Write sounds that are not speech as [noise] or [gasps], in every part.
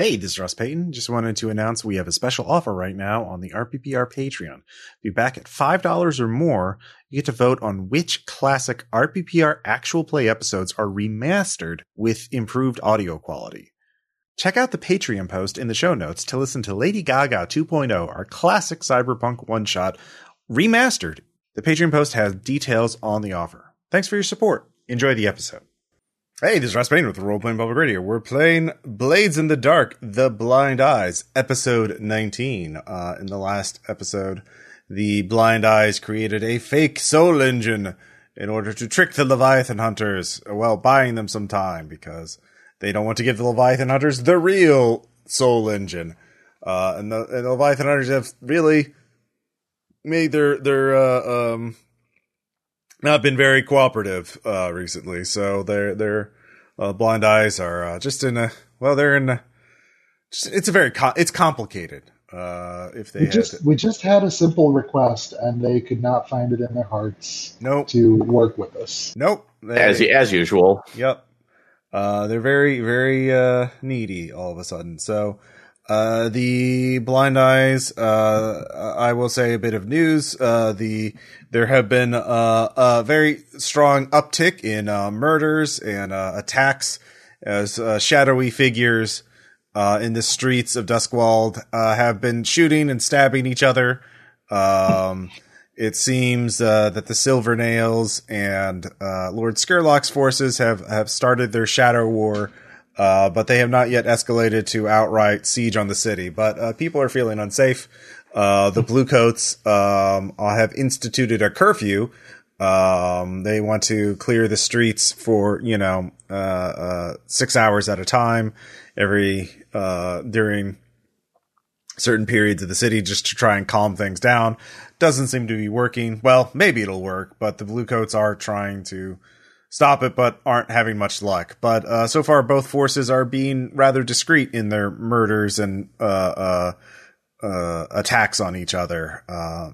Hey, this is Ross Payton. Just wanted to announce we have a special offer right now on the RPPR Patreon. If you back at $5 or more, you get to vote on which classic RPPR actual play episodes are remastered with improved audio quality. Check out the Patreon post in the show notes to listen to Lady Gaga 2.0, our classic cyberpunk one shot, remastered. The Patreon post has details on the offer. Thanks for your support. Enjoy the episode. Hey, this is Ross Payton with Role Playing Public Radio. We're playing Blades in the Dark, The Blind Eyes, episode 19. Uh, in the last episode, the Blind Eyes created a fake soul engine in order to trick the Leviathan hunters, while buying them some time because they don't want to give the Leviathan hunters the real soul engine. Uh, and, the, and the Leviathan hunters have really made their, their, uh, um, not been very cooperative uh, recently. So their their uh, blind eyes are uh, just in a well, they're in. A, just, it's a very com- it's complicated. Uh, if they we just to, we just had a simple request and they could not find it in their hearts nope to work with us. Nope. They, as as usual. Yep. Uh, they're very very uh, needy all of a sudden. So uh, the blind eyes, uh, I will say a bit of news. Uh, the, there have been, uh, a very strong uptick in, uh, murders and, uh, attacks as, shadowy figures, in the streets of Doskvol, have been shooting and stabbing each other. Um, [laughs] it seems, that the Silver Nails and, Lord Scurlock's forces have, have started their shadow war, uh, but they have not yet escalated to outright siege on the city. But uh, people are feeling unsafe. Uh, the Bluecoats um, have instituted a curfew. Um, they want to clear the streets for you know uh, uh, six hours at a time every uh, during certain periods of the city just to try and calm things down. Doesn't seem to be working. Well, maybe it'll work, but the Bluecoats are trying to stop it, but aren't having much luck. But uh, so far, both forces are being rather discreet in their murders and uh, uh, uh attacks on each other. Uh,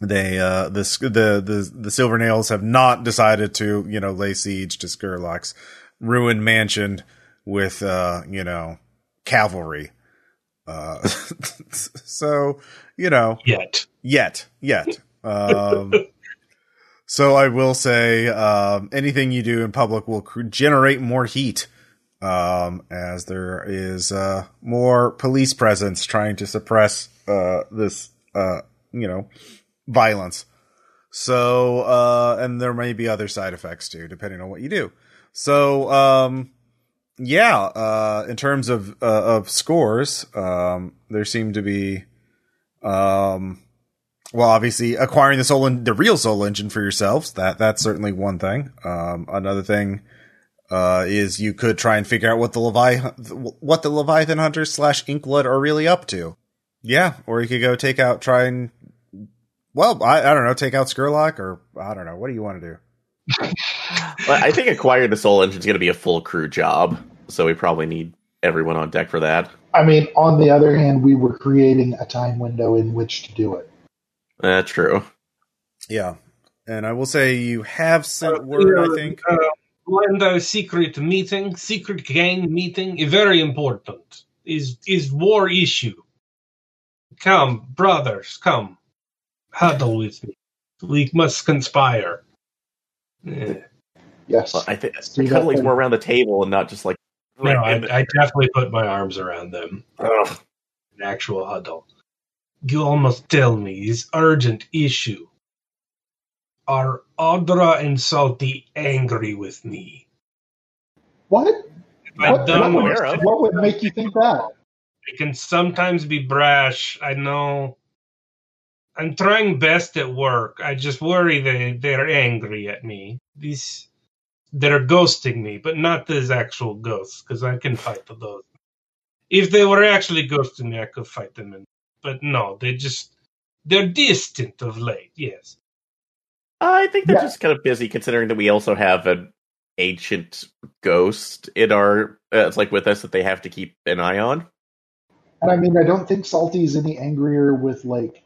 they uh, the the the the Silver Nails have not decided to you know lay siege to Scurlock's ruined mansion with you know cavalry. [laughs] so you know yet yet yet. Um, So I will say, um, anything you do in public will generate more heat, um, as there is uh, more police presence trying to suppress uh, this, uh, you know, violence. So, uh, and there may be other side effects too, depending on what you do. So, um, yeah, uh, in terms of uh, of scores, um, there seem to be, um, well, obviously acquiring the soul, en- the real soul engine for yourselves. That that's certainly one thing. Um, another thing uh, is you could try and figure out what the Levi- what the Leviathan hunters slash Inkblood are really up to. Yeah, or you could go take out, try and, well, I, I don't know, take out Scurlock, or I don't know. What do you want to do? [laughs] well, I think acquiring the soul engine is going to be a full crew job, so we probably need everyone on deck for that. I mean, on the other hand, we were creating a time window in which to do it. That's true. Yeah, and I will say you have sent uh, word. Uh, I think. Uh, Lando secret meeting, secret gang meeting, very important. Is is war issue. Come, brothers, come, huddle with me. We must conspire. Yeah. Yes, well, I think cuddling's more around the table and not just like. No, I, I, definitely put my arms around them. Ugh. An actual huddle. You almost tell me this urgent issue. Are Audra and Salty angry with me? What? What, what, what would make you think that? I can sometimes be brash. I know. I'm trying best at work. I just worry they they're angry at me. These they're ghosting me, but not as actual ghosts, because I can fight the those. If they were actually ghosting me, I could fight them in but no, they just they're distant of late. Yes, I think they're yeah. just kind of busy, considering that we also have an ancient ghost in our uh, it's like with us that they have to keep an eye on. And I mean, I don't think Salty's any angrier with like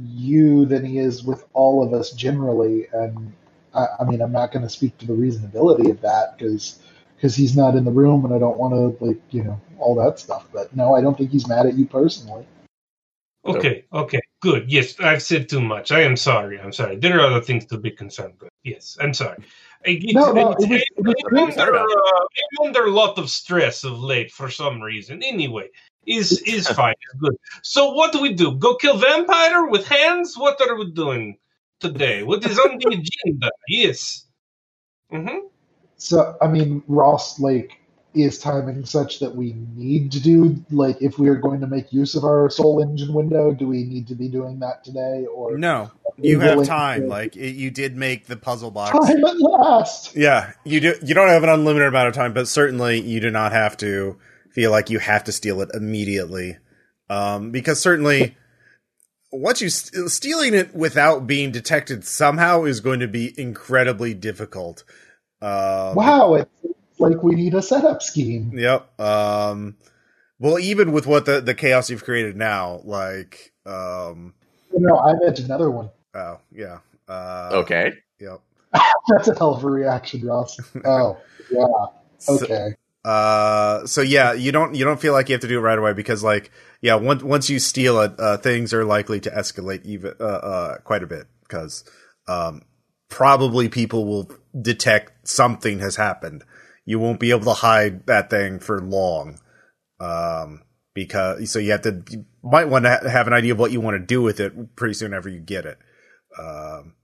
you than he is with all of us generally. And I, I mean, I'm not going to speak to the reasonability of that because because he's not in the room and I don't want to like you know all that stuff. But no, I don't think he's mad at you personally. Okay, okay, good. Yes, I've said too much. I am sorry. I'm sorry. There are other things to be concerned with. Yes, I'm sorry. It's, No, no, it's- it was- it was I'm, under, uh, under a lot of stress of late for some reason. Anyway, is is fine. It's good. So what do we do? Go kill vampire with hands? What are we doing today? What is on the [laughs] agenda? Yes. Mm-hmm. So I mean, Ross like is timing such that we need to do like if we are going to make use of our soul engine window, do we need to be doing that today or No, you have time. to- Like it, you did make the puzzle box. time at last? Yeah, you do. You don't have an unlimited amount of time, but certainly you do not have to feel like you have to steal it immediately, um, because certainly once you st- stealing it without being detected somehow is going to be incredibly difficult. Um, Wow, it's like we need a setup scheme. Yep. Um, well, even with what the the chaos you've created now, like, um, No, I meant another one. oh yeah. Uh, Okay. Yep. [laughs] That's a hell of a reaction, Ross. [laughs] Oh, yeah. So- Okay. Uh, so yeah, you don't you don't feel like you have to do it right away because like yeah, once once you steal it, uh, things are likely to escalate even uh, uh quite a bit because um probably people will detect something has happened. You won't be able to hide that thing for long. Um because so you have to you might want to have an idea of what you want to do with it pretty soon after you get it. Um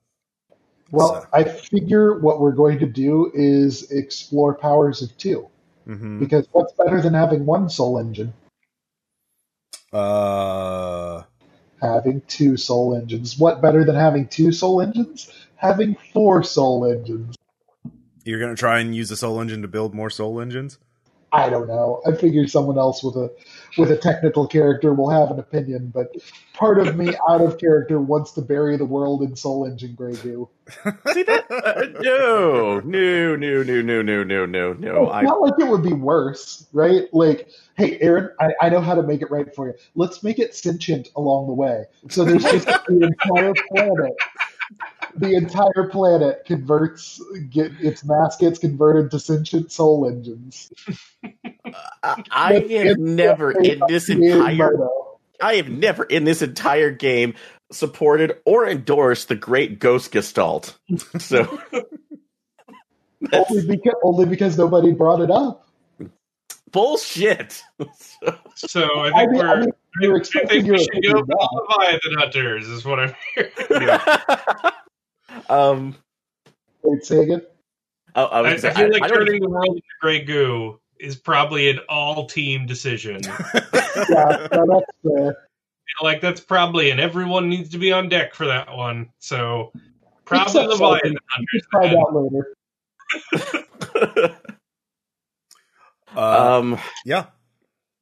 Well, So- I figure what we're going to do is explore powers of two. mhm. Because what's better than having one soul engine? uh Having two soul engines. What better than having two soul engines? Having four soul engines. You're going to try and use the soul engine to build more soul engines? I don't know. I figure someone else with a with a technical character will have an opinion, but part of me [laughs] out of character wants to bury the world in soul engine gray goo. [laughs] See that? Uh, no, no, no, no, no, no, no, no, no. It's I not like it would be worse, right? Like, hey, Aaron, I, I know how to make it right for you. Let's make it sentient along the way. So there's just [laughs] the entire planet. The entire planet converts, get its mass gets converted to sentient soul engines. I, I have never in this entire I have never in this entire game supported or endorsed the Great Ghost Gestalt. So [laughs] only because, only because nobody brought it up. bullshit. So- [laughs] So I I think mean, we're. I mean, you're I expecting think your we should go opinion for the Leviathan Hunters, is what I'm hearing. [laughs] um, Wait, say again? I, I, I, was I gonna say, feel like I, I don't turning the world into gray goo is probably an all team decision. [laughs] Yeah, no, that's fair. like that's probably and everyone needs to be on deck for that one. So probably Except Leviathan We'll find later. [laughs] Uh, um, yeah.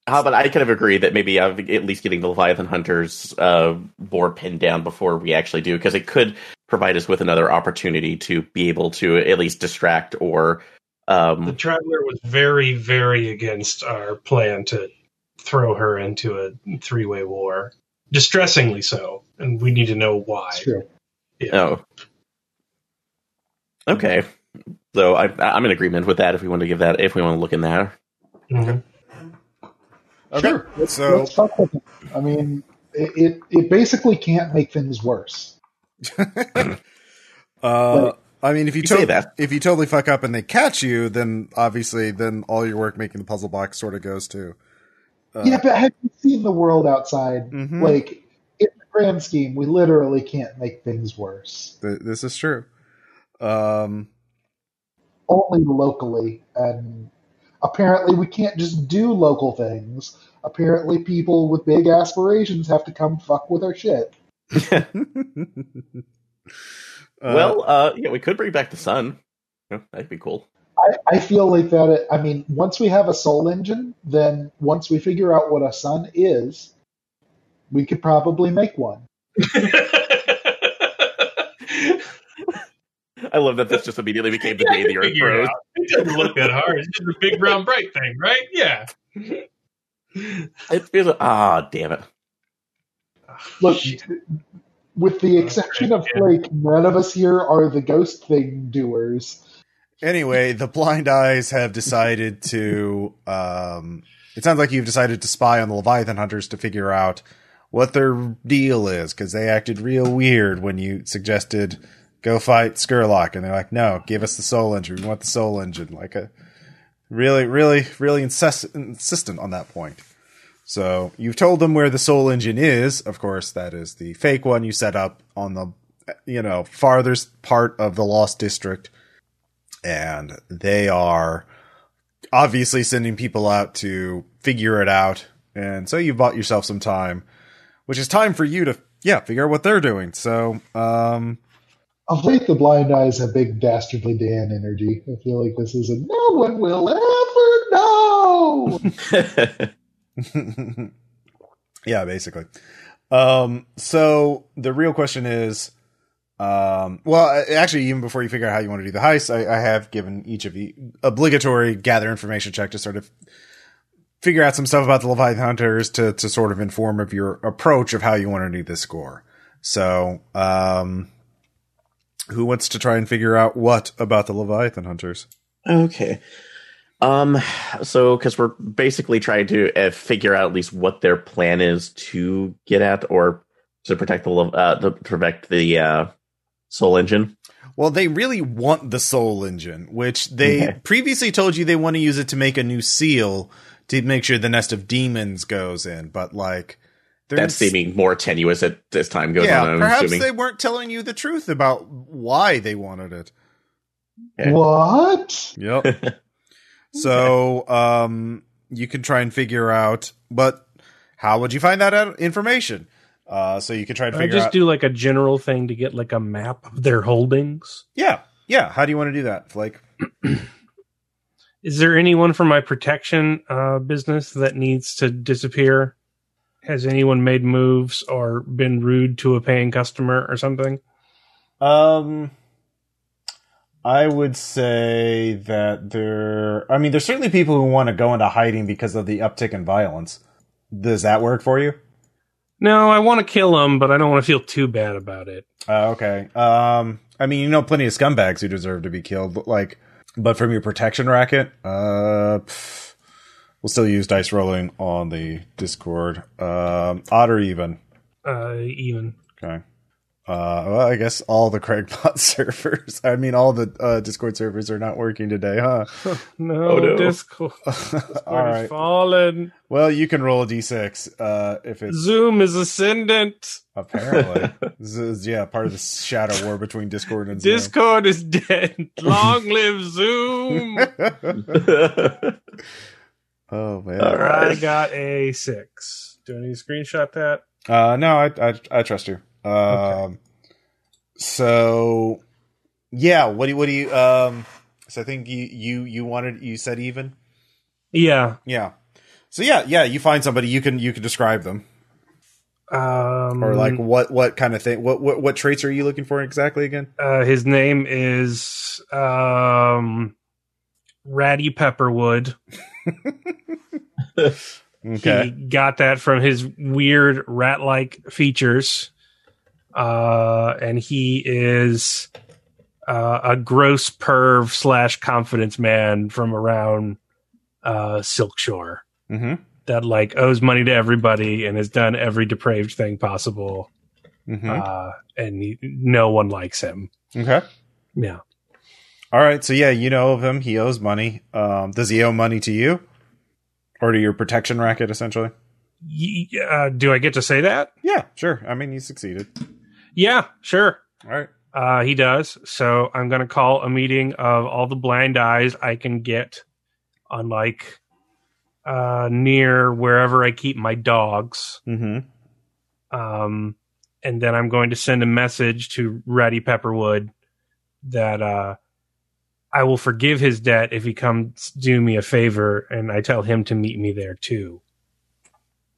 How about I kind of agree that maybe uh, at least getting the Leviathan Hunters uh, board pinned down before we actually do, because it could provide us with another opportunity to be able to at least distract or. Um, The traveler was very, very against our plan to throw her into a three way war. Distressingly so. And we need to know why. It's true. oh, okay. So I, I'm in agreement with that. If we want to give that, if we want to look in there, Mhm. Okay. Sure. Let's, So- let's fuck with it. I mean, it, it it basically can't make things worse. [laughs] Uh, I mean, if you, You say to- that. if you totally fuck up and they catch you, then obviously, then all your work making the puzzle box sort of goes to. Uh, yeah, but have you seen the world outside? Mhm. Like in the grand scheme, we literally can't make things worse. th- this is true. Um, Only locally, and apparently we can't just do local things. Apparently, people with big aspirations have to come fuck with our shit. uh, [laughs] well, uh, yeah, we could bring back the sun. Yeah, that'd be cool. I, I feel like that. It, I mean, once we have a soul engine, then once we figure out what a sun is, we could probably make one. [laughs] [laughs] I love that this just immediately became the Yeah, day I the Earth figure it froze. It doesn't look that hard. It's just a big brown bright thing, right? Yeah. It feels ah, damn it. Look, with the exception of yeah. Flake, none of us here are the ghost thing doers. anyway, the blind eyes have decided [laughs] to. Um, it sounds like you've decided to spy on the Leviathan hunters to figure out what their deal is because they acted real weird when you suggested go fight Scurlock, and they're like, "No, give us the Soul Engine. We want the Soul Engine." Like a really, really, really insist- insistent on that point. So you've told them where the Soul Engine is. Of course, that is the fake one you set up on the, you know, farthest part of the Lost District, and they are obviously sending people out to figure it out. And so you've bought yourself some time, which is time for you to, yeah, figure out what they're doing. So, um, Of late, the blind eyes have big dastardly Dan energy. I feel like this is a no one will ever know. [laughs] yeah, basically. Um, so the real question is, um, well, actually, even before you figure out how you want to do the heist, I, I have given each of you obligatory gather information check to sort of figure out some stuff about the Leviathan Hunters to, to sort of inform of your approach of how you want to do this score. So, um, who wants to try and figure out what about the Leviathan Hunters? Okay. Um. So, because we're basically trying to uh, figure out at least what their plan is to get at, or to protect the uh, to protect the uh, soul engine. Well, they really want the Soul Engine, which they Okay. previously told you they want to use it to make a new seal to make sure the nest of demons goes in. But like, they're That's seeming more tenuous as as time goes yeah. on. I'm perhaps assuming. they weren't telling you the truth about why they wanted it. Yeah. What? Yep. [laughs] so, um, you can try and figure out, but how would you find that out information? Uh, so you can try and figure I just out. do like a general thing to get like a map of their holdings. yeah, yeah. How do you want to do that, Flake? Is there anyone from my protection uh, business that needs to disappear? Has anyone made moves or been rude to a paying customer or something? Um, I would say that there. I mean, there's certainly people who want to go into hiding because of the uptick in violence. Does that work for you? No, I want to kill them, but I don't want to feel too bad about it. Uh, okay. Um, I mean, you know, plenty of scumbags who deserve to be killed. but, Like, but from your protection racket, uh, pff, we'll still use dice rolling on the Discord. Um, odd or even. Uh, even Okay. Uh, well, I guess all the Craigbot [laughs] servers. I mean, all the uh, Discord servers are not working today, huh? [laughs] no, Oh, no. Discord, all [laughs] Discord right. has fallen. Well, you can roll a d6 uh, if it's Zoom is ascendant. apparently. this is, yeah, part of the shadow war between Discord and Zoom. Discord is dead. Long live Zoom. Oh man. All right. I got a six. Do I need to screenshot that? Uh, no, I, I I trust you. Um, so yeah, what do you, what do you um? So I think you you you wanted you said even Yeah. yeah. So yeah yeah you find somebody you can you can describe them Um, or like what what kind of thing what what what traits are you looking for exactly again? uh, his name is um, Ratty Pepperwood. [laughs] [laughs] Okay. He got that from his weird rat-like features, uh, and he is uh, a gross perv slash confidence man from around uh, Silk Shore Mm-hmm. that like owes money to everybody and has done every depraved thing possible, Mm-hmm. uh, and he, no one likes him. okay. Yeah. All right. So yeah, you know of him. He owes money. Um, does he owe money to you or to your protection racket? Essentially. Uh, do I get to say that? Yeah. Sure. I mean, you succeeded. Yeah, sure. All right. Uh, he does. So I'm going to call a meeting of all the blind eyes I can get on like uh, near wherever I keep my dogs. Mm-hmm. Um, and then I'm going to send a message to Ratty Pepperwood that uh, I will forgive his debt if he comes do me a favor, and I tell him to meet me there too.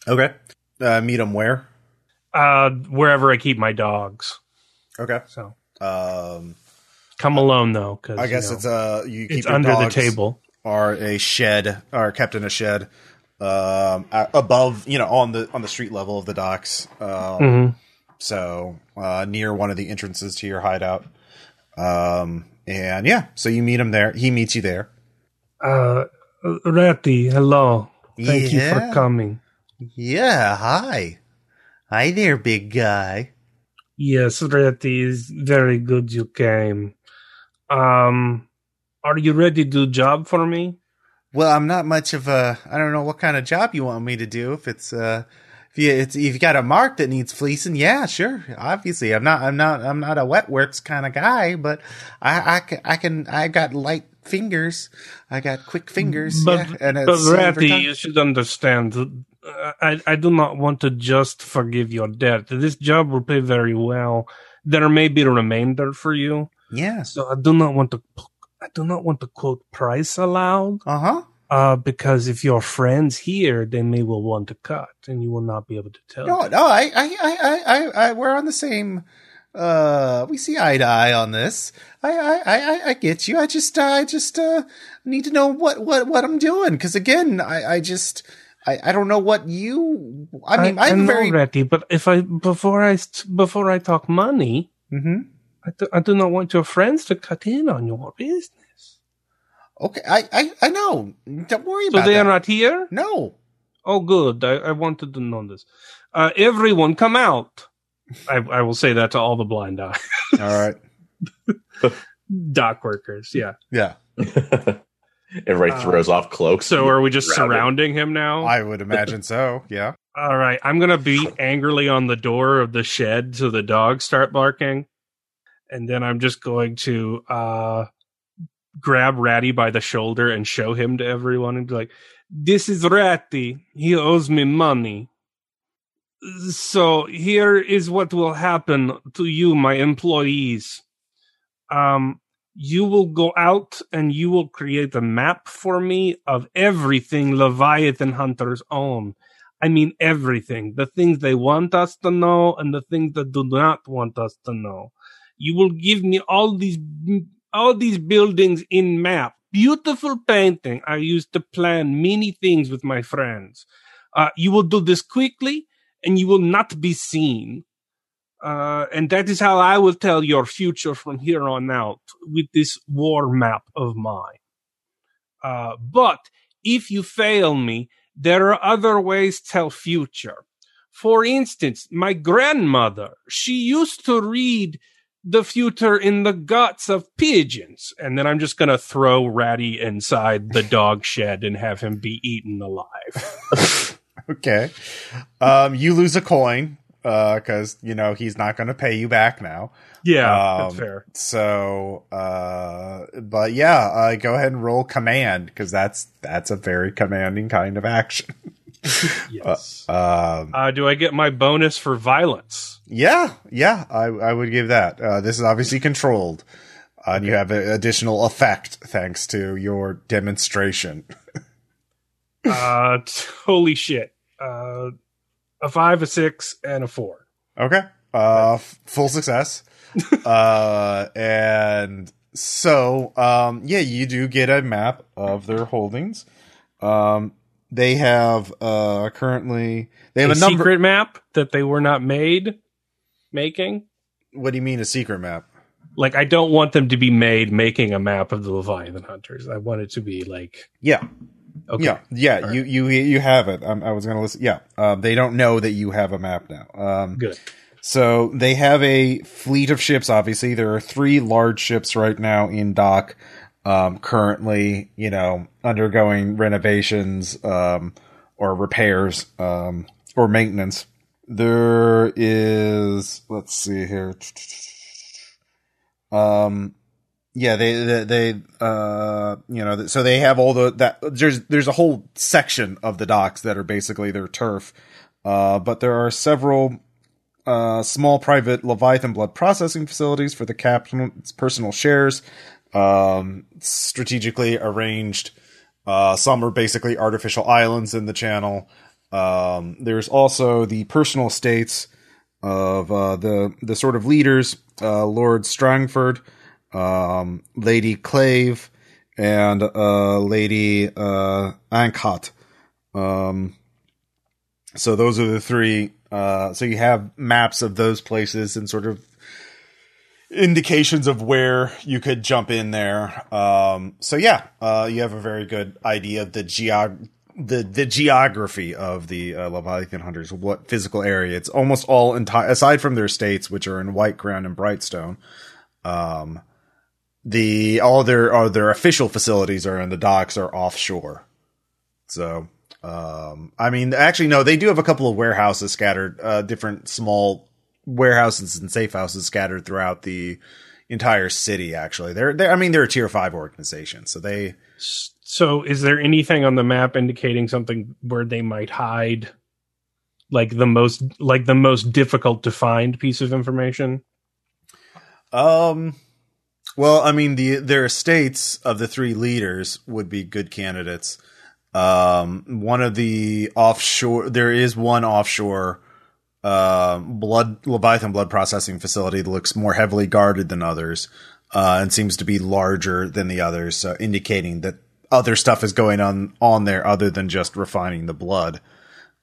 Okay. Uh, meet him where? Uh, wherever I keep my dogs. Okay. So Um, come alone though, because I guess it's uh you keep it's under the table. Are a shed are kept in a shed, um, above you know on the on the street level of the docks. Um, hmm so uh, near one of the entrances to your hideout. Um, and yeah, so you meet him there. He meets you there. Uh, Ratty, hello. Thank you for coming. Yeah, hi. Hi there, big guy. Yes, Ratty is very good. You came. Um, are you ready to do job for me? Well, I'm not much of a. I don't know what kind of job you want me to do. If it's uh, if you it's, if you got a mark that needs fleecing, yeah, sure. Obviously, I'm not. I'm not. I'm not a wet works kind of guy, but I I can I can I got light fingers. I got quick fingers. But, yeah, and but Ratty, you should understand. uh, I, I do not want to just forgive your debt. This job will pay very well. There may be a remainder for you. Yeah. So I do not want to. I do not want to quote price aloud. Uh huh. Uh, because if your friends here, they may will want to cut, and you will not be able to tell. No, them. no. I, I, I, I, I, we're on the same. Uh, we see eye to eye on this. I, I, I, I- get you. I just, uh, I just, uh, need to know what, what, what I'm doing. Cause again, I, I just, I, I don't know what you, I mean, I, I'm know, very, Ratty, but if I before I before I talk money, Mhm. I do, I do not want your friends to cut in on your business. Okay. I, I, I know. Don't worry So about they that. They are not here. no. Oh, good. I, I wanted to know this. Uh, everyone, come out. I, I will say that to all the blind eye All right. [laughs] dock workers. Yeah. Yeah. [laughs] Everybody Uh, throws off cloaks. So are we just Surrounded. surrounding him now? I would imagine so. Yeah. All right, I'm gonna beat [laughs] angrily on the door of the shed so the dogs start barking, and then I'm just going to uh, grab Ratty by the shoulder and show him to everyone and be like, "This is Ratty. He owes me money. So here is what will happen to you, my employees. Um, you will go out and you will create a map for me of everything Leviathan hunters own." I mean everything. The things they want us to know and the things they do not want us to know. You will give me all these all these buildings in map. Beautiful painting I used to plan many things with my friends. Uh, you will do this quickly and you will not be seen. Uh, and that is how I will tell your future from here on out with this war map of mine. Uh, but if you fail me, there are other ways to tell future. For instance, my grandmother, she used to read the future in the guts of pigeons. And then I'm just going to throw Ratty inside the dog shed and have him be eaten alive. [laughs] Okay. Um, you lose a coin, uh, cause, you know, he's not going to pay you back now. Yeah, that's Um, fair. So, uh, but yeah, uh, go ahead and roll command because that's that's a very commanding kind of action. [laughs] [laughs] Yes. Um, Uh, do I get my bonus for violence? yeah, yeah, I I would give that. Uh, this is obviously [laughs] controlled, uh, and you have an additional effect thanks to your demonstration. Uh, t- holy shit. Uh, a five, a six, and a four. Okay. Uh, f- full success. [laughs] uh, and so, um, yeah, you do get a map of their holdings. Um, they have, uh, currently, they have a a, number. secret map that they were not made making. What do you mean a secret map? Like, I don't want them to be made making a map of the Leviathan hunters. I want it to be like, Yeah. okay, Yeah. Yeah. All You, you, you have it. Um, I was going to listen. Yeah. Um, they don't know that you have a map now. Um, good. So they have a fleet of ships. Obviously, there are three large ships right now in dock, um, currently, you know, undergoing renovations um, or repairs um, or maintenance. There is, let's see here. Um, yeah, they, they, they, uh, you know, so they have all the that there's there's a whole section of the docks that are basically their turf. Uh, but there are several uh, small private Leviathan blood processing facilities for the captain's personal shares, um, strategically arranged. Uh, some are basically artificial islands in the channel. Um, there's also the personal estates of uh, the the sort of leaders, uh, Lord Strangford, um, Lady Clave, and uh, Lady uh, Ankot. Um, so those are the three. Uh, so you have maps of those places and sort of indications of where you could jump in there. Um, so yeah, uh, you have a very good idea of the geog the the geography of the uh, Leviathan hunters, what physical area. It's almost all entire aside from their states, which are in White Whitecrown and Brightstone. Um, the all their all their official facilities are in the docks are offshore. So, um, I mean, actually, no, they do have a couple of warehouses scattered, uh, different small warehouses and safe houses scattered throughout the entire city. Actually, they're, they're I mean, they're a tier five organization, so they. So, is there anything on the map indicating something where they might hide, like the most like the most difficult to find piece of information? Um. Well, I mean, the their estates of the three leaders would be good candidates. Um, one of the offshore, there is one offshore uh, blood Leviathan blood processing facility looks more heavily guarded than others, uh, and seems to be larger than the others, so indicating that other stuff is going on on there other than just refining the blood.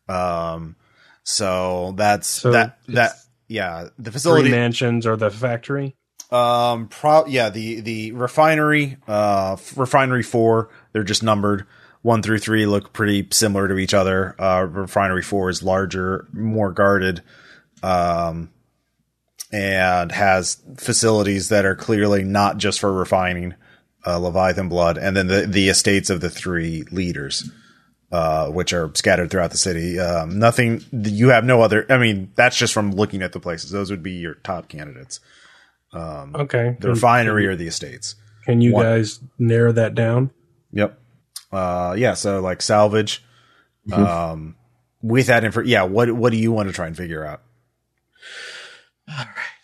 Um, so that's So that that yeah, the facility mansions or the factory? um, pro yeah, the the refinery, uh, refinery four, they're just numbered. One through three look pretty similar to each other. Uh, refinery four is larger, more guarded, um, and has facilities that are clearly not just for refining uh, Leviathan blood. And then the the estates of the three leaders, uh, which are scattered throughout the city. Um, nothing. You have no other. I mean, that's just from looking at the places. Those would be your top candidates Okay. the refinery or the estates. Can you One- guys narrow that down? Yep. Uh, yeah. So like salvage. Um, with that info, yeah. What what do you want to try and figure out?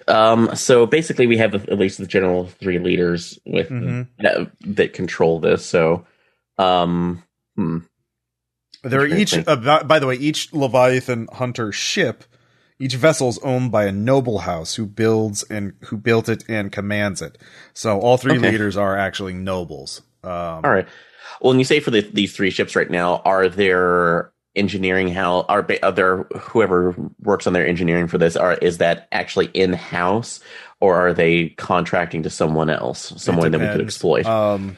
Um, so basically, we have at least the general three leaders with Mhm. that, that control this. So, um, hmm. They're each. Uh, by- by the way, each Leviathan hunter ship, each vessel is owned by a noble house who builds and who built it and commands it. So all three Okay. leaders are actually nobles. Um, all right. Well, when you say for the, these three ships right now, are there engineering how are, are there whoever works on their engineering for this are is that actually in house or are they contracting to someone else, someone that we could exploit? Um,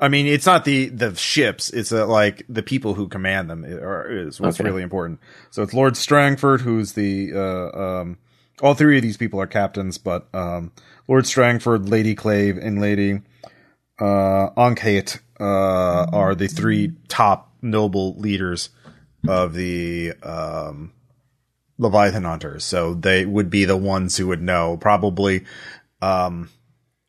I mean, it's not the the ships; it's uh, like the people who command them are, is what's Okay. really important. So it's Lord Strangford, who's the uh, um, all three of these people are captains, but um, Lord Strangford, Lady Clave, and Lady uh, uh, are the three top noble leaders of the um, Leviathan hunters. So they would be the ones who would know. Probably, um,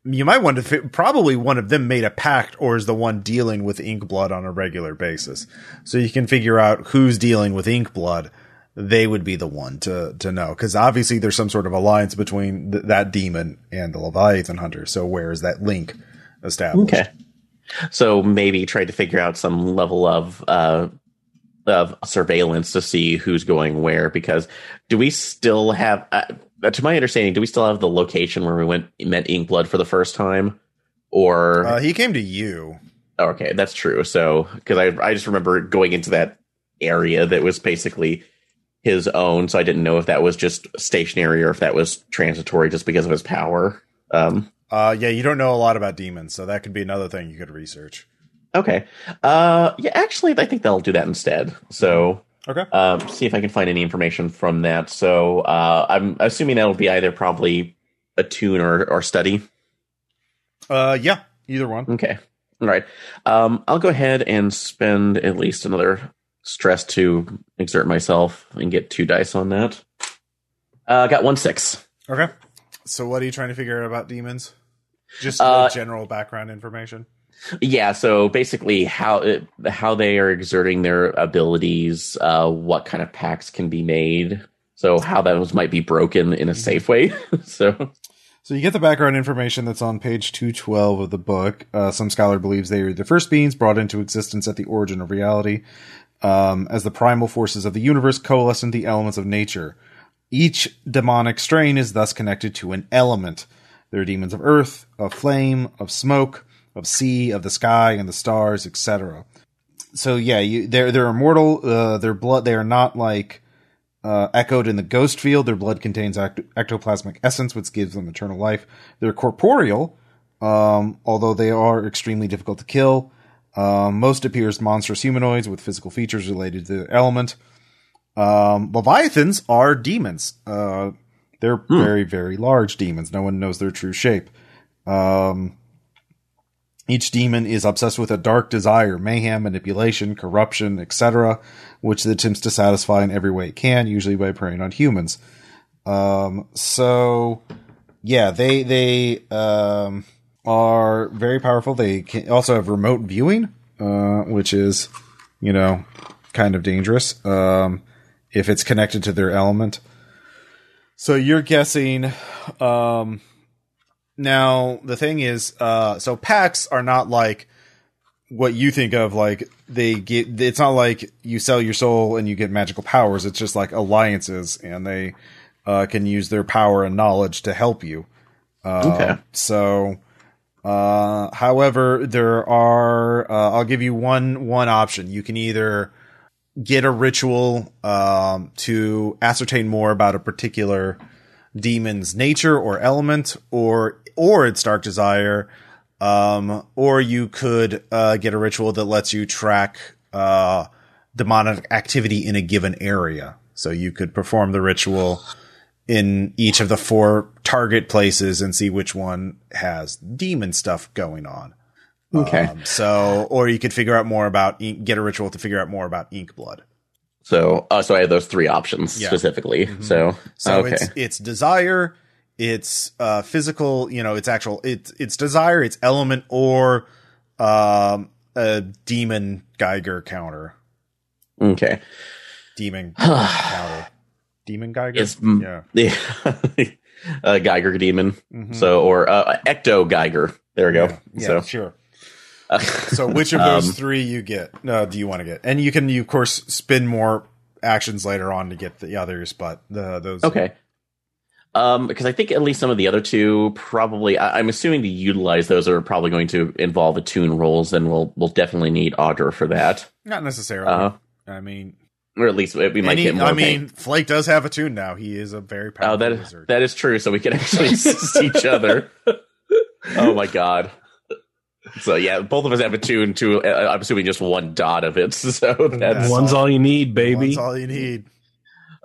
you might want to. Probably one of them made a pact, or is the one dealing with Inkblood on a regular basis. So you can figure out who's dealing with Inkblood. They would be the one to to know because obviously there's some sort of alliance between th- that demon and the Leviathan hunter. So where is that link established? Okay. So maybe try to figure out some level of uh, of surveillance to see who's going where. Because do we still have, uh, to my understanding, do we still have the location where we went met Inkblood for the first time? Or Uh, he came to you. okay, that's true. So because I I just remember going into that area that was basically his own. So I didn't know if that was just stationary or if that was transitory just because of his power. Um, Uh, yeah, you don't know a lot about demons, so that could be another thing you could research. Okay. Uh, yeah, actually, I think they'll do that instead. So, Okay. um, see if I can find any information from that. So, uh, I'm assuming that'll be either probably attune or, or study. Uh, yeah, either one. Okay. All right. Um, I'll go ahead and spend at least another stress to exert myself and get two dice on that. Uh, I got one six. Okay. So, what are you trying to figure out about demons? Just Uh, general background information. Yeah, so basically, how it, how they are exerting their abilities, uh, what kind of pacts can be made, so how those might be broken in a safe way. [laughs] so, So you get the background information that's on page 212 of the book. Uh, some scholar believes they are the first beings brought into existence at the origin of reality, um, as the primal forces of the universe coalesce into the elements of nature. Each demonic strain is thus connected to an element. There are demons of earth, of flame, of smoke, of sea, of the sky, and the stars, etc. So yeah, you, they're they're immortal. Uh, their blood. They are not like Uh, echoed in the ghost field, their blood contains act- ectoplasmic essence, which gives them eternal life. They're corporeal, um, although they are extremely difficult to kill. Um, most appear as monstrous humanoids with physical features related to the element. Um, Leviathans are demons. Uh, they're very, very large demons. No one knows their true shape. Um, each demon is obsessed with a dark desire, mayhem, manipulation, corruption, etc., which it attempts to satisfy in every way it can, usually by preying on humans. Um, so, yeah, they they um, are very powerful. They can also have remote viewing, uh, which is, you know, kind of dangerous um, if it's connected to their element. So you're guessing. Um, now the thing is, uh, so pacts are not like what you think of. Like they get, it's not like you sell your soul and you get magical powers. It's just like alliances, and they uh, can use their power and knowledge to help you. Uh, Okay. So, uh, however, there are. Uh, I'll give you one one option. You can either get a ritual um, to ascertain more about a particular demon's nature or element, or or its dark desire, um, or you could uh, get a ritual that lets you track uh, demonic activity in a given area. So you could perform the ritual in each of the four target places and see which one has demon stuff going on. Okay. Um, so, or you could figure out more about ink, get a ritual to figure out more about ink blood. So, uh, so I have those three options Yeah. specifically. So, So okay. it's it's desire, it's uh, physical, you know, it's actual, it's it's desire, it's element, or um, a demon Geiger counter, okay. demon [sighs] counter, demon Geiger. It's yeah. [laughs] the uh, Geiger demon. Mhm. So, or uh, Ecto Geiger. There we go. yeah, yeah, So, sure. Uh, [laughs] So which of those Um, three you get? No, do you want to get? And you can, you of course, spin more actions later on to get the others, but the those. okay. Um, because I think at least some of the other two probably, I, I'm assuming to utilize those are probably going to involve attune rolls, and we'll we'll definitely need Audra for that, Not necessarily. Uh, I mean, or at least we might get more. I pain. mean, Flake does have attune now. He is a very powerful Oh, that wizard. that is true. So we can actually [laughs] assist each other. [laughs] Oh my god. So yeah, both of us have attune to. Uh, I'm assuming just one dot of it. [laughs] So that's That's One's all you need, baby. That's all you need.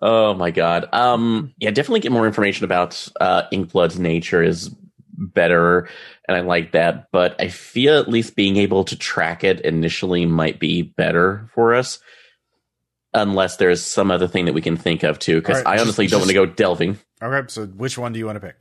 oh my god. Um, yeah, definitely get more information about uh, Inkblood's nature is better, and I like that. But I feel at least being able to track it initially might be better for us. Unless there's some other thing that we can think of too, because All right, I just- honestly don't want to go delving. Okay, so which one do you want to pick?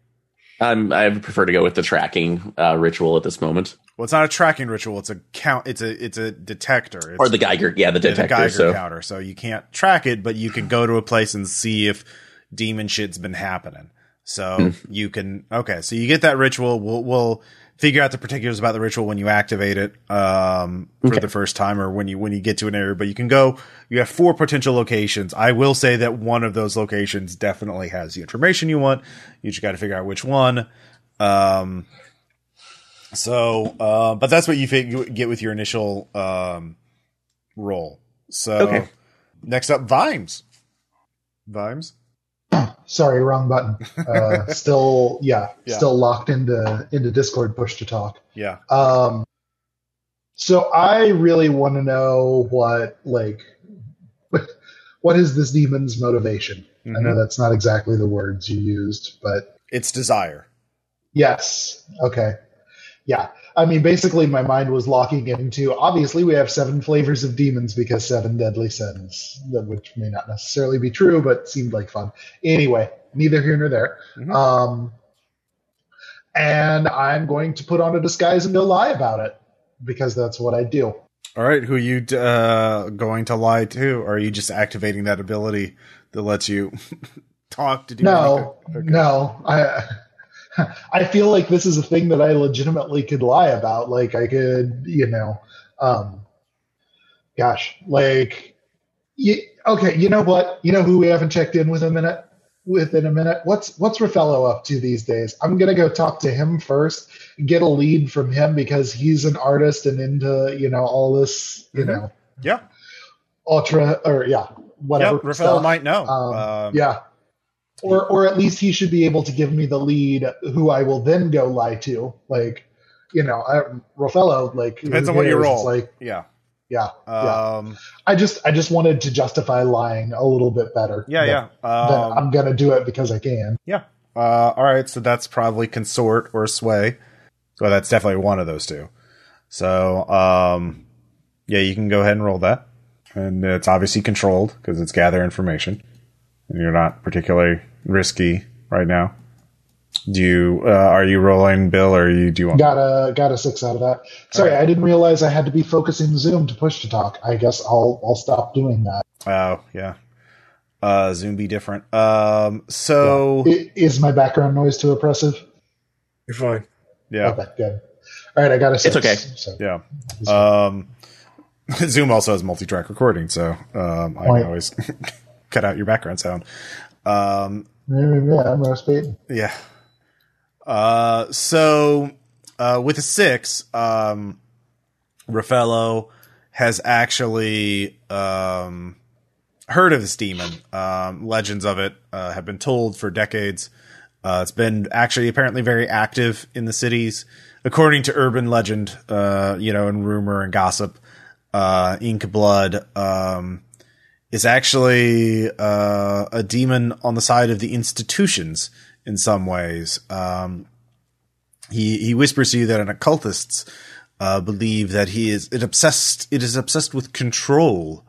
Um, I prefer to go with the tracking uh, ritual at this moment, Well, it's not a tracking ritual. It's a count. It's a it's a detector. It's, or the Geiger. Yeah, the yeah, the detector. Geiger so counter. So you can't track it, but you can go to a place and see if demon shit's been happening. So Hmm. you can okay. So you get that ritual. We'll we'll figure out the particulars about the ritual when you activate it um, for Okay. the first time or when you when you get to an area. But you can go. You have four potential locations. I will say that one of those locations definitely has the information you want. You just got to figure out which one. Um, so, uh, but that's what you you get with your initial um, roll. So, Okay. next up, Vimes. Vimes. Sorry, wrong button. Uh, [laughs] still, yeah, Yeah. still locked into into Discord push to talk. Yeah. Um, so I really want to know what like [laughs] what is this demon's motivation? I Mhm. know that's not exactly the words you used, but It's desire. yes, okay, yeah. I mean, basically, my mind was locking into. Obviously, we have seven flavors of demons because seven deadly sins, which may not necessarily be true, but seemed like fun. Anyway, neither here nor there. Mhm. Um, and I'm going to put on a disguise and go lie about it because that's what I do. All right. Who are you uh, going to lie to? Or are you just activating that ability that lets you [laughs] talk to do No. Okay. no, I. [laughs] I feel like this is a thing that I legitimately could lie about. Like I could, you know, um, gosh, like, y okay, you know what? You know who we haven't checked in with a minute, within a minute. What's what's Raffello up to these days? I'm gonna go talk to him first, get a lead from him because he's an artist and into you know all this, you Mhm. know, Yeah. ultra or yeah whatever. Yep, Rafael might know. Um, Um, yeah. Or, or at least he should be able to give me the lead, who I will then go lie to. Like, you know, I, Raffaello, like Depends on what you roll. Like, yeah. yeah, yeah. Um, I just, I just wanted to justify lying a little bit better. yeah, That- yeah. Um, I'm gonna do it because I can. Yeah. Uh, all right. So that's probably consort or sway. So that's definitely one of those two. So, um, yeah, you can go ahead and roll that. And it's obviously controlled because it's gather information. And you're not particularly risky right now. Do you, uh, are you rolling, Bill, or you, do you want? Got a got a six out of that. Sorry, Alright. I didn't realize I had to be focusing Zoom to push to talk. I guess I'll I'll stop doing that. Oh, yeah. Uh, Zoom be different. Um, so, I- Is my background noise too oppressive? You're fine. yeah. Okay, good. All right, I got a six. It's okay. So, Yeah. Um, [laughs] Zoom also has multi-track recording, so um, I can always [laughs] cut out your background sound. Um, yeah, yeah, I'm yeah. Uh, so uh, with a six, um, Raffaello has actually um, heard of this demon. Um, legends of it uh, have been told for decades. Uh, it's been actually apparently very active in the cities, according to urban legend, uh, you know, and rumor and gossip. Uh, Ink Blood um, is actually uh, a demon on the side of the institutions in some ways. Um, he he whispers to you that an occultists uh, believe that he is it obsessed. It is obsessed with control.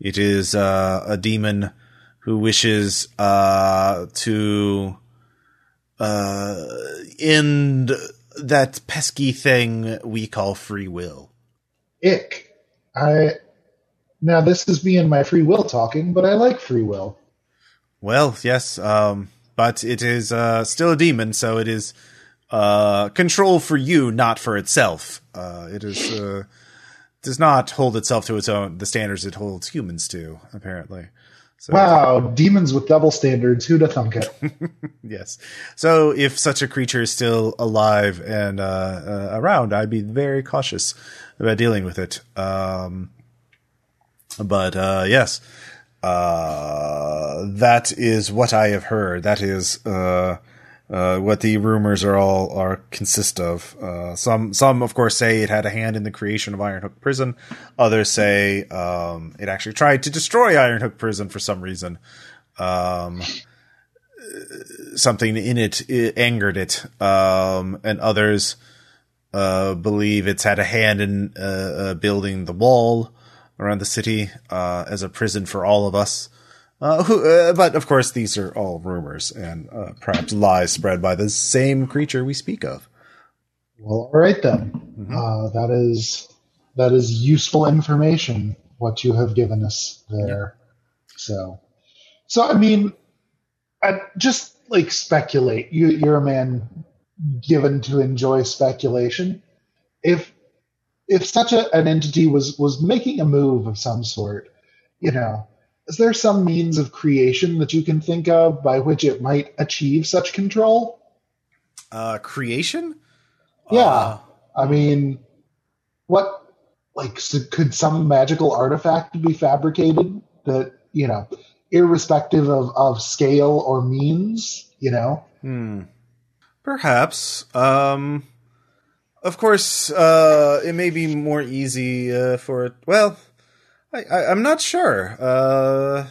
It is uh, a demon who wishes uh, to uh, end that pesky thing we call free will. Ick. I now this is me and my free will talking, but I like free will. Well, yes, um, but it is uh, still a demon, so it is uh, control for you, not for itself. Uh, it is uh, does not hold itself to its own the standards it holds humans to. Apparently, so, Wow, demons with double standards. Who'da thunk it? [laughs] Yes. So if such a creature is still alive and uh, uh, around, I'd be very cautious about dealing with it. Um, but uh, yes, uh, that is what I have heard. That is uh, uh, what the rumors are all are consist of. Uh, some some of course say it had a hand in the creation of Ironhook Prison. Others say um, it actually tried to destroy Ironhook Prison for some reason. Um, something in it, it angered it, um, and others uh, believe it's had a hand in building the wall around the city uh, as a prison for all of us. Uh, who, uh, but of course, these are all rumors and uh, perhaps lies spread by the same creature we speak of. Well, all right then. Uh, that is that is useful information. What you have given us there. So, so I mean, I just like speculate. You, you're a man given to enjoy speculation. If if such a, an entity was was making a move of some sort, you know, is there some means of creation that you can think of by which it might achieve such control? Uh, creation? Yeah. Uh, I mean, what like so could some magical artifact be fabricated that you know, irrespective of of scale or means? You know, Hmm. Perhaps. Um. Of course, uh, it may be more easy uh, for it. Well, I, I, I'm not sure. Uh,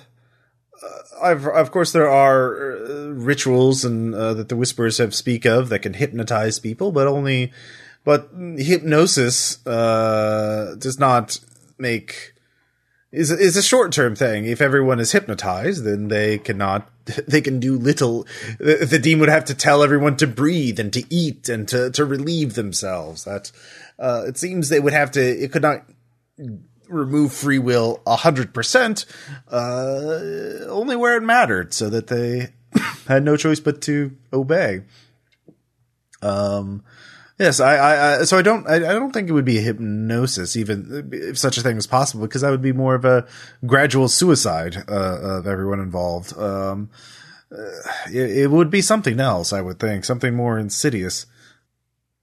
of course, there are uh, rituals and uh, that the whisperers have speak of that can hypnotize people, but only, but hypnosis uh, does not make is is a short term thing. If everyone is hypnotized, then they cannot [laughs] they can do little. The, the demon would have to tell everyone to breathe and to eat and to to relieve themselves. That uh, it seems they would have to. It could not remove free will a hundred percent, uh, only where it mattered, so that they [laughs] had no choice but to obey. Um. Yes, I, I, I so I don't, I, I don't think it would be a hypnosis, even if such a thing was possible, because that would be more of a gradual suicide uh, of everyone involved. Um, uh, it, it would be something else, I would think, something more insidious.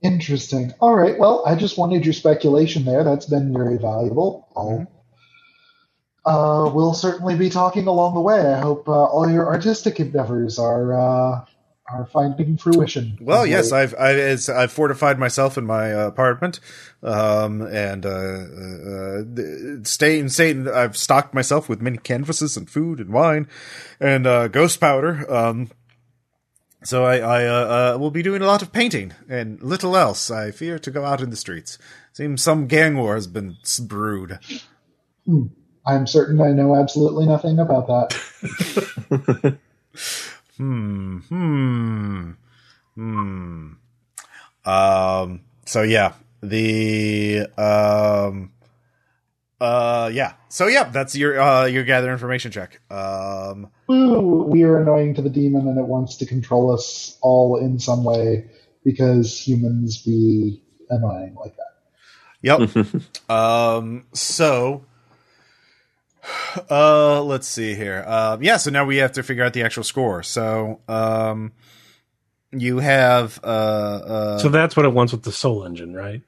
interesting. All right. Well, I just wanted your speculation there. That's been very valuable. I'll Uh, we'll certainly be talking along the way. I hope uh, all your artistic endeavors are uh, are finding fruition. Well, yes, I've I, as I've fortified myself in my uh, apartment, um, and uh, uh, staying staying. I've stocked myself with many canvases and food and wine, and uh, ghost powder. Um, so I, I uh, uh, will be doing a lot of painting and little else. I fear to go out in the streets. Seems some gang war has been brewed. Hmm. I'm certain I know absolutely nothing about that. [laughs] Hmm. Hmm. Hmm. Um. So yeah, the um. Uh. Yeah. So yeah, that's your uh your gather information check. Um. Ooh, we are annoying to the demon, and it wants to control us all in some way because humans be annoying like that. Yep. [laughs] um. So uh, let's see here. Uh, yeah, so now we have to figure out the actual score. So, um, you have uh, uh So that's what it wants with the Soul Engine, right?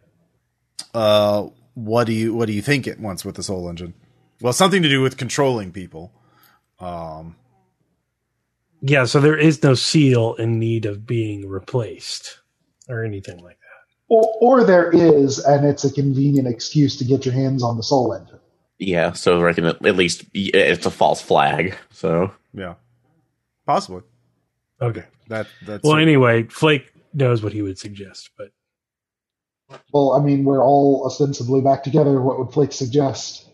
uh what do you what do you think it wants with the soul engine? Well, something to do with controlling people. Um Yeah, so there is no seal in need of being replaced or anything like that. Or, or there is, and it's a convenient excuse to get your hands on the soul engine. Yeah, so I reckon at at least it's a false flag. So yeah. Possibly. Okay. That that's Well, anyway, Flake knows what he would suggest, but Well, I mean, we're all ostensibly back together. What would Flake suggest?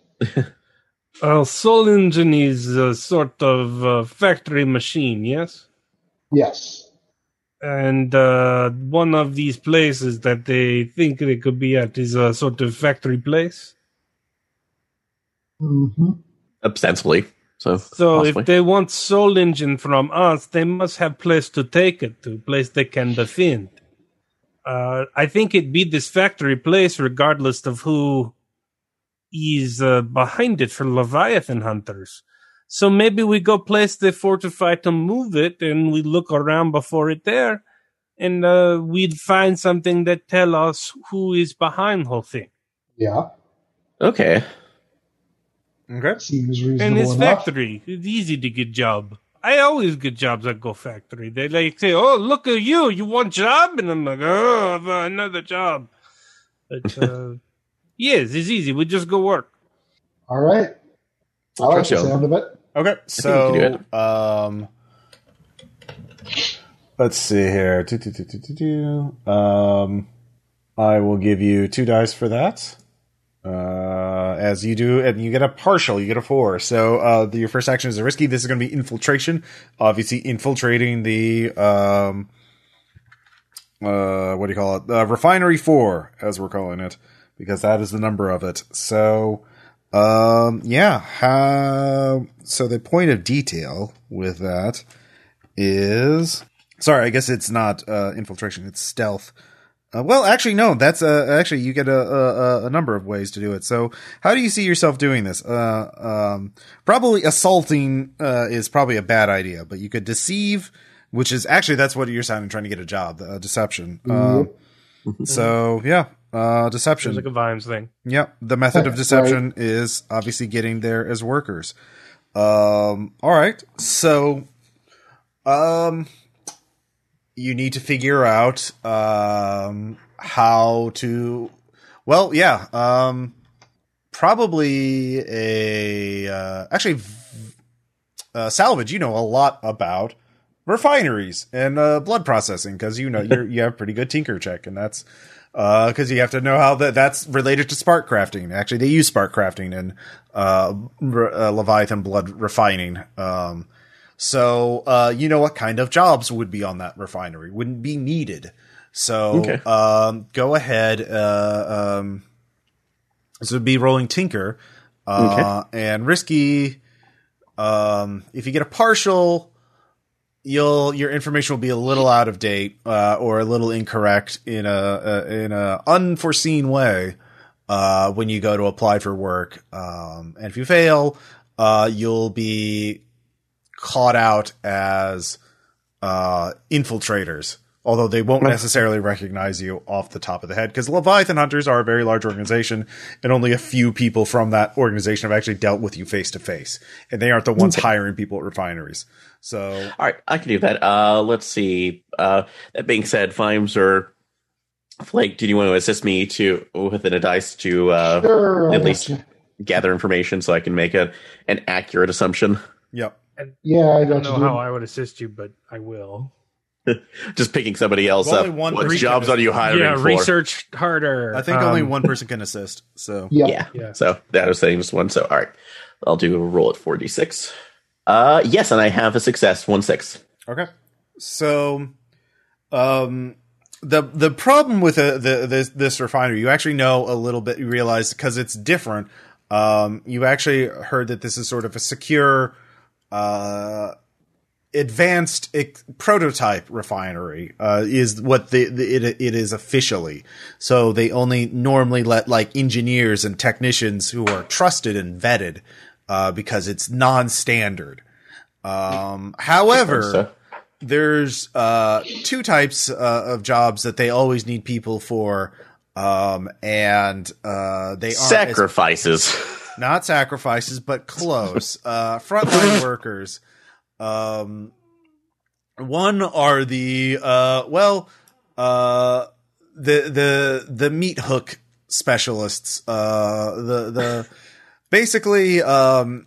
uh, Soul Engine is a sort of uh, factory machine, yes? Yes. And uh, one of these places that they think they could be at is a sort of factory place. Hmm ostensibly, so So possibly. if they want Soul Engine from us, they must have place to take it to, place they can defend. Uh, I think it'd be this factory place, regardless of who is uh, behind it for Leviathan hunters. So maybe we go place they fortify to move it, and we look around before it there, and uh, we'd find something that tell us who is behind the whole thing. Yeah. okay, Okay. Seems reasonable And it's enough. factory. It's easy to get job. I always get jobs at Go Factory. They like say, "Oh, look at you! You want job?" And I'm like, "Oh, another job." But [laughs] uh, yes, it's easy. We just go work. All right. I like the you. sound of it. Okay. So um let's see here. Do, do, do, do, do, do. Um I will give you two dice for that. Uh, as you do, and you get a partial, you get a four. So, uh, the, your first action is a risky. This is going to be infiltration. Obviously, infiltrating the, um, uh, what do you call it? Uh, refinery four, as we're calling it, because that is the number of it. So, um, yeah. How, so the point of detail with that is, sorry, I guess it's not, uh, infiltration, it's stealth. Uh, well, actually, no. That's uh, actually you get a, a a number of ways to do it. So, how do you see yourself doing this? Uh, um, probably assaulting uh, is probably a bad idea, but you could deceive, which is actually that's what you're sounding trying to get a job, uh, deception. Um, so yeah, uh, deception. It's like a Vimes thing. Yep. The method of Right. deception is obviously getting there as workers. Um, all right. So, um, you need to figure out, um, how to, well, yeah, um, probably a, uh, actually, uh, salvage, you know a lot about refineries and, uh, blood processing because you know, [laughs] you're, you have pretty good tinker check and that's, because you have to know how that that's related to spark crafting. Actually, they use spark crafting in uh, re- uh, Leviathan blood refining. Um, so uh, you know what kind of jobs would be on that refinery wouldn't be needed. So Okay. um, go ahead. Uh, um, this would be rolling tinker uh, and risky. Um, if you get a partial, you'll your information will be a little out of date uh, or a little incorrect in a, a in a unforeseen way uh, when you go to apply for work. Um, and if you fail, uh, you'll be caught out as uh, infiltrators Although they won't necessarily recognize you off the top of the head because Leviathan Hunters are a very large organization and only a few people from that organization have actually dealt with you face to face. And they aren't the ones hiring people at refineries. So, All right, I can do that. Uh, let's see. Uh, that being said, Vimes or Flake, do you want to assist me to within a dice to uh, Sure, at least gather information so I can make a an accurate assumption? yep. Yeah, I I don't know you. dude. how I would assist you, but I will. [laughs] Just picking somebody else Well, up. one What jobs are you hiring yeah, for? research harder. I think Um, only one person can assist. So, [laughs] Yep. Yeah. Yeah. So that was saying just one. So all right, I'll do a roll at four d six. Uh, yes, and I have a success. One six. Okay. So, um, the the problem with the, the this this refinery, you actually know a little bit. You realize because it's different. Um, you actually heard that this is sort of a secure, uh, advanced ex- prototype refinery. Uh, is what the, the it it is officially. So they only normally let like engineers and technicians who are trusted and vetted, uh, because it's non-standard. Um, however, So, there's uh, two types uh, of jobs that they always need people for, um, and uh, they sacrifices. [laughs] not sacrifices, but close. [laughs] uh, frontline workers. Um, one are the uh, well, uh, the the the meat hook specialists. Uh, the the basically um,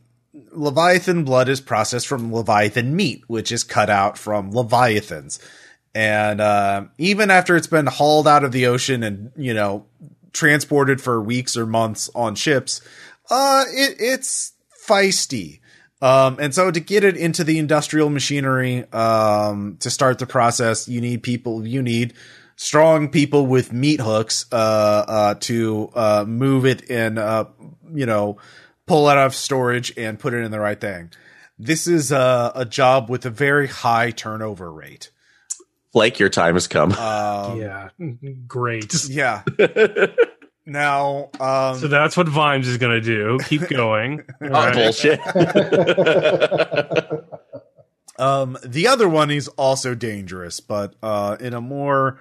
Leviathan blood is processed from Leviathan meat, which is cut out from Leviathans. And uh, even after it's been hauled out of the ocean and you know transported for weeks or months on ships, uh, it, it's feisty. Um, and so to get it into the industrial machinery, um, to start the process, you need people, you need strong people with meat hooks, uh, uh, to, uh, move it and, uh, you know, pull it out of storage and put it in the right thing. This is a, a job with a very high turnover rate. Like your time has come. Um, yeah, [laughs] great. yeah. [laughs] Now, um, So that's what Vimes is going to do. Keep [laughs] going. All [laughs] oh, right. bullshit. [laughs] Um, the other one is also dangerous, but uh, in a more,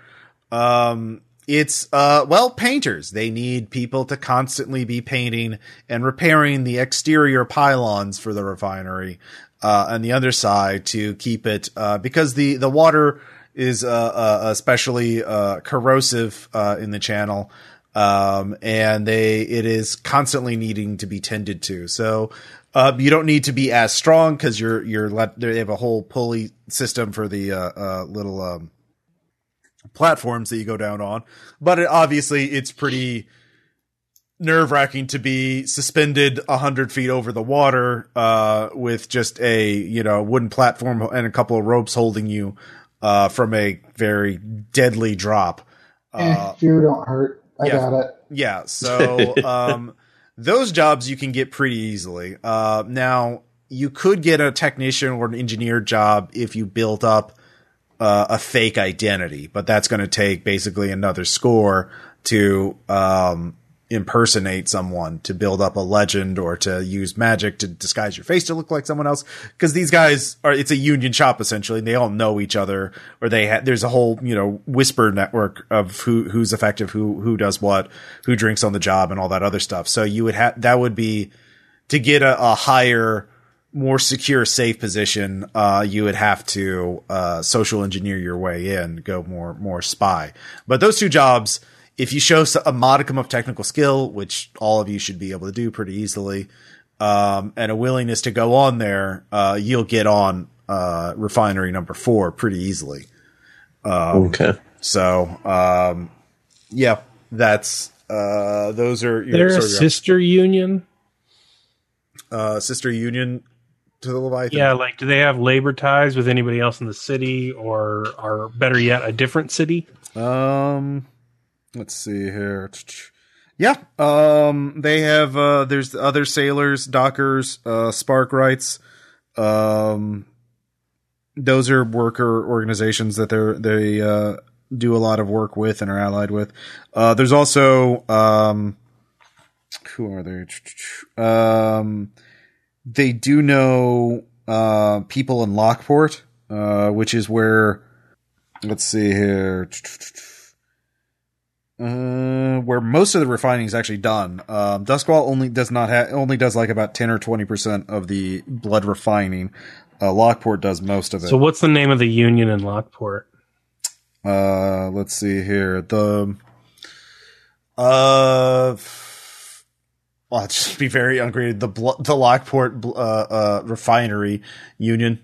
um, it's uh, well, painters. They need people to constantly be painting and repairing the exterior pylons for the refinery uh, on the other side to keep it uh, because the the water is uh, uh, especially uh, corrosive uh, in the channel. Um, and they, it is constantly needing to be tended to. So, uh, you don't need to be as strong because you're, you're let, they have a whole pulley system for the, uh, uh, little, um, platforms that you go down on. But it, obviously it's pretty nerve wracking to be suspended a hundred feet over the water, uh, with just a, you know, wooden platform and a couple of ropes holding you, uh, from a very deadly drop. Eh, fear don't hurt. I yeah. got it. Yeah, so [laughs] um, those jobs you can get pretty easily. Uh, now you could get a technician or an engineer job if you built up uh, a fake identity, but that's going to take basically another score to um, impersonate someone to build up a legend or to use magic to disguise your face to look like someone else. Because these guys are, it's a union shop essentially, and they all know each other, or they ha- there's a whole you know whisper network of who who's effective, who who does what, who drinks on the job, and all that other stuff. So you would have that would be to get a, a higher more secure, safe position, uh, you would have to uh, social engineer your way in, go more more spy. But those two jobs, if you show a modicum of technical skill, which all of you should be able to do pretty easily, um, and a willingness to go on there, uh, you'll get on uh, refinery number four pretty easily. okay. So, um, yeah, that's uh, those are your They're a sort your- sister union. uh, sister union to the Leviathan. Yeah, like do they have labor ties with anybody else in the city, or are better yet, a different city? Um, let's see here. Yeah, um, they have. Uh, there's other sailors, dockers, uh, sparkwrights. Um, those are worker organizations that they're they uh, do a lot of work with and are allied with. Uh, there's also um, who are they? Um, they do know uh, people in Lockport, uh, which is where let's see here. Uh, where most of the refining is actually done. Um, Doskvol only does not have only does like about ten or twenty percent of the blood refining. Uh, Lockport does most of it. So what's the name of the union in Lockport? Uh, let's see here. The uh, well, I'll just be very ungraded. The bl- the Lockport bl- uh, uh refinery union.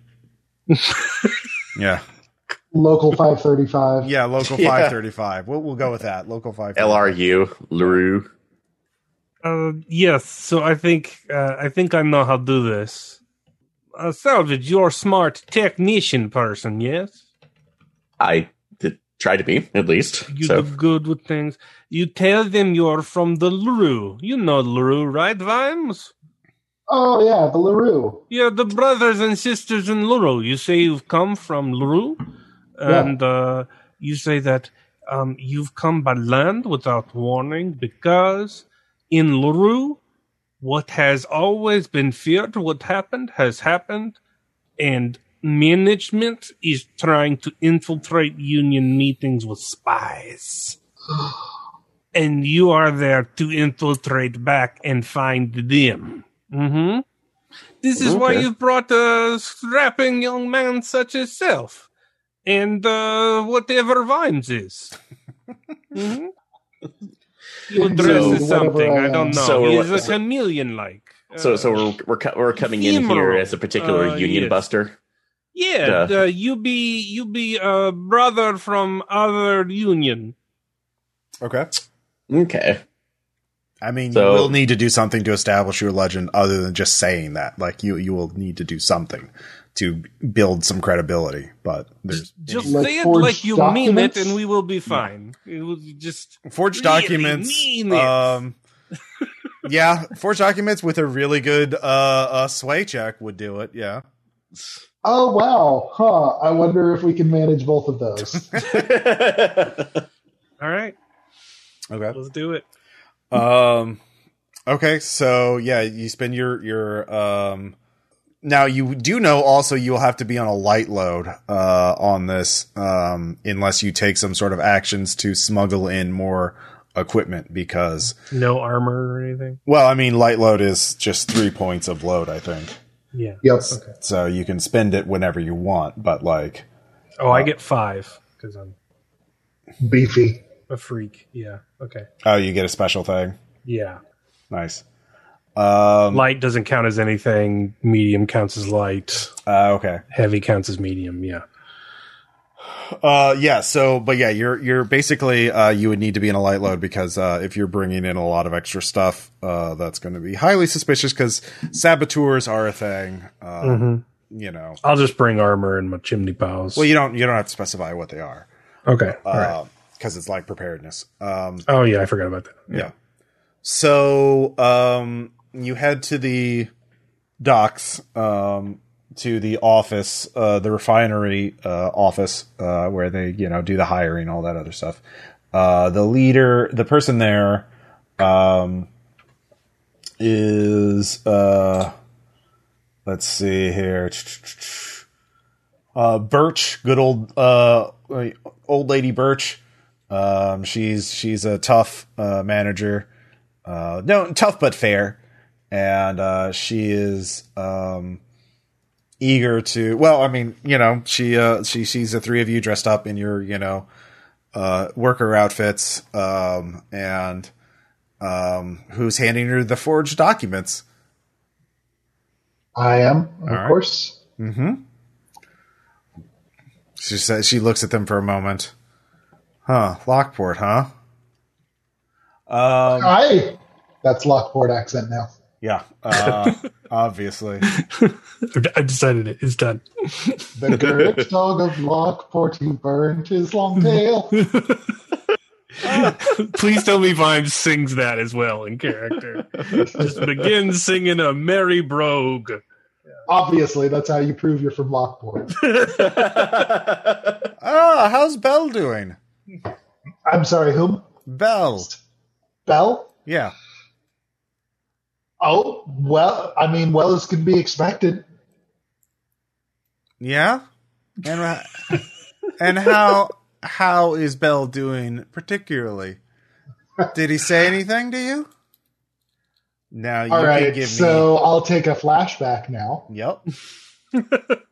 [laughs] yeah, Local 535. yeah. Local [laughs] Yeah. five thirty five. We'll we'll go with that. Local five. LRU, LaRue. Uh, yes. So I think uh, I think I know how to do this. Uh, Salvage, you're a smart technician person, yes? I did try to be, at least. You so do good with things. You tell them you're from the LaRue. You know LaRue, right, Vimes? Oh, yeah, the LaRue. Yeah, the brothers and sisters in LaRue. You say you've come from LaRue, and uh, you say that um, you've come by land without warning because in LaRue, what has always been feared, what happened, has happened, and management is trying to infiltrate union meetings with spies. [sighs] and you are there to infiltrate back and find them. Mm-hmm. This is why you've brought a strapping young man such as self, and uh, whatever Vimes is. [laughs] hmm You dress So- as something I don't know. So he a chameleon like. so so we're we're, co- we're coming in here as a particular Uh, union yes. buster. yeah, Duh. uh, you be you be a brother from other union. Okay. Okay. I mean, So- you will need to do something to establish your legend, other than just saying that. Like you, you will need to do something to build some credibility. But there's Just Like say it like you mean it, and we will be fine. It will just forged really documents. mean it. Um, [laughs] yeah, forged documents with a really good uh, uh, sway check would do it. Yeah. Oh, wow. Huh. I wonder if we can manage both of those. [laughs] all right. Okay. Let's do it. Um. Okay. So yeah, you spend your your um. Now you do know also you will have to be on a light load uh on this um unless you take some sort of actions to smuggle in more equipment because No armor or anything. well I mean light load is just 3 points of load I think. Yeah. Yep. Okay. So you can spend it whenever you want but like Oh, I get five because I'm Beefy. a freak. Yeah. Okay. oh you get a special thing. Yeah. Nice. Um Light doesn't count as anything. Medium counts as light. uh, okay. Heavy counts as medium. Yeah. Uh, yeah. So, but yeah, you're you're basically uh, you would need to be in a light load because uh, if you're bringing in a lot of extra stuff, uh, that's going to be highly suspicious because saboteurs are a thing. Um, You know, I'll just bring armor and my chimney piles. well, you don't you don't have to specify what they are okay. Right. because it's like preparedness. Um, Oh yeah, I forgot about that. yeah. So, um, you head to the docks, um, to the office, uh, the refinery, uh, office, uh, where they, you know, do the hiring, all that other stuff. Uh, the leader, the person there, um, is, uh, let's see here. Uh, Birch, good old, uh, old lady Birch. Um, she's, she's a tough, manager no, tough but fair, and uh, she is um, eager to. Well, I mean, you know, she uh, she sees the three of you dressed up in your, you know, uh, worker outfits, um, and um, who's handing her the forged documents. I am, of right. course. Mm-hmm. She says she looks at them for a moment. Huh, Lockport, huh? Um, Hi. That's Lockport accent now. Yeah, uh, [laughs] obviously. I've decided it. It's done. The courage dog of Lockport, he burned his long tail. [laughs] Please tell me Vimes sings that as well in character. Just begin singing a merry brogue. Obviously, that's how you prove you're from Lockport. [laughs] Ah, how's Bell doing? I'm sorry, whom? Belle. Bell? Yeah. Oh, well, I mean, well as can be expected. Yeah? And, uh, [laughs] and how how is Bell doing particularly? Did he say anything to you? Now you All can right, give me so I'll take a flashback now. Yep. [laughs]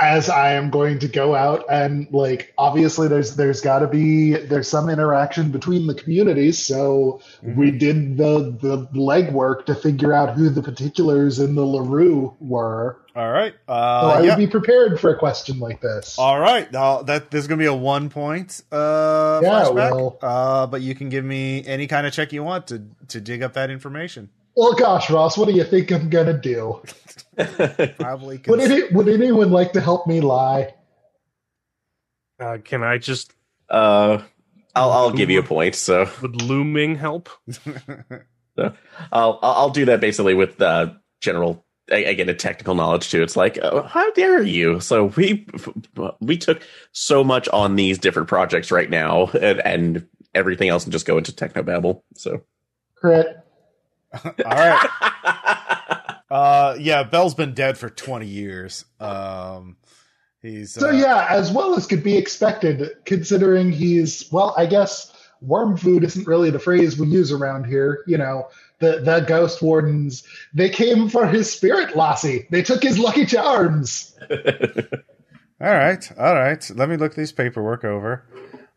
as I am going to go out and like obviously there's there's got to be there's some interaction between the communities so we did the the legwork to figure out who the particulars in the Larue were All right. so Uh, I yeah. would be prepared for a question like this All right. Uh, that there's gonna be a one point uh, Yeah, flashback. well- uh, but you can give me any kind of check you want to to dig up that information. well gosh Ross what do you think I'm gonna do [laughs] Probably. [laughs] would, any, would anyone like to help me lie Uh, can I just uh, I'll I'll give you a point. So would looming help? I'll [laughs] I'll I'll do that basically with uh, general again a technical knowledge too. It's like oh, how dare you? So we we took so much on these different projects right now, and, and everything else and just go into technobabble. So crit [laughs] All right. Uh, yeah, Bell's been dead for 20 years. Um, he's So uh, yeah, as well as could be expected, considering he's well, I guess worm food isn't really the phrase we use around here. You know, the the ghost wardens they came for his spirit, Lassie. They took his lucky charms. [laughs] All right, all right. Let me look these paperwork over.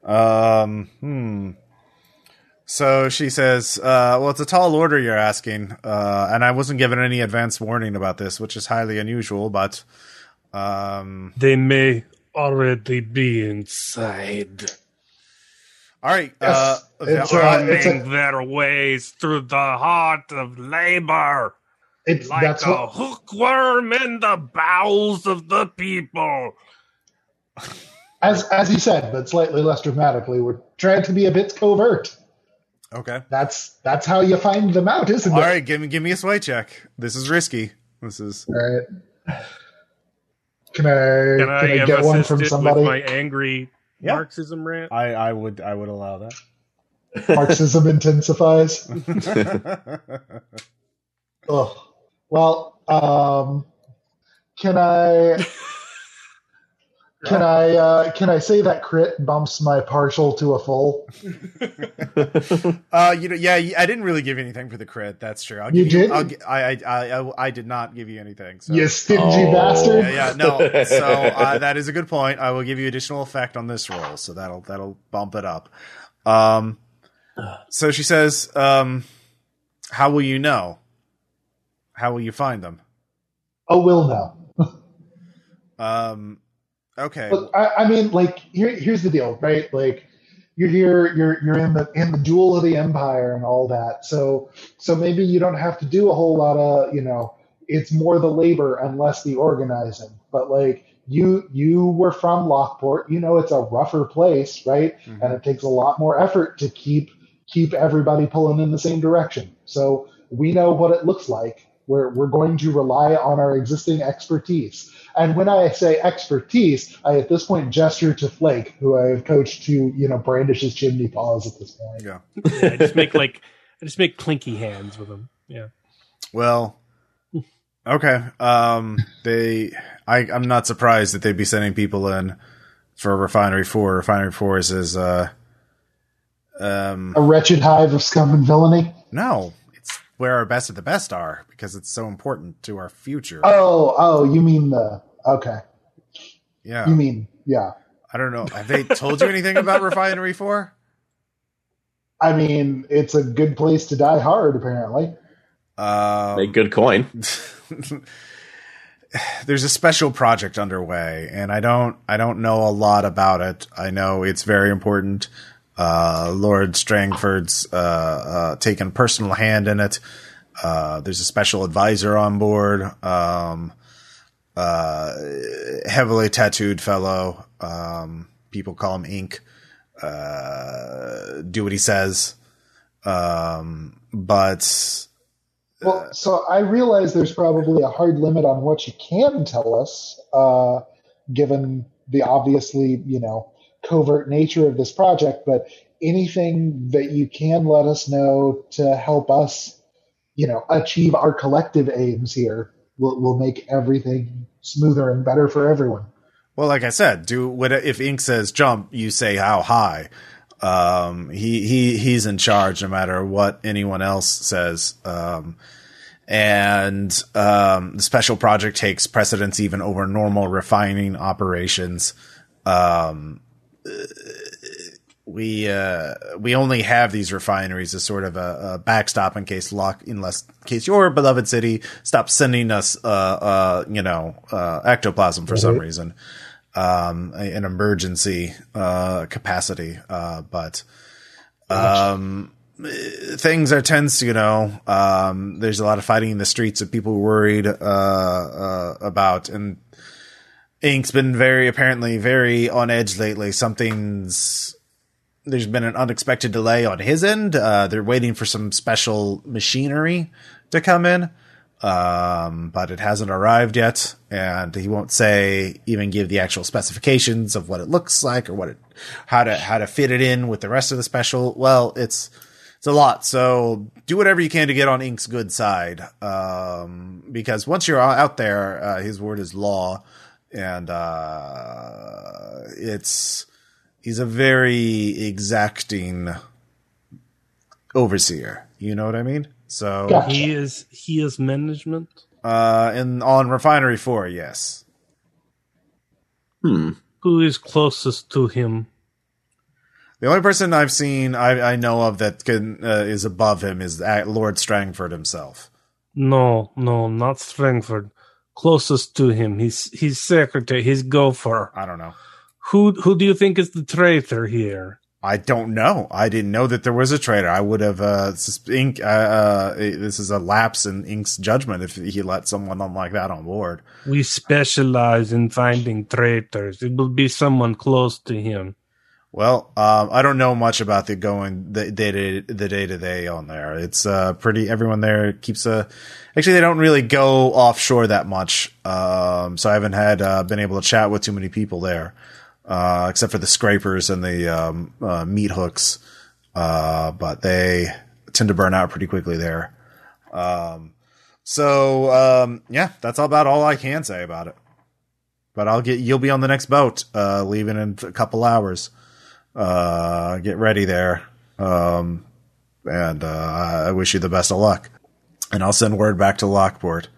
Um, hmm. So she says, uh, "Well, it's a tall order you're asking, uh, and I wasn't given any advance warning about this, which is highly unusual. But, um, They may already be inside, all right. Uh, Yes, it's, the- uh, it's a- their ways through the heart of labor, It's like that's a what hookworm in the bowels of the people. as as he said, but slightly less dramatically. We're trying to be a bit covert. Okay. That's that's how you find them out, isn't All it? right. Give me, give me a sway check. This is risky. This is All right. Can I Can I, can I get one from somebody? with my angry Yeah. Marxism rant? I, I would, I would allow that. [laughs] [laughs] Marxism intensifies. that. [laughs] Oh, well, um, can I can I uh, can I say that crit bumps my partial to a full? [laughs] Uh, you know, yeah, I didn't really give you anything for the crit. That's true. I'll You give you. didn't? I'll, I, I, I, I, I did not give you anything. So. You stingy Oh. bastard! Yeah, yeah, no. So uh, that is a good point. I will give you additional effect on this roll, so that'll that'll bump it up. Um, so she says, um, "How will you know? How will you find them?" Oh, will know. [laughs] Um, okay. But I, I mean, like, here, here's the deal, right? Like, you're here, you're you're in the in the duel of the empire and all that. So so maybe you don't have to do a whole lot of, you know, it's more the labor and less the organizing. But like, you you were from Lockport, you know, it's a rougher place, right? Mhm. and it takes a lot more effort to keep keep everybody pulling in the same direction. So we know what it looks like. We're we're going to rely on our existing expertise. And when I say expertise, I at this point gesture to Flake, who I have coached to you know brandish his chimney paws at this point. Yeah. Yeah, I just make like I just make clinky hands with them. Yeah. Well, okay. Um, they. I, I'm not surprised that they'd be sending people in for Refinery Four. Refinery Four is, is uh, um, A wretched hive of scum and villainy. no, it's where our best of the best are because it's so important to our future. Oh oh, you mean the okay? yeah. You mean yeah? I don't know. Have they told you anything about [laughs] Refinery Four? I mean, it's a good place to die hard, apparently. Um, Make good coin. [laughs] there's a special project underway and i don't i don't know a lot about it i know it's very important uh lord strangford's uh uh taken personal hand in it. Uh there's a special advisor on board. Um uh heavily tattooed fellow. Um people call him ink. Uh do what he says. Um but Well, so I realize there's probably a hard limit on what you can tell us, given the obviously, you know, covert nature of this project, but anything that you can let us know to help us, you know, achieve our collective aims here will, will make everything smoother and better for everyone. Well, like I said, do what if Ink says jump, you say how high. Um, he he he's in charge no matter what anyone else says. Um, and um, the special project takes precedence even over normal refining operations. Um, we uh, we only have these refineries as sort of a, a backstop in case lock unless in case your beloved city stops sending us uh, uh, you know uh, ectoplasm for some reason um, an emergency uh, capacity uh, but um, things are tense you know um, there's a lot of fighting in the streets of people worried uh, uh, about and Ink's been very apparently very on edge lately. Something's there's been an unexpected delay on his end. Uh, they're waiting for some special machinery to come in, um, but it hasn't arrived yet, and he won't say even give the actual specifications of what it looks like or what it how to how to fit it in with the rest of the special. Well, it's it's a lot. So do whatever you can to get on Ink's good side, um, because once you're out there, uh, his word is law, and uh, it's he's a very exacting overseer. You know what I mean? So, Gotcha. He is he is management. uh, and on Refinery Four, yes, Hmm. Who is closest to him? the only person I've seen I, I know of that can uh, is above him is Lord Strangford himself. No, no, not Strangford. Closest to him, his his secretary, his gopher. I don't know. Who who do you think is the traitor here? I don't know. I didn't know that there was a traitor. I would have uh, Ink. Uh, uh, this is a lapse in Ink's judgment if he let someone on like that on board. We specialize in finding traitors. It will be someone close to him. Well, um, I don't know much about the going the day to the day to day on there. It's uh, pretty. Everyone there keeps a. Actually, they don't really go offshore that much. Um, so I haven't had uh, been able to chat with too many people there, uh, except for the scrapers and the um, uh, meat hooks. Uh, but they tend to burn out pretty quickly there. Um, so um, yeah, that's about all I can say about it. But I'll get you'll be on the next boat, uh, leaving in a couple hours uh, get ready there. Um, and, uh, I wish you the best of luck. And I'll send word back to Lockport,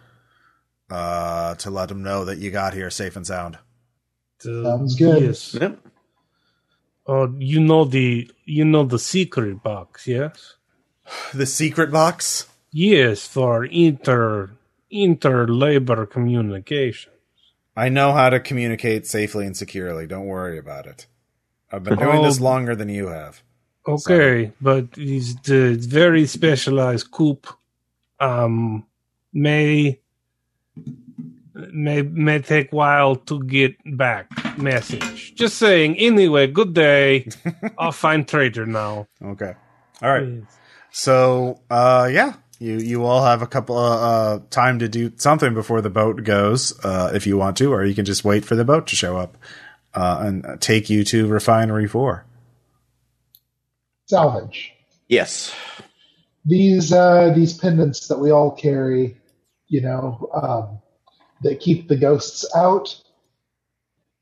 uh, to let them know that you got here safe and sound. Uh, Sounds good. Yes. Yep. Oh, you know the you know the secret box, yes? [sighs] The secret box? Yes, for inter inter labor communication. I know how to communicate safely and securely. Don't worry about it. I've been doing this Oh. longer than you have. Okay, but it's the very specialized coop um may may may take while to get back message. Just saying. Anyway, good day. [laughs] I'll find traitor now. Okay. All right. So, uh, yeah, you you all have a couple of uh, time to do something before the boat goes, uh, if you want to, or you can just wait for the boat to show up uh, and take you to Refinery Four. Salvage. Yes. These uh, these pendants that we all carry, you know, um, that keep the ghosts out.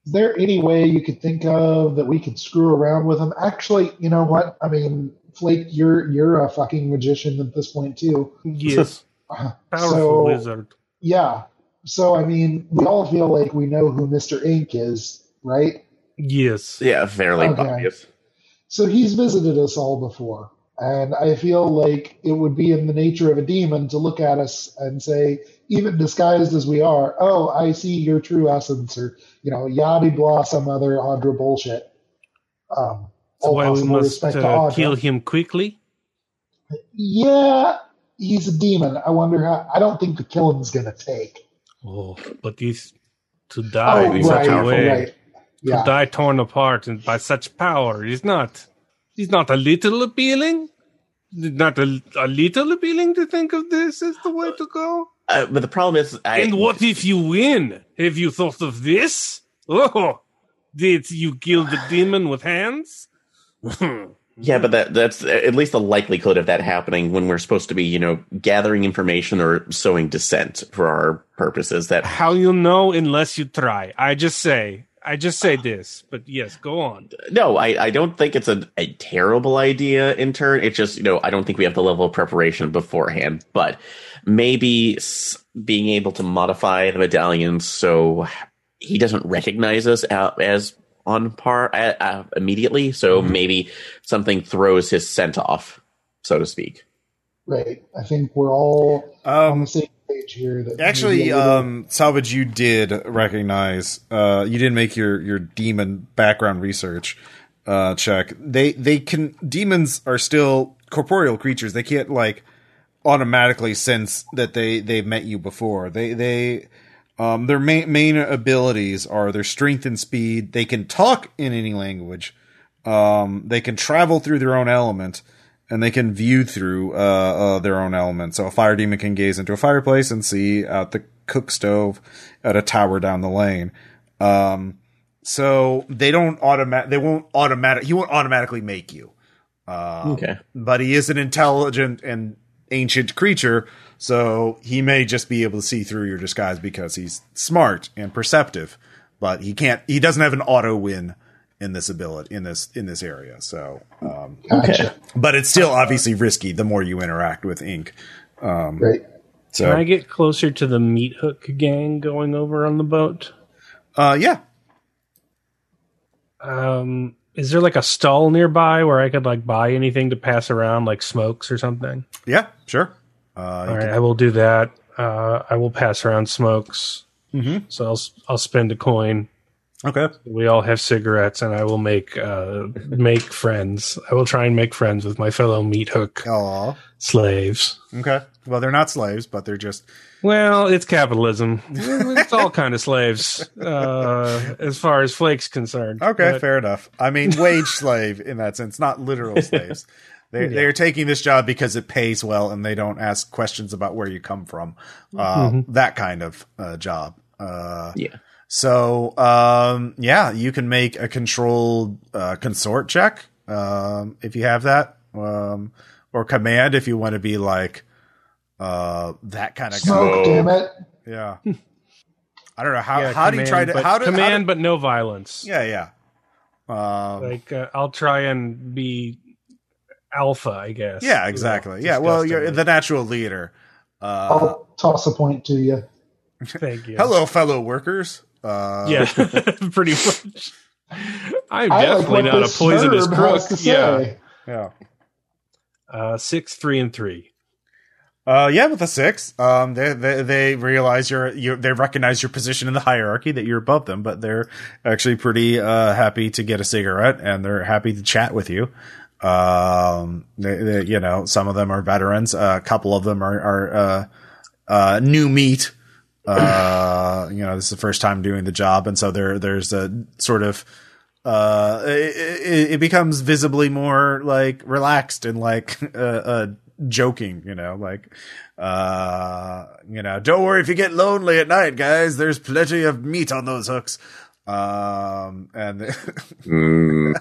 Is there any way you could think of that we could screw around with them? Actually, you know what? I mean, Flake, you're you're a fucking magician at this point too. Yes. [laughs] Powerful so, wizard. Yeah. So I mean, we all feel like we know who Mister Ink is, right? Yes. Yeah, fairly Okay. obvious. So he's visited us all before. And I feel like it would be in the nature of a demon to look at us and say, even disguised as we are, oh, I see your true essence, or, you know, yada blah, some other Audra bullshit. Um, That's all why we must to uh, kill him quickly. Yeah, he's a demon. I wonder how, I don't think the killing's going to take. Oh, but he's to die oh, in he's such a way. right. To die torn apart and by such power. He's not. He's not a little appealing. Not a, a little appealing to think of this as the way to go. Uh, but the problem is, I, and what if you win? Have you thought of this? Oh, did you kill the demon with hands? [laughs] Yeah, but that that's at least the likelihood of that happening when we're supposed to be, you know, gathering information or sowing dissent for our purposes. That How you know unless you try? I just say. I just say this, but yes, go on. No, I, I don't think it's a, a terrible idea in turn. It's just, you know, I don't think we have the level of preparation beforehand, but maybe s- being able to modify the medallion so he doesn't recognize us out as on par uh, uh, immediately. So maybe something throws his scent off, so to speak. Right. I think we're all on Um, the same page here. That Actually, um, Salvage, you did recognize. Uh, you didn't make your your demon background research uh, check. They they can demons are still corporeal creatures. They can't like automatically sense that they they've met you before. They they um, their main main abilities are their strength and speed. They can talk in any language. Um, they can travel through their own element, and they can view through uh, uh, their own element. So a fire demon can gaze into a fireplace and see out the cook stove at a tower down the lane. Um, so they don't automatic. They won't automatic. He won't automatically make you. Um, Okay. but he is an intelligent and ancient creature, so he may just be able to see through your disguise because he's smart and perceptive. But he can't. He doesn't have an auto win in this ability in this in this area. So, um, Gotcha. but it's still obviously risky the more you interact with ink. Right. So, Can I get closer to the meat hook gang going over on the boat? uh, yeah, Um, is there like a stall nearby where I could like buy anything to pass around, like smokes or something? yeah, sure. Uh, All right, I will do that. Uh, I will pass around smokes. Mm-hmm. So I'll I'll spend a coin. Okay. We all have cigarettes, and I will make uh, make friends. I will try and make friends with my fellow meat hook Aw. slaves. Okay. Well, they're not slaves, but they're just Well, it's capitalism. [laughs] it's all kind of slaves, uh, as far as Flake's concerned. Okay, But- fair enough. I mean, wage slave in that sense, not literal [laughs] slaves. They they're taking this job because it pays well, and they don't ask questions about where you come from. Uh, That kind of uh, job. Uh, Yeah. So um, yeah, you can make a controlled uh, consort check um, if you have that, um, or command if you want to be like uh, that kind of guy. Smoke, Whoa. damn it. Yeah. [laughs] I don't know how. Yeah, how do you try command, to? but- How do command, How do, but no violence. yeah, yeah. Um, Like uh, I'll try and be alpha, I guess. Yeah, exactly. Yeah, well, you're disgustingly. the natural leader. Uh, I'll toss a point to you. Thank you. hello, fellow workers. Uh, Yeah, [laughs] [laughs] pretty much. I'm I definitely what not a poisonous crook. Yeah. yeah, Uh, six, three, and three. uh, yeah. With a six, um, they they, they realize you're you they recognize your position in the hierarchy that you're above them, but they're actually pretty uh happy to get a cigarette and they're happy to chat with you. Um, they, they, you know, some of them are veterans. Uh, a couple of them are are uh, uh, new meat. Uh, you know, this is the first time doing the job, and so there there's a sort of uh, it, it, it becomes visibly more like relaxed and like [laughs] uh, uh, joking. You know, like uh, you know, don't worry if you get lonely at night, guys. There's plenty of meat on those hooks. Um, and [laughs] Mm.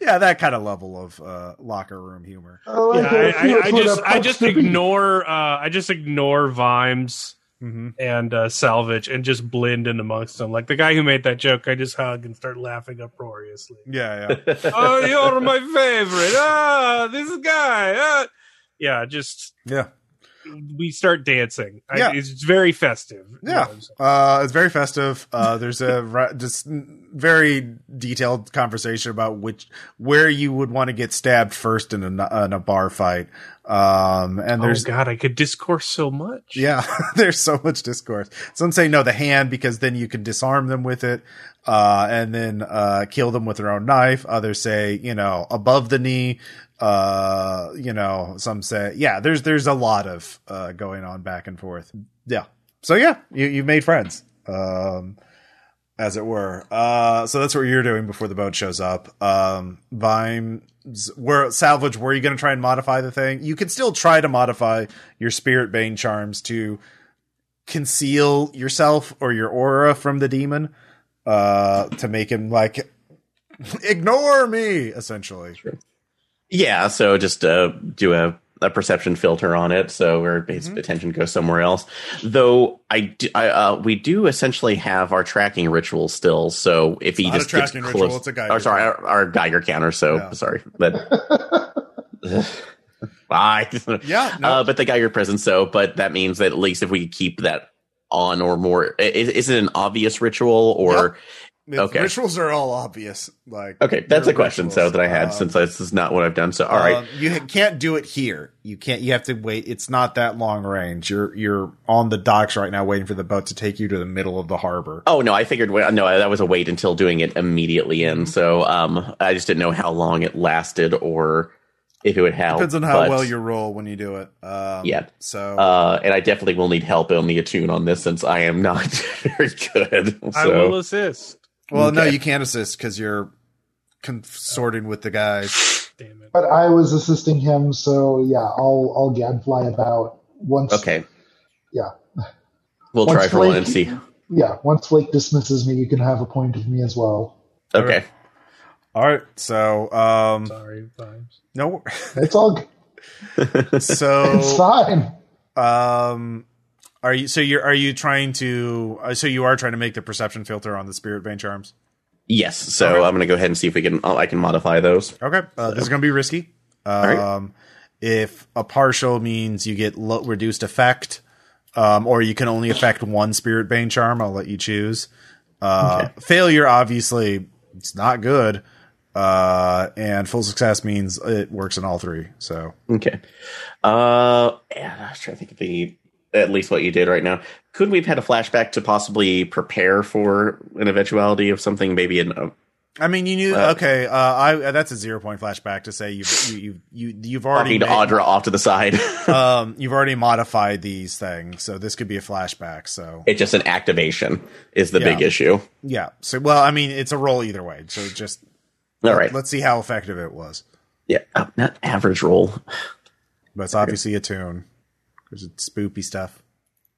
yeah, that kind of level of uh, locker room humor. I like Yeah. I, I, I just a I just punch to beat. ignore uh, I just ignore Vimes Mm-hmm. and uh, Salvage and just blend in amongst them. Like the guy who made that joke, I just hug and start laughing uproariously. Yeah, yeah. [laughs] oh, you're my favorite. Ah, this guy. Ah. Yeah, just Yeah. we start dancing. I- Yeah. it's very festive. You know Yeah, what I'm saying? uh, it's very festive. Uh, there's a [laughs] ra- just very detailed conversation about which where you would want to get stabbed first in a in a bar fight. Um, and Oh there's God, I could discourse so much. yeah, [laughs] there's so much discourse. Some say no, the hand because then you can disarm them with it, uh, and then uh, kill them with their own knife. Others say you know above the knee. Uh, you know, some say yeah. There's there's a lot of uh going on back and forth. Yeah. So yeah, you you made friends. Um, as it were. Uh, so that's what you're doing before the boat shows up. Um, Vimes, where salvage, were you going to try and modify the thing? You can still try to modify your spirit bane charms to conceal yourself or your aura from the demon, uh, to make him like [laughs] ignore me, essentially. Yeah, so just uh, do a a perception filter on it, so where his Mhm. attention goes somewhere else. Though I, do, I uh, we do essentially have our tracking ritual still. So if he not a just gets tracking close, ritual, it's a Geiger or sorry, our, our Geiger counter. So Yeah. sorry, but [laughs] bye. Yeah, [laughs] no. Uh, but the Geiger presence, so but that means that at least if we keep that on or more, is, is it an obvious ritual or It- okay. Rituals are all obvious. Like okay? That's a question so that I had Um, since this is not what I've done. So all right, um, you can't do it here. You can't. You have to wait. It's not that long range. You're you're on the docks right now, waiting for the boat to take you to the middle of the harbor. Oh no, I figured no, that was a wait until doing it immediately Mm-hmm. in. So um, I just didn't know how long it lasted or if it would help. Depends on how but, well you roll when you do it. Um, Yeah. So Uh, and I definitely will need help on the attune on this since I am not [laughs] very good. So I will assist. Well, no, you can't assist because you're consorting with the guys. Damn it. But I was assisting him, so yeah, I'll I'll gadfly about once. okay, Yeah. we'll Once try for one and see. Yeah, once Flake dismisses me, you can have a point of me as well. Okay, All right. So um, Sorry, vibes. no. It's all. [laughs] [laughs] so It's fine. um, are you? So you're? Are you trying to? Uh, so you are trying to make the perception filter on the spirit bane charms? yes. So Okay. I'm going to go ahead and see if we can. I can modify those. Okay, uh, this is going to be risky. Um, right. If a partial means you get lo- reduced effect, um, or you can only affect one Spirit Bane charm, I'll let you choose. Uh, Failure, obviously, it's not good. Uh, and full success means it works in all three. So Okay. Uh, yeah, I was trying to think of the at least what you did right now. Could we have had a flashback to possibly prepare for an eventuality of something? Maybe in a, I mean, you knew. Uh, okay, uh, I that's a zero point flashback to say you've you you you you've already made- Audra off to the side. [laughs] um you've already modified these things, so this could be a flashback. So it's just an activation is the big issue. yeah, so well, I mean, it's a roll either way. So just All right. Let's see how effective it was. Yeah, oh, not average roll. But it's obviously attune because it's spoopy stuff.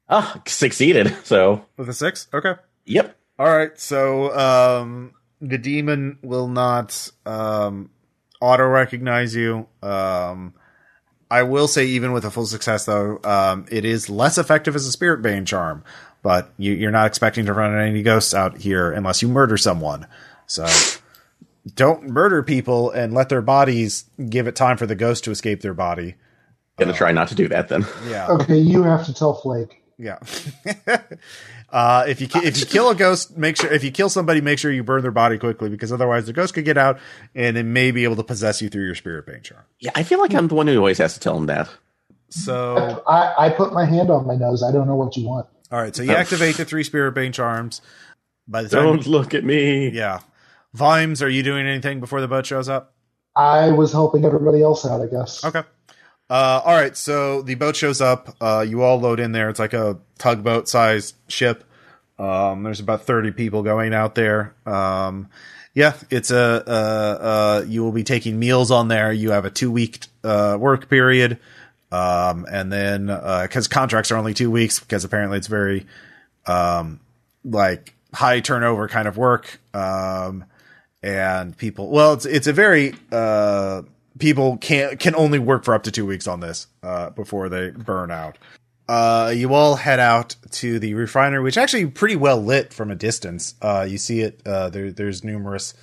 Ah, succeeded. [laughs] So, With a six, okay. yep. All right. So um, the demon will not um, auto recognize you. Um, I will say, even with a full success, though, um, it is less effective as a spirit bane charm. But you, you're not expecting to run any ghosts out here unless you murder someone. So [laughs] don't murder people and let their bodies give it time for the ghost to escape their body. Gonna try not to do that then. Yeah. Okay, you have to tell Flake. Yeah. [laughs] uh, if you ki- if you kill a ghost, make sure if you kill somebody, make sure you burn their body quickly because otherwise the ghost could get out and it may be able to possess you through your spirit bane charm. Yeah, I feel like I'm the one who always has to tell him that. So, I, I put my hand on my nose. I don't know what you want. all right. So you activate the three spirit bane charms. By the time, Don't look at me. yeah, Vimes, are you doing anything before the boat shows up? I was helping everybody else out, I guess. Okay. Uh, all right. So the boat shows up. Uh, you all load in there. It's like a tugboat sized ship. Um, there's about 30 people going out there. Um, yeah, it's a, uh, uh, you will be taking meals on there. You have a two week, uh, work period. Um, and then, uh, cause contracts are only two weeks because apparently it's very, um, like high turnover kind of work. Um, and people, well, it's, it's a very, uh, people can can only work for up to two weeks on this uh, before they burn out. Uh, you all head out to the refinery, which actually pretty well lit from a distance. Uh, you see it. Uh, there, there's numerous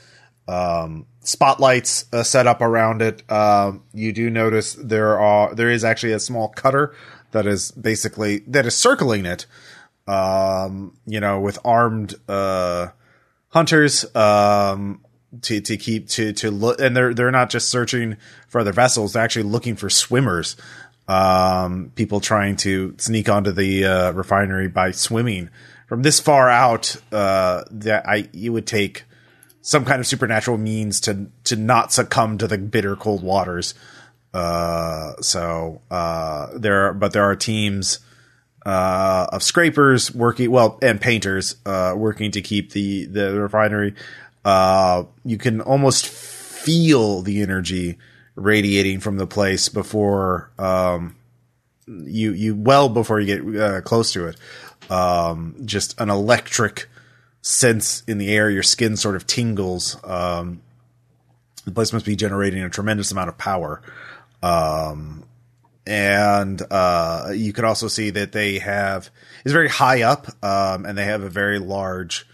um, spotlights uh, set up around it. Um, you do notice there are there is actually a small cutter that is basically that is circling it. Um, you know, with armed uh, hunters. Um, to to keep to to look and they're they're not just searching for other vessels they're actually looking for swimmers um people trying to sneak onto the uh, refinery by swimming from this far out uh that i you would take some kind of supernatural means to to not succumb to the bitter cold waters uh so uh there are but there are teams uh, of scrapers working well and painters uh, working to keep the the refinery. Uh, you can almost feel the energy radiating from the place before um, you you well before you get uh, close to it. Um, just an electric sense in the air. Your skin sort of tingles. Um, the place must be generating a tremendous amount of power. Um, and uh, you can also see that they have is very high up, um, and they have a very large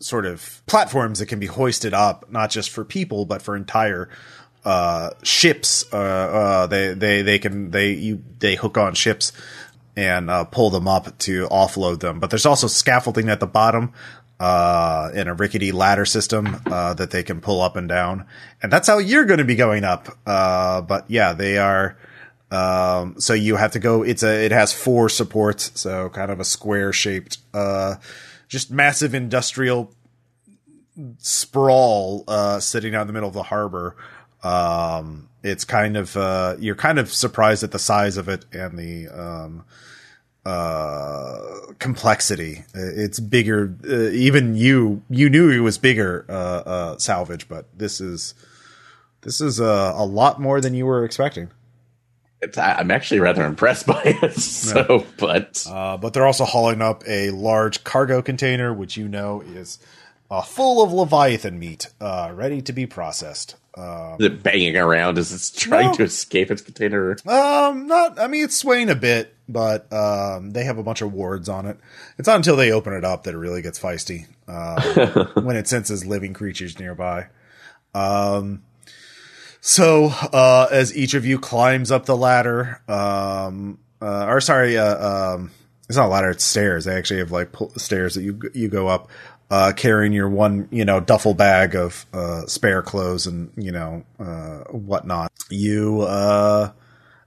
sort of platforms that can be hoisted up, not just for people but for entire uh, ships. Uh, uh, they they they can they you they hook on ships and uh, pull them up to offload them. But there's also scaffolding at the bottom uh, in a rickety ladder system uh, that they can pull up and down, and that's how you're going to be going up. Uh, but yeah, they are. Um, so you have to go. It's a. It has four supports, so kind of a square shaped, uh, just massive industrial sprawl uh, sitting out in the middle of the harbor. Um, it's kind of uh, you're kind of surprised at the size of it and the um, uh, complexity. It's bigger. Uh, even you you knew it was bigger, uh, uh, salvage, but this is this is a, a lot more than you were expecting. I'm actually rather impressed [laughs] by it. So, but Uh, but they're also hauling up a large cargo container, which you know is uh, full of leviathan meat, uh, ready to be processed. Um, is it banging around as it's trying No. to escape its container. Um, not. I mean, it's swaying a bit, but um, they have a bunch of wards on it. It's not until they open it up that it really gets feisty. Um, [laughs] when it senses living creatures nearby. Um, so uh, as each of you climbs up the ladder, um, uh, or sorry, uh, um, it's not a ladder; it's stairs. They actually have like stairs that you you go up. Uh, carrying your one, you know, duffel bag of uh, spare clothes and you know uh, whatnot. You uh,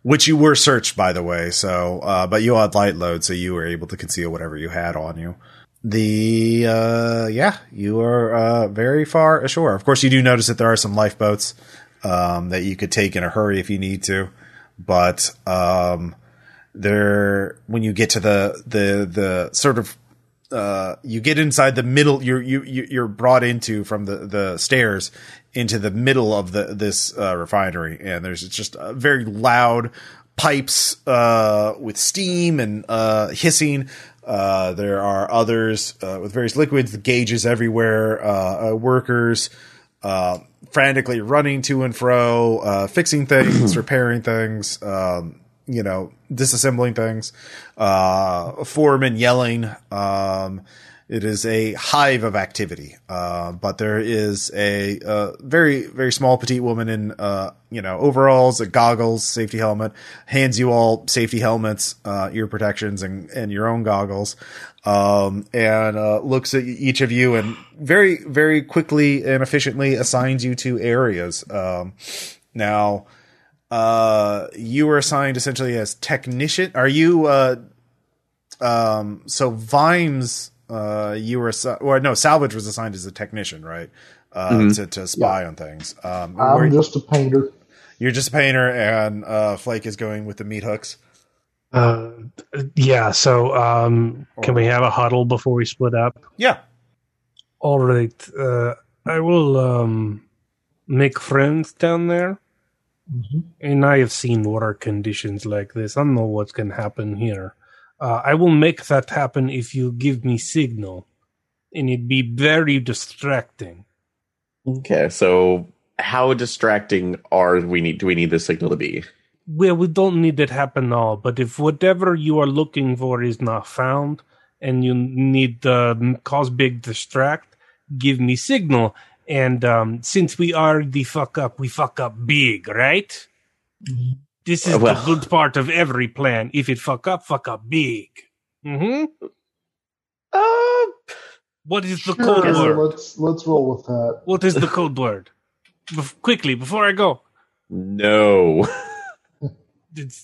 which you were searched by the way so uh, but you had light load so you were able to conceal whatever you had on you the uh, yeah you are uh, very far ashore of course you do notice that there are some lifeboats um, that you could take in a hurry if you need to but um, there when you get to the the the sort of uh, you get inside the middle. You're you you- you're brought into from the the stairs into the middle of the this uh, refinery, and there's just uh, very loud pipes uh, with steam and uh, hissing. Uh, there are others uh, with various liquids, gauges everywhere, uh, workers frantically running to and fro, uh, fixing things, [clears throat] repairing things, um, you know, disassembling things, uh, foreman yelling. Um, it is a hive of activity, uh, but there is a, uh very, very small petite woman in, uh, you know, overalls, goggles, safety helmet, hands you all safety helmets, uh, ear protections and, and your own goggles. Um, and, uh, looks at each of you and very, very quickly and efficiently assigns you to areas. Um, now, uh, you were assigned essentially as technician. Are you, uh, um, so Vimes, uh, you were, assi- or no, Salvage was assigned as a technician, right? Uh, Mhm. to, to spy on things. Um, I'm where- just a painter. you're just a painter and, uh, Flake is going with the meat hooks. Uh, yeah. So, um, can we have a huddle before we split up? Yeah. All right. Uh, I will um, make friends down there, Mhm. and I have seen work conditions like this. I don't know what can happen here. Uh, I will make that happen if you give me signal, and it'd be very distracting. Okay, so how distracting are we need? Do we need this signal to be? Well, we don't need it happen now, but if whatever you are looking for is not found, and you need to cause big distract, give me signal. And um, since we are the fuck up, we fuck up big, right? This is well- the good part of every plan. If it fuck up, fuck up big. hmm Uh, What is the Sure, code word? let's let's roll with that. What is the code word? Bef- quickly, before I go. no. [laughs] It's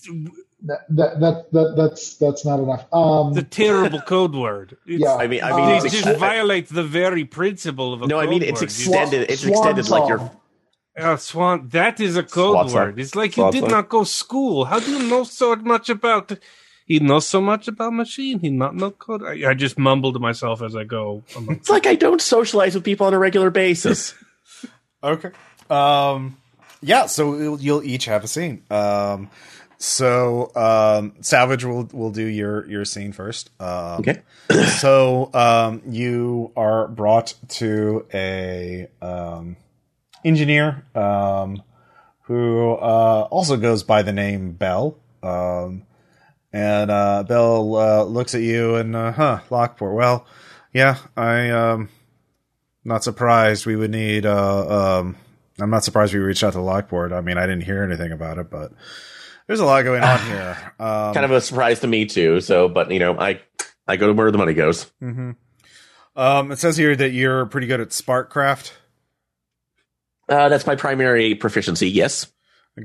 That, that, that, that that's that's not enough. Um, the terrible code word. [laughs] It's, Yeah. I mean, I Uh, mean, They it's just ex- violate the very principle of a no. I mean, it's word. extended. It's Swan extended like your. song. Uh, Swan, that is a code Swan word. It's like you Swan did not go school. How do you know so much about? He knows so much about machine. He not know code. I, I just mumble to myself as I go. I'm It's like I don't socialize with people on a regular basis. [laughs] Okay. Um, yeah. So you'll, you'll each have a scene. Um, so um, Salvage will will do your your scene first. Um, okay. [coughs] so um, you are brought to a um, engineer um, who uh, also goes by the name Bell. Um, and uh, Bell uh, looks at you and, uh, huh, Lockport. Well, yeah, I um, not surprised we would need. Uh, um, I'm not surprised we reached out to Lockport. I mean, I didn't hear anything about it, but there's a lot going on [sighs] here. Um, kind of a surprise to me too. So, but you know, I I go to where the money goes. hmm Um, it says here that you're pretty good at Sparkcraft. Uh, that's my primary proficiency. Yes.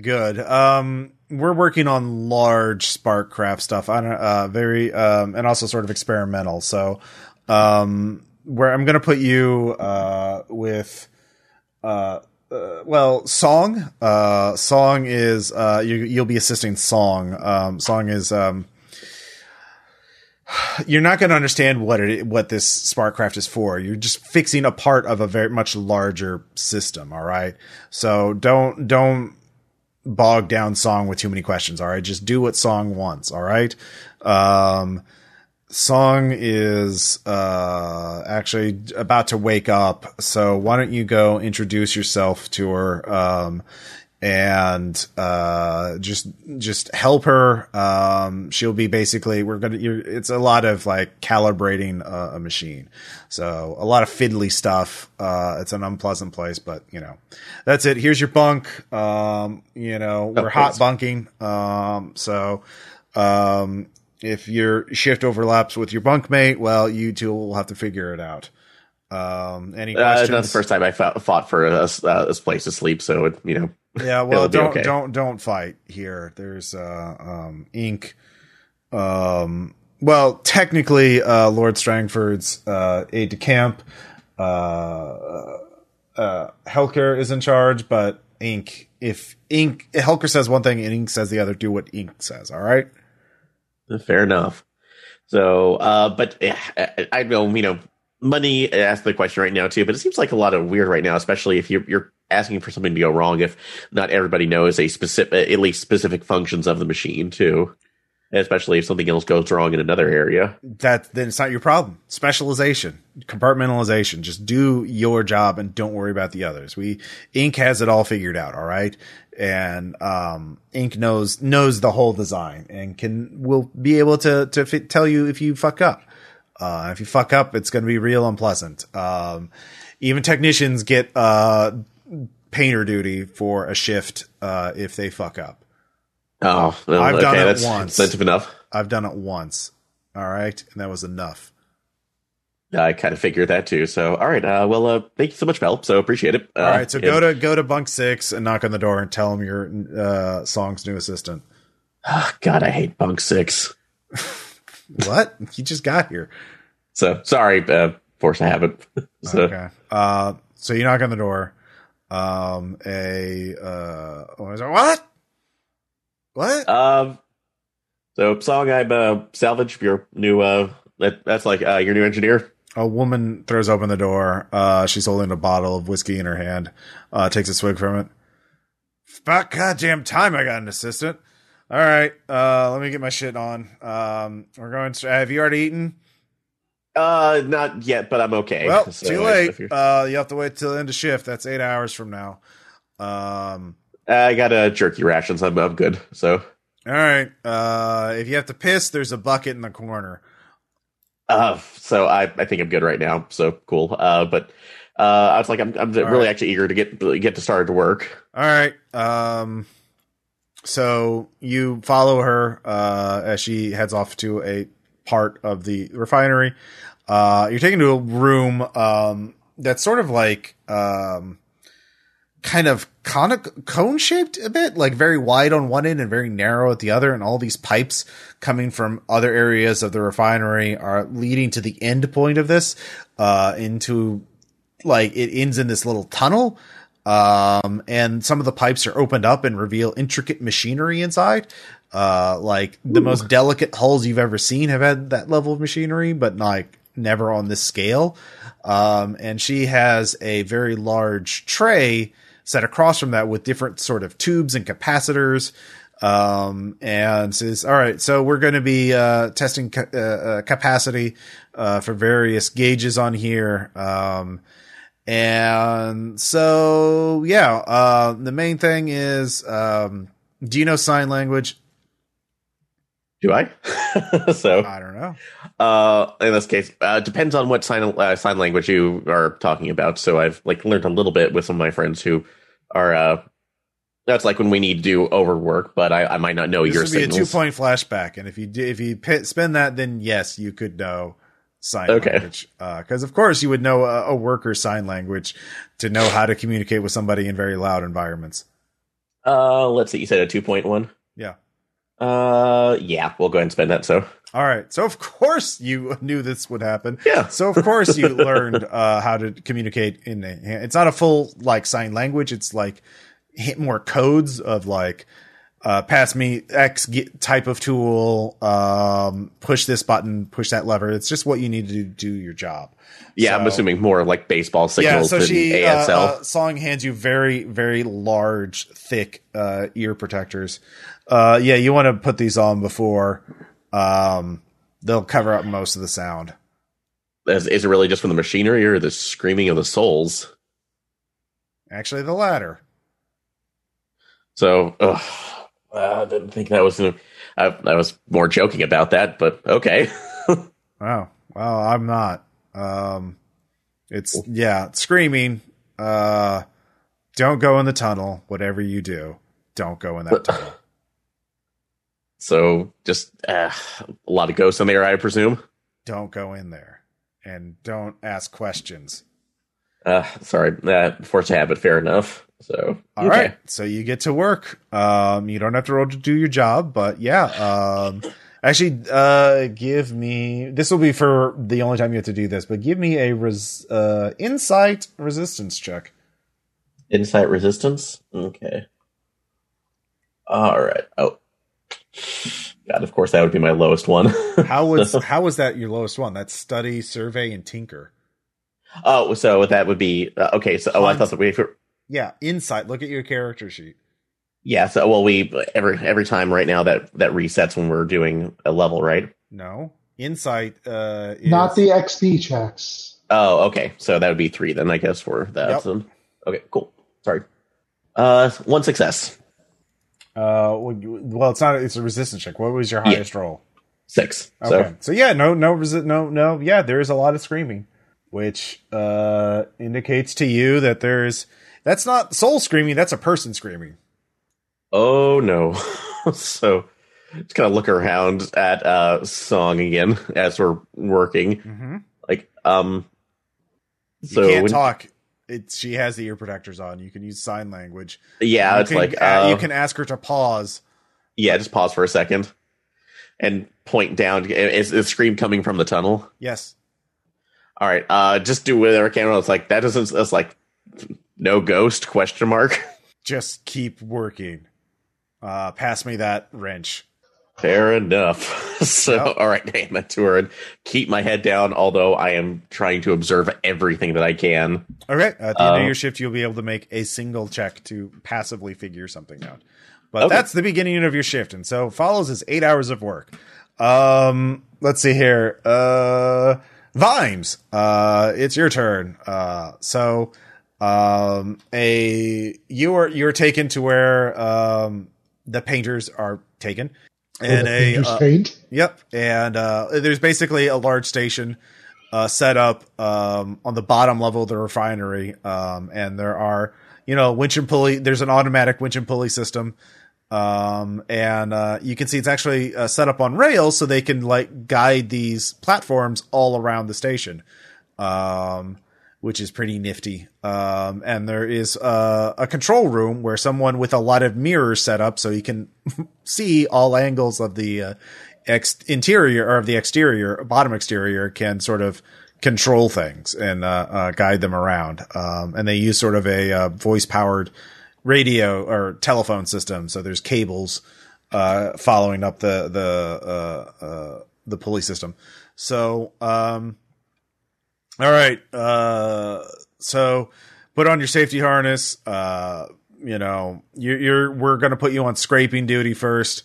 Good. Um, we're working on large Sparkcraft stuff. I don't. Uh, very. Um, and also sort of experimental. So, um, where I'm going to put you uh with uh. Uh, well, song. Uh, song is uh, you. You'll be assisting song. Um, song is um, [sighs] you're not going to understand what it what this Sparkcraft is for. You're just fixing a part of a very much larger system. All right. So don't don't bog down song with too many questions. All right. Just do what song wants. All right. Um, song is uh actually about to wake up. So why don't you go introduce yourself to her? Um, and uh just just help her. Um she'll be basically we're gonna you're, it's a lot of like calibrating uh, a machine. So a lot of fiddly stuff. Uh it's an unpleasant place but you know that's it. Here's your bunk. Um you know we're hot bunking. Um so um if your shift overlaps with your bunkmate well you two will have to figure it out um any Uh, questions it's not the first time I fought, fought for a, uh, this place to sleep. So it, you know, [laughs] Yeah, well, don't okay. don't don't fight here. There's uh, um, ink. Um, well, technically, uh, Lord Strangford's uh, aide de camp, uh, uh, Helker is in charge, but Ink. If Ink Helker says one thing and Ink says the other, do what Ink says. All right. Fair enough. So, uh, but eh, I, I know, you know, money asked the question right now too, but it seems like a lot of weird right now, especially if you're, you're asking for something to go wrong. If not everybody knows a specific, at least specific functions of the machine too, especially if something else goes wrong in another area. That then it's not your problem. Specialization, compartmentalization. Just do your job and don't worry about the others. We Ink has it all figured out. All right, and um, Ink knows knows the whole design and can will be able to to tell you if you fuck up. Uh, if you fuck up, it's going to be real unpleasant. Um, even technicians get uh, painter duty for a shift uh, if they fuck up. Oh, I've okay, done it that's once. incentive enough. I've done it once. All right, and that was enough. Yeah, I kind of figured that too. So, all right. Uh, well, uh, thank you so much, Mel. So appreciate it. Uh, All right, so go to go to bunk six and knock on the door and tell him you're uh, Song's new assistant. God, I hate bunk six. [laughs] What? he just got here. So sorry, uh, force I haven't. [laughs] so, Okay. Uh, so you knock on the door. Um, a uh, what? What? Um, so song I'm uh, salvage your new uh that that's like uh your new engineer. A woman throws open the door. Uh, she's holding a bottle of whiskey in her hand. Uh, takes a swig from it. About goddamn time I got an assistant. All right, uh, let me get my shit on. Um, we're going. To, have you already eaten? Uh, not yet, but I'm okay. Well, [laughs] So, too late. Uh, you have to wait till the end of shift. That's eight hours from now. Um, I got a jerky rations. I'm I'm good. So all right. Uh, if you have to piss, there's a bucket in the corner. uh, so I I think I'm good right now. So cool. Uh, but uh, I was like I'm I'm really right. actually eager to get get to start to work. All right. Um, so you follow her uh, as she heads off to a part of the refinery. Uh, you're taken to a room um, that's sort of like um, kind of conic cone shaped a bit, like very wide on one end and very narrow at the other, and all these pipes coming from other areas of the refinery are leading to the end point of this uh, into like it ends in this little tunnel um and some of the pipes are opened up and reveal intricate machinery inside. Uh like the most delicate hulls you've ever seen have had that level of machinery but like never on this scale. Um and she has a very large tray set across from that with different sort of tubes and capacitors um and says all right so we're going to be uh testing ca- uh, uh, capacity uh for various gauges on here um and so, yeah, uh, the main thing is, um, do you know sign language? Do I? [laughs] so I don't know. Uh, in this case, uh, depends on what sign uh, sign language you are talking about. So I've like learned a little bit with some of my friends who are. Uh, that's like when we need to do overwork, but I, I might not know This your would be a signals. two point flashback, and if you do, if you spend that, then yes, you could know sign Okay. language. Because of course you would know a, a worker sign language to know how to communicate with somebody in very loud environments. Uh, let's see. You said a two point one. Yeah. Uh, yeah, we'll go ahead and spend that. So All right. So of course you [laughs] knew this would happen. Yeah. So of course you learned uh, how to communicate in. A, it's not a full like sign language. It's like hit more codes of like uh, pass me X type of tool, um, push this button, push that lever. It's just what you need to do, do your job. yeah, I'm assuming more like baseball Yeah, signals so than she uh, ASL. uh, Song hands you very very large, thick uh, ear protectors. Uh, yeah, you want to put these on before um, they'll cover up most of the sound. is, is it really just from the machinery or the screaming of the souls? Actually, the latter. So, ugh, I didn't think that was. I, I was more joking about that, but okay. [laughs] Wow. Well, I'm not. Um, it's yeah, screaming. Uh, don't go in the tunnel. Whatever you do, don't go in that tunnel. So, just uh, a lot of ghosts in there, I presume. Don't go in there, and don't ask questions. Uh, sorry, uh, force of habit. Fair enough. So, All right, so you get to work. Um, you don't have to roll to do your job, but yeah. Um, actually, uh, give me. This will be for the only time you have to do this, but give me a res, uh, insight resistance check. Insight resistance. Okay. All right. Oh, God. Of course, that would be my lowest one. [laughs] How was how was that your lowest one? That's study, survey, and tinker. oh, so that would be uh, okay. So, oh, I thought that we. Yeah, insight. Look at your character sheet. Yeah. So, well, we every every time right now that that resets when we're doing a level, right? No, insight. Uh, is, Not the XP checks. Oh, okay. So that would be three then, I guess, for that. Yep. Okay, cool. Sorry. Uh, one success, Uh, well, it's not. It's a resistance check. What was your Yeah. highest roll? six. Okay. So So, yeah, no, no, resi- no, no. Yeah, there is a lot of screaming, which uh indicates to you that there's that's not soul screaming. That's a person screaming. oh no. [laughs] so just kind of look around at uh song again [laughs] as we're working. Mm-hmm. Like um. You So can't when- talk. It's she has the ear protectors on. You can use sign language. yeah, You it's can, like uh, you can ask her to pause. yeah, just pause for a second and point down. Is the scream coming from the tunnel? Yes. All right, uh, just do whatever I can. It's like that doesn't. That's like no ghost question mark. [laughs] Just keep working. Uh, pass me that wrench. Fair enough. [laughs] So, Yep. all right, to her keep my head down. Although I am trying to observe everything that I can. All right. At the end of Um, your shift, you'll be able to make a single check to passively figure something out. But Okay. that's the beginning of your shift, and so follows is eight hours of work. Um, let's see here. Uh, Vimes, uh, it's your turn. Uh, so, um, a you are you're taken to where um the painters are taken, and a uh. Yep, and uh, there's basically a large station uh, set up um, on the bottom level of the refinery, um, and there are you know winch and pulley. There's an automatic winch and pulley system, um, and uh, you can see it's actually uh, set up on rails so they can like guide these platforms all around the station. Um, which is pretty nifty. Um, and there is uh, a control room where someone with a lot of mirrors set up so you can [laughs] see all angles of the uh, ex- interior or of the exterior, bottom exterior can sort of control things and uh, uh, guide them around. Um, and they use sort of a uh, voice powered radio or telephone system. So there's cables uh, following up the the uh, uh, the pulley system. So um, all right. Uh, so put on your safety harness. Uh, you know, you're, you're we're going to put you on scraping duty first.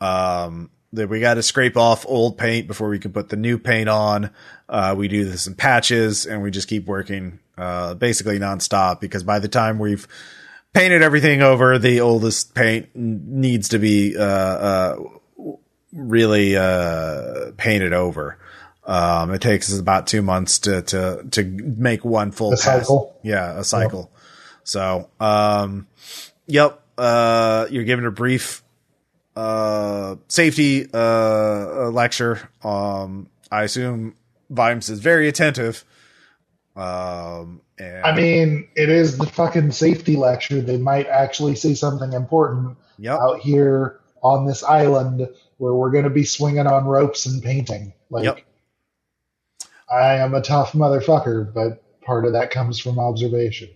Um, that we got to scrape off old paint before we can put the new paint on. Uh, we do this in patches and we just keep working, uh, basically nonstop because by the time we've painted everything over, the oldest paint needs to be, uh, uh, really uh, painted over. Um, it takes us about two months to to to make one full A cycle? Yeah, a cycle. So, um, yep. Uh, you're given a brief uh safety uh uh, lecture. Um, I assume Vimes is very attentive. Um, and I mean, it is the fucking safety lecture. They might actually say something important yep. out here on this island where we're going to be swinging on ropes and painting. Like, Yep. I am a tough motherfucker, but part of that comes from observation.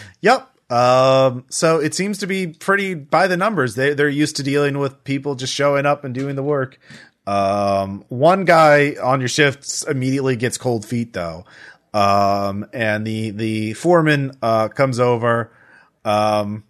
[laughs] yep. Um, so it seems to be pretty by the numbers. They they're used to dealing with people just showing up and doing the work. Um, one guy on your shifts immediately gets cold feet though. Um, and the the foreman uh comes over. Um,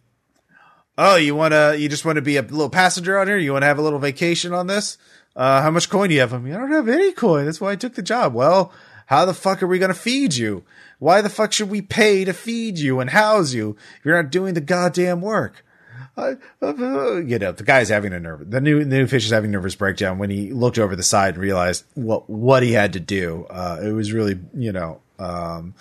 oh, you wanna you just want to be a little passenger on here? You want to have a little vacation on this? Uh, how much coin do you have? I mean, I don't have any coin. That's why I took the job. Well, how the fuck are we gonna feed you? Why the fuck should we pay to feed you and house you if you're not doing the goddamn work? I, uh, you know, the guy's having a nerve. The new the new fish is having a nervous breakdown when he looked over the side and realized what what he had to do. Uh, it was really, you know, um,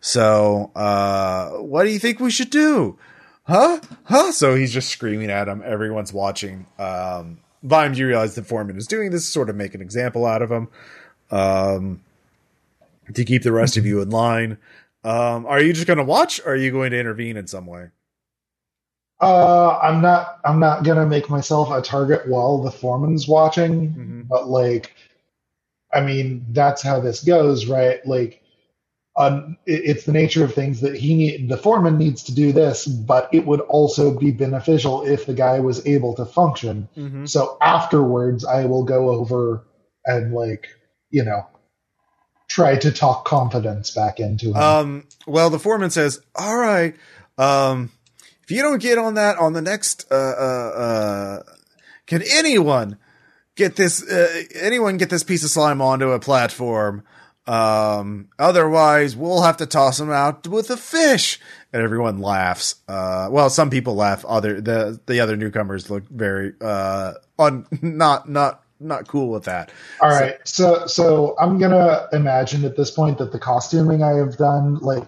so uh, what do you think we should do? Huh? Huh? So he's just screaming at him. Everyone's watching. Um, Vimes, you realize the foreman is doing this sort of make an example out of him. Um, to keep the rest of you in [laughs] line. Um, are you just going to watch or are you going to intervene in some way? Uh, I'm not. I'm not gonna make myself a target while the foreman's watching. Mhm. But like, I mean, that's how this goes, right? Like, um, it, it's the nature of things that he need. The foreman needs to do this, but it would also be beneficial if the guy was able to function. Mm-hmm. So afterwards, I will go over and like, you know, try to talk confidence back into him. Um, well, the foreman says, all right, um, if you don't get on that on the next, uh, uh, uh, can anyone get this, uh, anyone get this piece of slime onto a platform? Um, otherwise we'll have to toss him out with a fish. And everyone laughs. Uh, well, some people laugh. Other, the, the other newcomers look very, uh, un, not, not, not cool with that. All right, so so I'm gonna imagine at this point that the costuming I have done, like,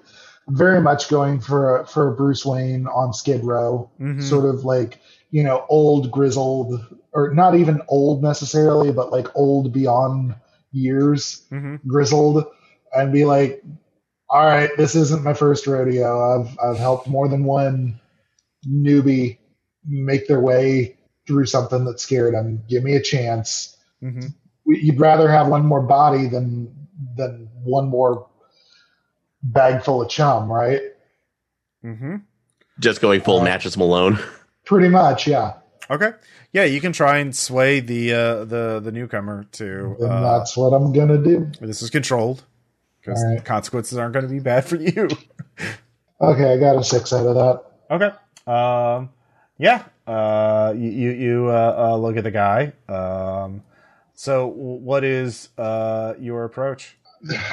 very much going for for Bruce Wayne on Skid Row, Mhm. sort of like you know old grizzled, or not even old necessarily, but like old beyond years, hmm grizzled, and be like, all right, this isn't my first rodeo. I've I've helped more than one newbie make their way through something that scared them. Give me a chance hmm you'd rather have one more body than than one more bag full of chum, right? hmm Just going full Uh, matches Malone. [laughs] Pretty much, yeah. Okay. Yeah, you can try and sway the uh, the the newcomer to. And Uh, that's what I'm gonna do. this is controlled because right. consequences aren't going to be bad for you. [laughs] Okay, I got a six out of that. okay. Um. Yeah. Uh. You you, you uh, uh, look at the guy. Um. So, what is uh your approach?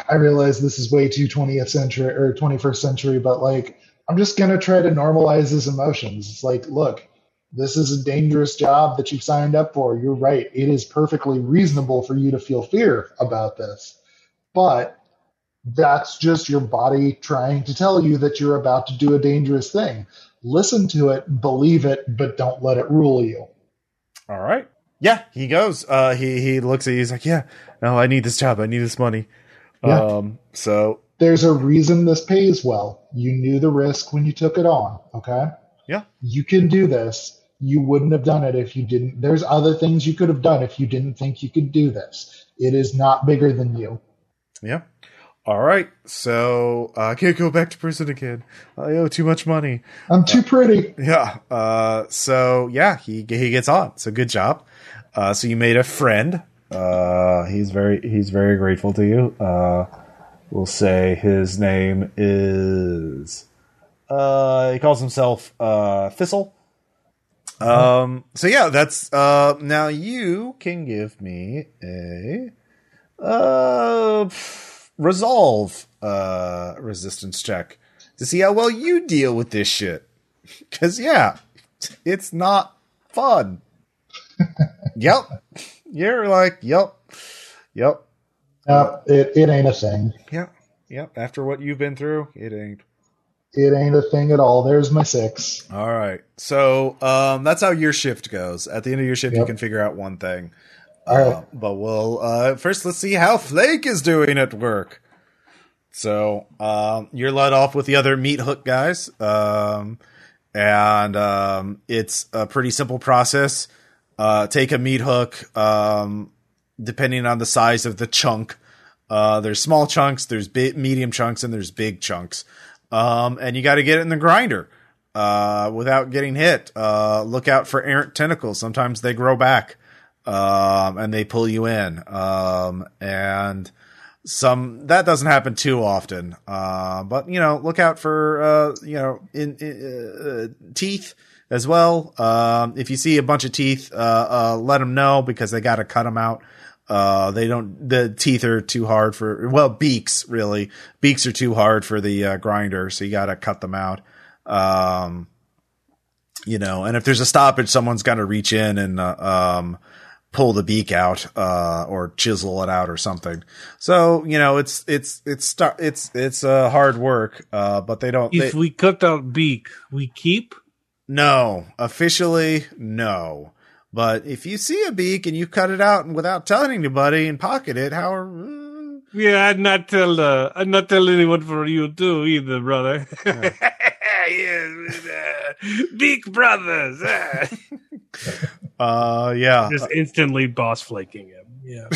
I realize this is way too 20th century or 21st century, but like I'm just gonna try to normalize his emotions. It's like, look, this is a dangerous job that you've signed up for. You're right. It is perfectly reasonable for you to feel fear about this. But that's just your body trying to tell you that you're about to do a dangerous thing. Listen to it, believe it, but don't let it rule you. All right. Yeah, he goes. Uh, he he looks at you. He's like, yeah, no, I need this job. I need this money. Yeah. Um. So There's a reason this pays well. You knew the risk when you took it on, okay? Yeah. You can do this. You wouldn't have done it if you didn't. There's other things you could have done if you didn't think you could do this. It is not bigger than you. yeah. All right. So uh, I can't go back to prison again. I owe too much money. I'm too pretty. Yeah. Uh, so yeah, he he gets on. So good job. Uh, so you made a friend. Uh, he's very he's very grateful to you. Uh, we'll say his name is. Uh, he calls himself uh, Thistle. Um. So yeah, that's uh. Now you can give me a uh resolve uh resistance check to see how well you deal with this shit. [laughs] Cause yeah, it's not fun. [laughs] Yep. You're like, yep, yep, No, it, it ain't a thing. yep, yep. After what you've been through, it ain't. It ain't a thing at all. There's my six. All right. So um, that's how your shift goes. At the end of your shift, you can figure out one thing. All right. Uh, but we'll uh, first let's see how Flake is doing at work. So um, you're let off with the other meat hook guys, um, and um, it's a pretty simple process. Uh, take a meat hook, um, depending on the size of the chunk. Uh, there's small chunks, there's big, medium chunks, and there's big chunks. Um, and you got to get it in the grinder uh, without getting hit. Uh, look out for errant tentacles. Sometimes they grow back um, and they pull you in. Um, and some that doesn't happen too often. Uh, but you know, look out for uh, you know in, in uh, teeth as well. Um, if you see a bunch of teeth, uh, uh, let them know because they got to cut them out. Uh, they don't, the teeth are too hard for, well, beaks really. Beaks are too hard for the uh, grinder, so you got to cut them out. Um, you know, and if there's a stoppage, someone's got to reach in and, uh, um, pull the beak out, uh, or chisel it out or something. So, you know, it's, it's, it's, it's, it's, uh, hard work, uh, but they don't, If they, we cut out beak, we keep. no, officially, no. But if you see a beak and you cut it out and without telling anybody and pocket it, how, uh, Yeah, I'd not tell. Uh, I'd not tell anyone for you too, either, brother. [laughs] yes, uh, Beak Brothers. [laughs] uh, yeah. Just instantly boss flaking him. Yeah.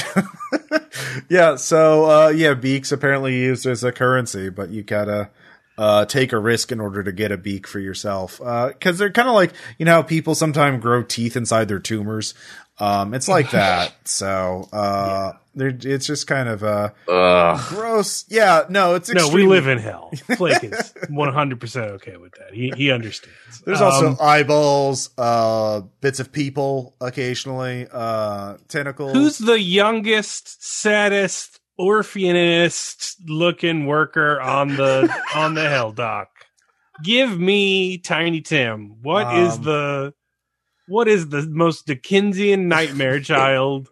[laughs] yeah, so uh yeah, beaks apparently used as a currency, but you gotta uh take a risk in order to get a beak for yourself. Uh cuz they're kind of like, you know, how people sometimes grow teeth inside their tumors. Um it's like [laughs] that. So, uh they're it's just kind of uh Ugh. gross. Yeah, no, it's No, we live in hell. [laughs] Flake is one hundred percent okay with that. He he understands. There's also Um, eyeballs, uh bits of people occasionally, uh tentacles. who's the youngest, saddest, orphanist looking worker on the [laughs] on the hell dock? Give me Tiny Tim. What is Um, the what is the most Dickensian nightmare [laughs] child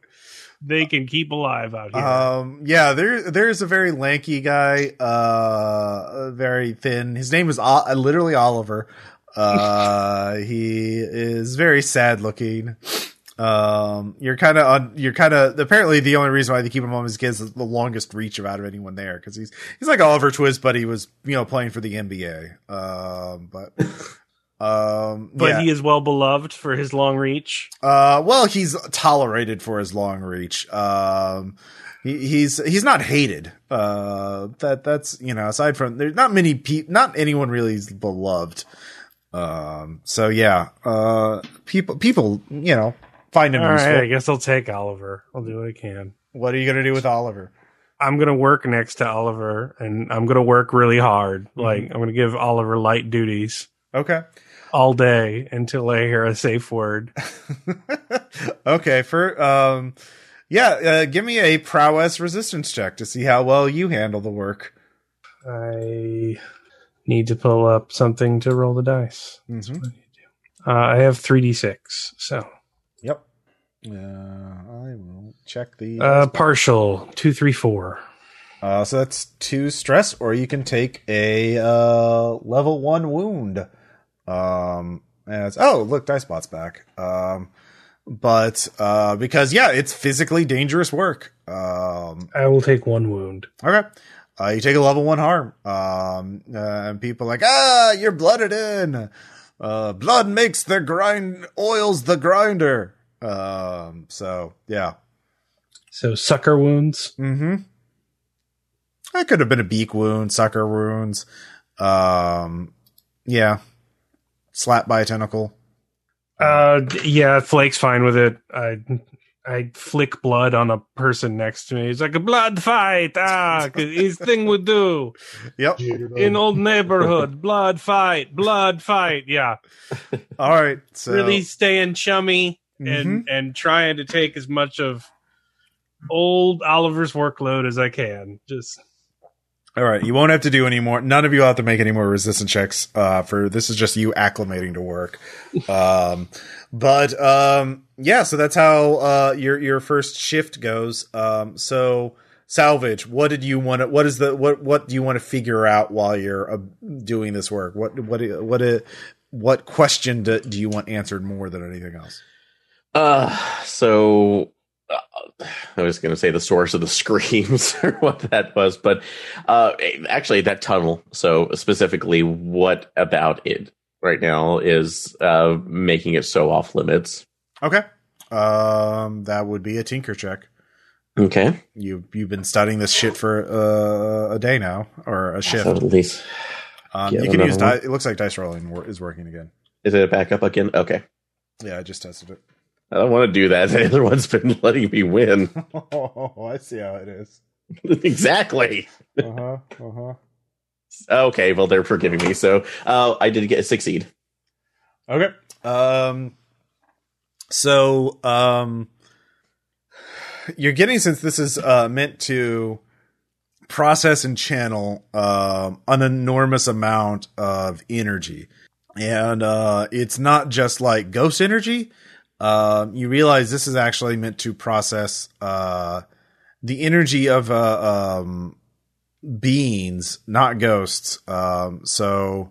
they can keep alive out here? Um, yeah, there, there's a very lanky guy, uh, very thin. His name is uh, literally Oliver. Uh, [laughs] he is very sad looking. Um, you're kind of on, you're kind of, apparently the only reason why they keep him on is because of the longest reach of out of anyone there. Cause he's, he's like Oliver Twist, but he was, you know, playing for the NBA. Um, but, [laughs] um, but yeah. he is well beloved for his long reach. Uh, well, he's tolerated for his long reach. Um, he, he's he's not hated. Uh, that that's you know aside from there's not many people, not anyone really is beloved. Um, so yeah, uh, people people you know find him All useful. right, I guess I'll take Oliver. I'll do what I can. What are you gonna do with Oliver? I'm gonna work next to Oliver, and I'm gonna work really hard. Mm-hmm. Like I'm gonna give Oliver light duties Okay, all day until I hear a safe word. [laughs] okay. For um, yeah, uh, give me a prowess resistance check to see how well you handle the work. I need to pull up something to roll the dice. Mm-hmm. Uh, I have three d six, so Yep. Uh, I will check the uh, partial two, three, four. Uh, so that's two stress, or you can take a uh, level one wound. Um, as oh look, dice spot's back. Um, but uh, because yeah, it's physically dangerous work. Um, I will take one wound. okay. Uh, you take a level one harm. Um, uh, and people are like, ah, you're blooded in. Uh, blood makes the grind, oils the grinder. Um, so yeah. So sucker wounds. Mm-hmm. That could have been a beak wound, sucker wounds. Um, yeah. Slap by a tentacle. Uh, yeah, Flake's fine with it. I I flick blood on a person next to me. It's like a blood fight. Ah, his thing would do Yep. in old neighborhood. Blood fight, blood fight. Yeah, All right. So really staying chummy Mhm. and and trying to take as much of old Oliver's workload as I can. Just all right. You won't have to do any more. None of you have to make any more resistance checks. Uh, for this is just you acclimating to work. um, but um, yeah, so that's how uh, your your first shift goes. Um, so salvage, what did you want to? What is the what what do you want to figure out while you're uh, doing this work? What what what uh, what question do, do you want answered more than anything else? Uh, so uh, I was going to say the source of the [laughs] screams or what that was, but uh, actually that tunnel. So specifically, what about it right now is uh, making it so off limits? Okay, um, that would be a tinker check. Okay, you you've been studying this shit for uh, a day now or a shift. At least um, you can use. Di- it looks like dice rolling is working again. Is it back up again? Okay. Yeah, I just tested it. I don't want to do that. [laughs] The other one's been letting me win. [laughs] oh, I see how it is. [laughs] exactly. Uh huh. Uh huh. Okay, well they're forgiving me. So uh, I did get a succeed. Okay. Um. So um, you're getting since this is uh meant to process and channel um an enormous amount of energy, and uh, it's not just like ghost energy um, you realize this is actually meant to process uh, the energy of uh, um, beings, not ghosts. Um, so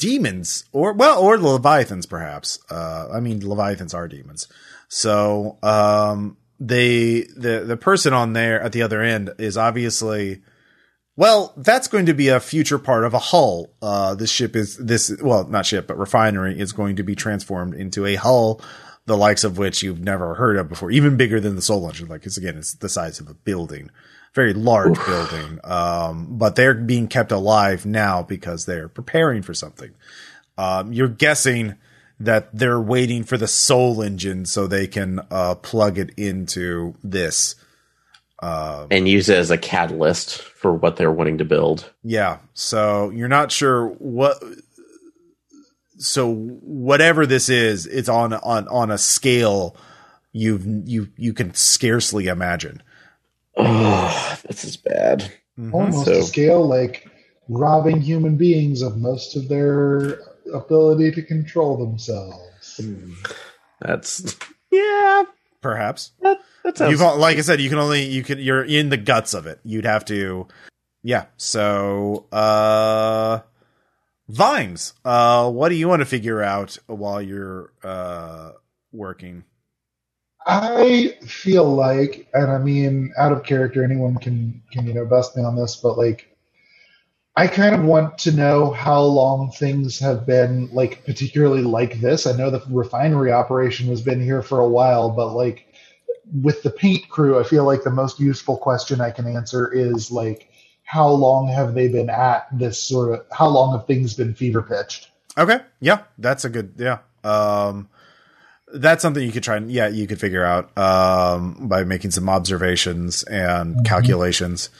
demons, or well, or leviathans, perhaps. Uh, I mean, leviathans are demons. So um, they the the person on there at the other end is obviously. Well, that's going to be a future part of a hull. Uh, this ship is this, well, not ship, but refinery is going to be transformed into a hull, the likes of which you've never heard of before, even bigger than the Soul Engine. Like, it's again, it's the size of a building, very large Oof. building. Um, but they're being kept alive now because they're preparing for something. Um, you're guessing that they're waiting for the Soul Engine so they can, uh, plug it into this um, and use it as a catalyst for what they're wanting to build. Yeah. So you're not sure what. So whatever this is, it's on on on a scale you've you you can scarcely imagine. Oh, this is bad. Mm-hmm. Almost so. a scale like robbing human beings of most of their ability to control themselves. Hmm. That's yeah, perhaps. That, that sounds... You've like I said, you can only you can you're in the guts of it. You'd have to, yeah. So, uh, Vimes, uh, what do you want to figure out while you're uh working? I feel like, and I mean, out of character, anyone can can you know bust me on this, but like I kind of want to know how long things have been like particularly like this. I know the refinery operation has been here for a while, but like with the paint crew, I feel like the most useful question I can answer is like how long have they been at this sort of how long have things been fever pitched? Okay. Yeah, that's a good yeah. Um that's something you could try and yeah, you could figure out um by making some observations and mm-hmm. calculations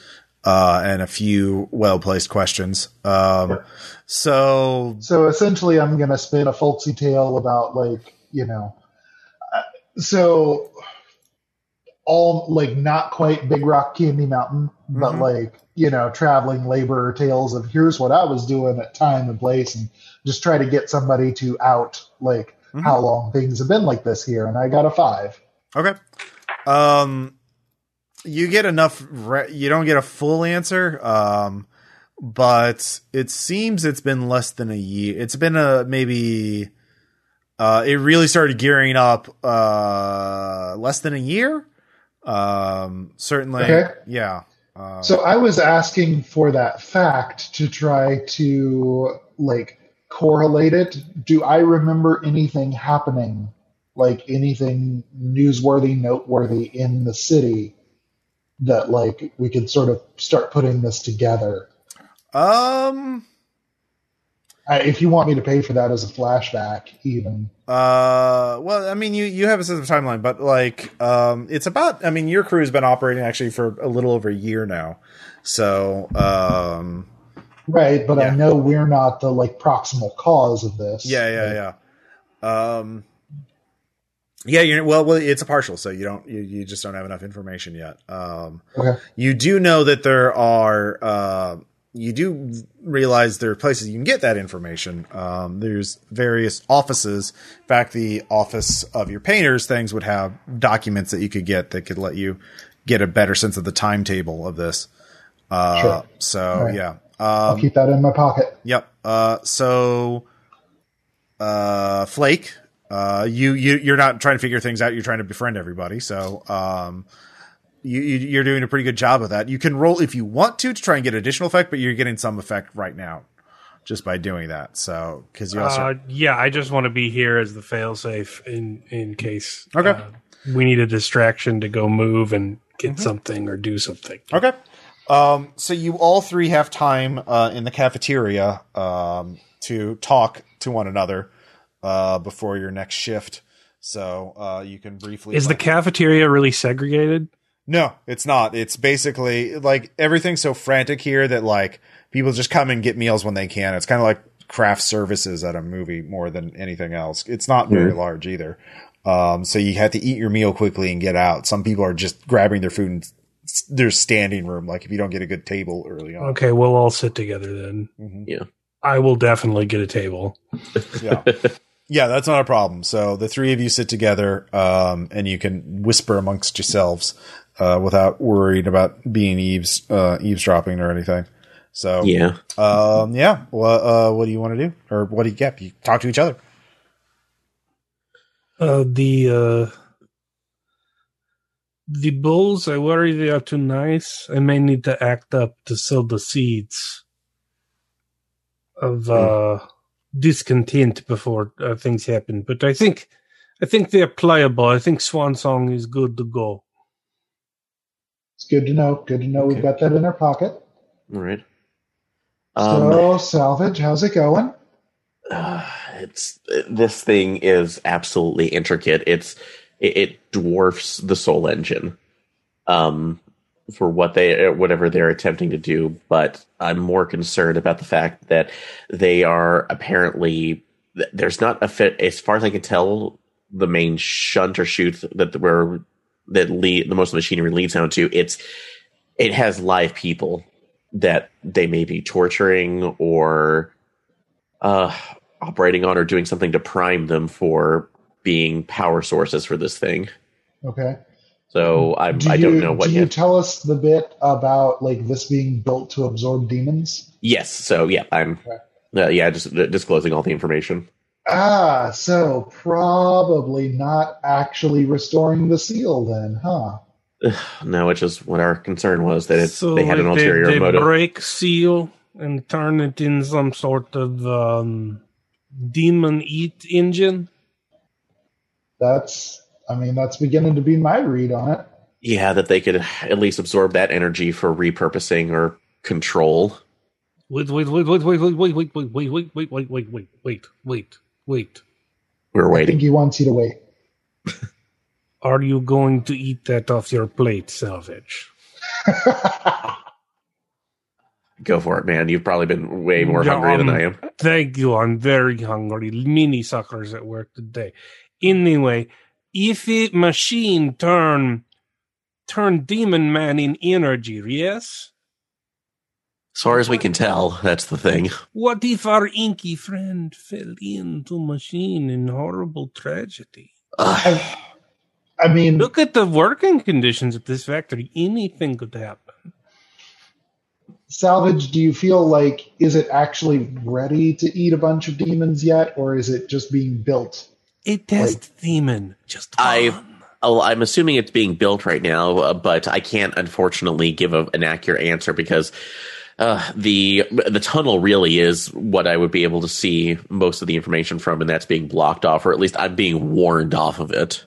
uh, and a few well placed questions. Um, So, so essentially, I'm going to spin a folksy tale about like you know, uh, so all like not quite Big Rock Candy Mountain, mm-hmm. but like you know, traveling laborer tales of here's what I was doing at time and place, and just try to get somebody to out like mm-hmm. how long things have been like this here, and I got a five. Okay. Um, you get enough. Re- you don't get a full answer. Um, but it seems it's been less than a year. It's been a maybe. Uh, it really started gearing up uh, less than a year. Um, certainly, okay. yeah. Uh, so I was asking for that fact to try to like correlate it. Do I remember anything happening, like anything newsworthy, noteworthy in the city that like we could sort of start putting this together? Um, I, if you want me to pay for that as a flashback, even. Uh, well, I mean, you you have a sense of timeline, but like, um, it's about. I mean, your crew has been operating actually for a little over a year now, so um. Right, but yeah. I know we're not the like proximal cause of this. Yeah, yeah, yeah. Um, yeah, you're well. Well, it's a partial, so you don't. You, you just don't have enough information yet. Um, okay. You do know that there are uh, you do realize there are places you can get that information. Um, there's various offices. In fact, the office of your painters things would have documents that you could get that could let you get a better sense of the timetable of this. Uh, Sure. So Right. yeah. I'll Um, keep that in my pocket. Yep. Uh, so, uh, Flake, uh, you, you, you're not trying to figure things out. You're trying to befriend everybody. So, um, you, you, you're doing a pretty good job of that. You can roll if you want to to try and get additional effect, but you're getting some effect right now just by doing that. So, because you also, Uh, yeah, I just want to be here as the failsafe in in case Okay. uh, we need a distraction to go move and get Mm-hmm. something or do something. Okay. Um, so you all three have time uh, in the cafeteria um, to talk to one another uh, before your next shift. So uh, you can briefly. Is the cafeteria really segregated? No, it's not. It's basically like everything's so frantic here that like people just come and get meals when they can. It's kind of like craft services at a movie more than anything else. It's not very large either. Um, so you have to eat your meal quickly and get out. Some people are just grabbing their food and s- there's standing room. Like if you don't get a good table early on. Okay, we'll all sit together then. Mhm. Yeah. I will definitely get a table. [laughs] Yeah. Yeah, that's not a problem. So the three of you sit together, um, and you can whisper amongst yourselves, uh, without worrying about being eaves, uh, eavesdropping or anything. So, Yeah. um, yeah. What, uh, what do you want to do? Or what do you get? You talk to each other. Uh, the uh, the bulls. I worry they are too nice. I may need to act up to sow the seeds of uh, discontent before uh, things happen. But I think I think they're pliable. I think Swan Song is good to go. It's good to know. Good to know we've got that in our pocket. All right. Um, so, salvage, how's it going? [sighs] it's this thing is absolutely intricate. It's it, it dwarfs the Soul Engine, um, for what they whatever they're attempting to do. But I'm more concerned about the fact that they are apparently there's not a fit as far as I can tell. The main shunt or chute that where that lead the most machinery leads down to it's it has live people that they may be torturing or uh operating on or doing something to prime them for being power sources for this thing. Okay. So I'm Do I you, don't know what Do you yet. tell us the bit about like this being built to absorb demons? yes, so yeah, I'm uh, yeah, just uh, disclosing all the information. Ah, so probably not actually restoring the seal then, huh? [sighs] No, which is what our concern was that it, so they had an like, they- ulterior they, motive. break seal and turn it in some sort of um, demon eat engine. That's I mean, that's beginning to be my read on it. yeah, that they could at least absorb that energy for repurposing or control. Wait, wait, wait, wait, wait, wait, wait, wait, wait, wait, wait, wait, wait, wait, wait, wait, wait, wait. We're I think waiting. he wants you to wait. Are you going to eat that off your plate, Salvage? Go for it, man. You've probably been way more Yeah, hungry than um, I am. Thank you. I'm very hungry. Mini suckers at work today. Anyway, if it machine turn turn demon man in energy, yes? As far as we can tell, that's the thing. What if our inky friend fell into machine in horrible tragedy? I, I mean, Look at the working conditions at this factory. Anything could happen. salvage, do you feel like is it actually ready to eat a bunch of demons yet, or is it just being built? A test demon. Just I- one. Oh, I'm assuming it's being built right now, uh, but I can't unfortunately give a, an accurate answer because uh, the the tunnel really is what I would be able to see most of the information from, and that's being blocked off, or at least I'm being warned off of it.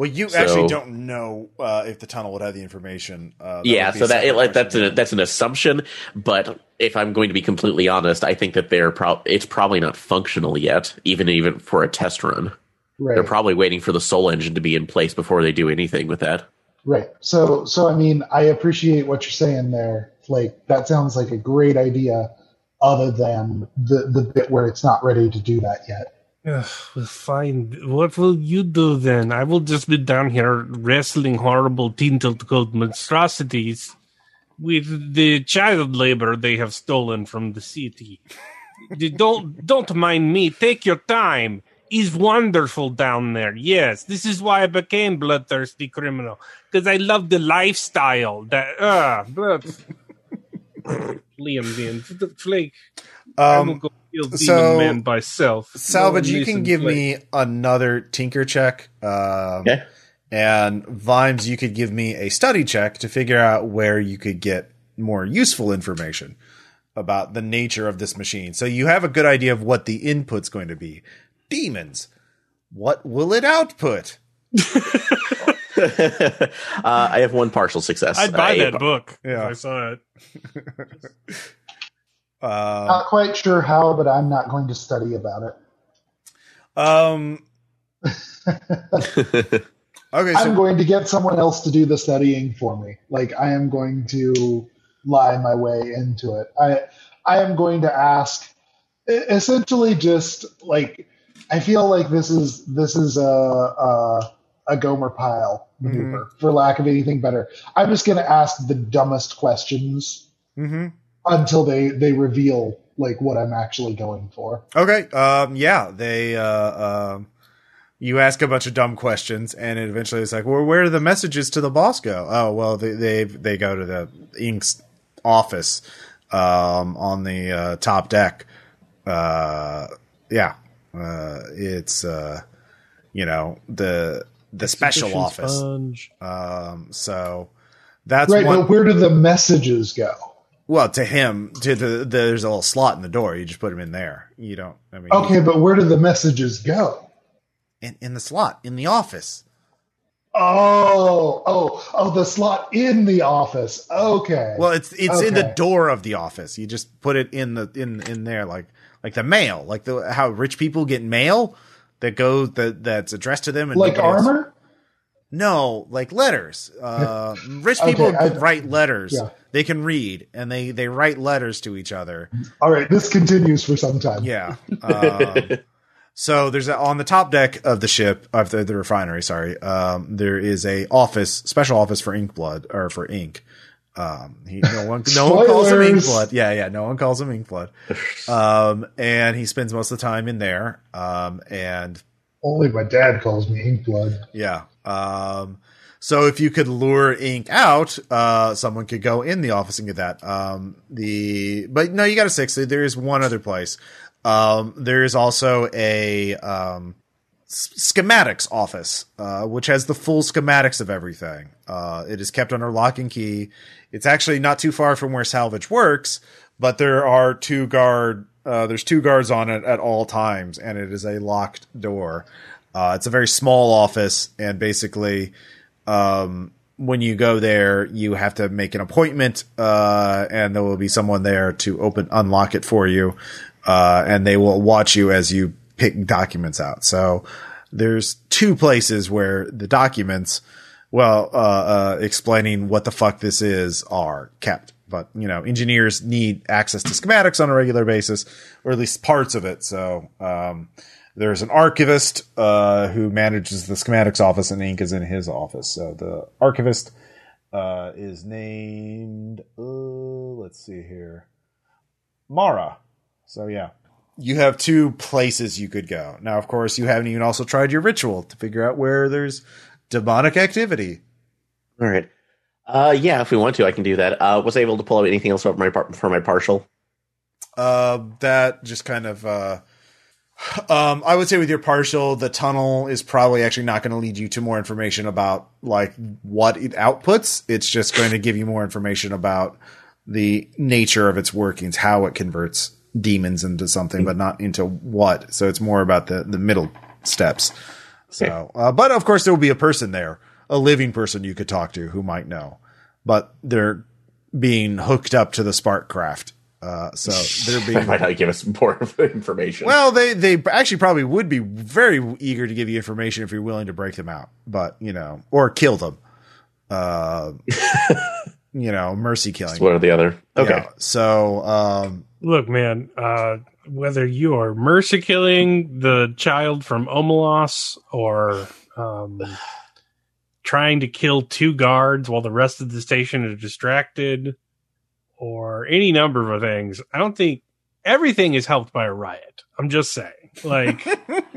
Well, you So- actually don't know uh, if the tunnel would have the information. Uh, yeah, so that it, like that's an that's an assumption, but if I'm going to be completely honest, I think that they're pro- it's probably not functional yet, even even for a test run. Right. They're probably waiting for the soul engine to be in place before they do anything with that. Right. So, so I mean, I appreciate what you're saying there. Like that sounds like a great idea, other than the the bit where it's not ready to do that yet. Ugh, well, fine. What will you do then? I will just be down here wrestling horrible tinted cold monstrosities with the child labor they have stolen from the city. Don't don't mind me. Take your time. He's wonderful down there. Yes, this is why I became bloodthirsty criminal because I love the lifestyle. That ah, but [laughs] Liam Dean Flake. I will Um, go kill Demon so- Man by self. Salvage, No you can give Flake. me another tinker check. Um, Okay. And Vimes, you could give me a study check to figure out where you could get more useful information about the nature of this machine. So you have a good idea of what the input's going to be. Demons. What will it output? [laughs] uh, I have one partial success. I'd buy Uh, that book Yeah. if I saw it. [laughs] Um, Not quite sure how, but I'm not going to study about it. um, [laughs] okay, I'm so going to get someone else to do the studying for me. Like I am going to lie my way into it. I I am going to ask essentially just like I feel like this is this is a a, a Gomer Pyle maneuver for lack of anything better. I'm just going to ask the dumbest questions mhm. Until they they reveal like what I'm actually going for. Okay. Um. Yeah. They. Uh. Um. You ask a bunch of dumb questions, and it eventually it's like, well, where do the messages to the boss go? Oh, well, they they they go to the Ink's office, um, on the uh, top deck. Uh. Yeah. Uh. It's uh. You know the the special office. sponge. Um. So that's Right, one. but where do the messages go? Well, to him, to the there's a little slot in the door. You just put him in there. You don't. I mean, Okay, but where do the messages go? in, in the slot in the office. Oh, oh, oh, the slot in the office. Okay. Well, it's it's in the door of the office. You just put it in the in in there, like like the mail, like the how rich people get mail that goes that that's addressed to them. And like nobody else- armor? No, like letters. Uh, [laughs] rich people Okay, I- write letters. Yeah. They can read, and they they write letters to each other. All right, this continues for some time. Yeah. Um, [laughs] so there's a, on the top deck of the ship of the, the refinery. Sorry, um, there is a office, special office for ink blood or for ink. Um, he, no [laughs] one, no one calls him ink blood. Yeah, yeah, no one calls him ink blood. Um, and he spends most of the time in there. Um, and Only my dad calls me Inkblood. yeah. Um, so if you could lure ink out, uh, someone could go in the office and get that. Um, the, but no, you got a six. There is one other place. Um, there is also a, um, schematics office, uh, which has the full schematics of everything. Uh, it is kept under lock and key. It's actually not too far from where salvage works, but there are two guard, uh, there's two guards on it at all times, and it is a locked door. Uh, it's a very small office, and basically, um, when you go there, you have to make an appointment, uh, and there will be someone there to open, unlock it for you, uh, and they will watch you as you pick documents out. So there's two places where the documents, well, uh, uh, explaining what the fuck this is, are kept. But you know, engineers need access to schematics on a regular basis, or at least parts of it. So um, there's an archivist uh, who manages the schematics office, and ink is in his office. So the archivist uh, is named. Uh, let's see here, Mara. So yeah, you have two places you could go. Now, of course, you haven't even also tried your ritual to figure out where there's demonic activity. All right. Uh, yeah, if we want to, I can do that. Uh, was I able to pull out anything else for my par- for my partial? Uh, that just kind of. Uh, [sighs] um, I would say with your partial, the tunnel is probably actually not going to lead you to more information about like what it outputs. It's just going to give you more information about the nature of its workings, how it converts demons into something, but not into what. So it's more about the the middle steps. So, uh, but of course, there will be a person there, a living person you could talk to who might know, but they're being hooked up to the sparkcraft. Uh, so they're [laughs] They being might not give us more [laughs] information. well, they they actually probably would be very eager to give you information if you're willing to break them out, but you know, or kill them. Uh, [laughs] you know, mercy killing. It's one or the other. Okay. Yeah. So, um, Look, man, uh, whether you are mercy killing the child from Omelas or um, trying to kill two guards while the rest of the station is distracted, or any number of things. I don't think everything is helped by a riot. I'm just saying. Like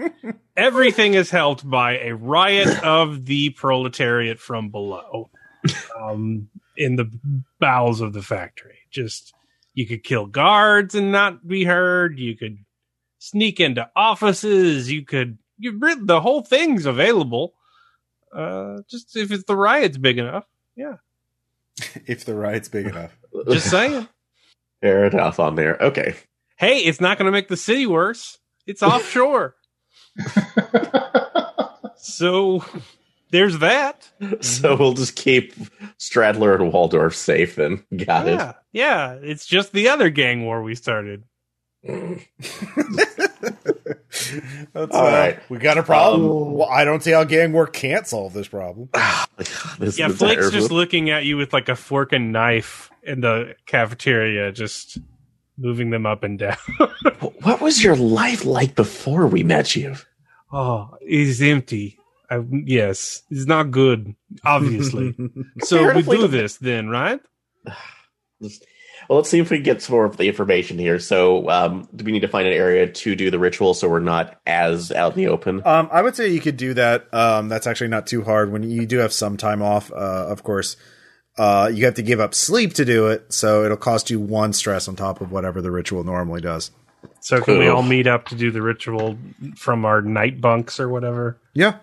[laughs] everything is helped by a riot of the proletariat from below um, in the bowels of the factory. Just you could kill guards and not be heard. You could sneak into offices. You could you the whole thing's available. Uh, just if it's the riot's big enough, yeah. [laughs] if the riot's big enough. Just saying. [laughs] Fair enough on there. Okay. Hey, it's not going to make the city worse. It's offshore. [laughs] so there's that. So we'll just keep Statler and Waldorf safe then. Got Yeah, yeah. It's just the other gang war we started. it. [laughs] That's, All uh, right. We got a problem. Um, well, I don't see how gang work can't solve this problem. [sighs] This Yeah, Flake's terrible. just looking at you with like a fork and knife in the cafeteria, just moving them up and down. [laughs] What was your life like before we met you? oh, it's empty. I, yes, it's not good, obviously. [laughs] so we do to- this then, right? [sighs] Well, let's see if we can get some more of the information here. So, um, do we need to find an area to do the ritual so we're not as out in the open? Um, I would say you could do that. Um, that's actually not too hard. When you do have some time off, uh, of course, uh, you have to give up sleep to do it, so it'll cost you one stress on top of whatever the ritual normally does. So can we all meet up to do the ritual from our night bunks or whatever? Yeah.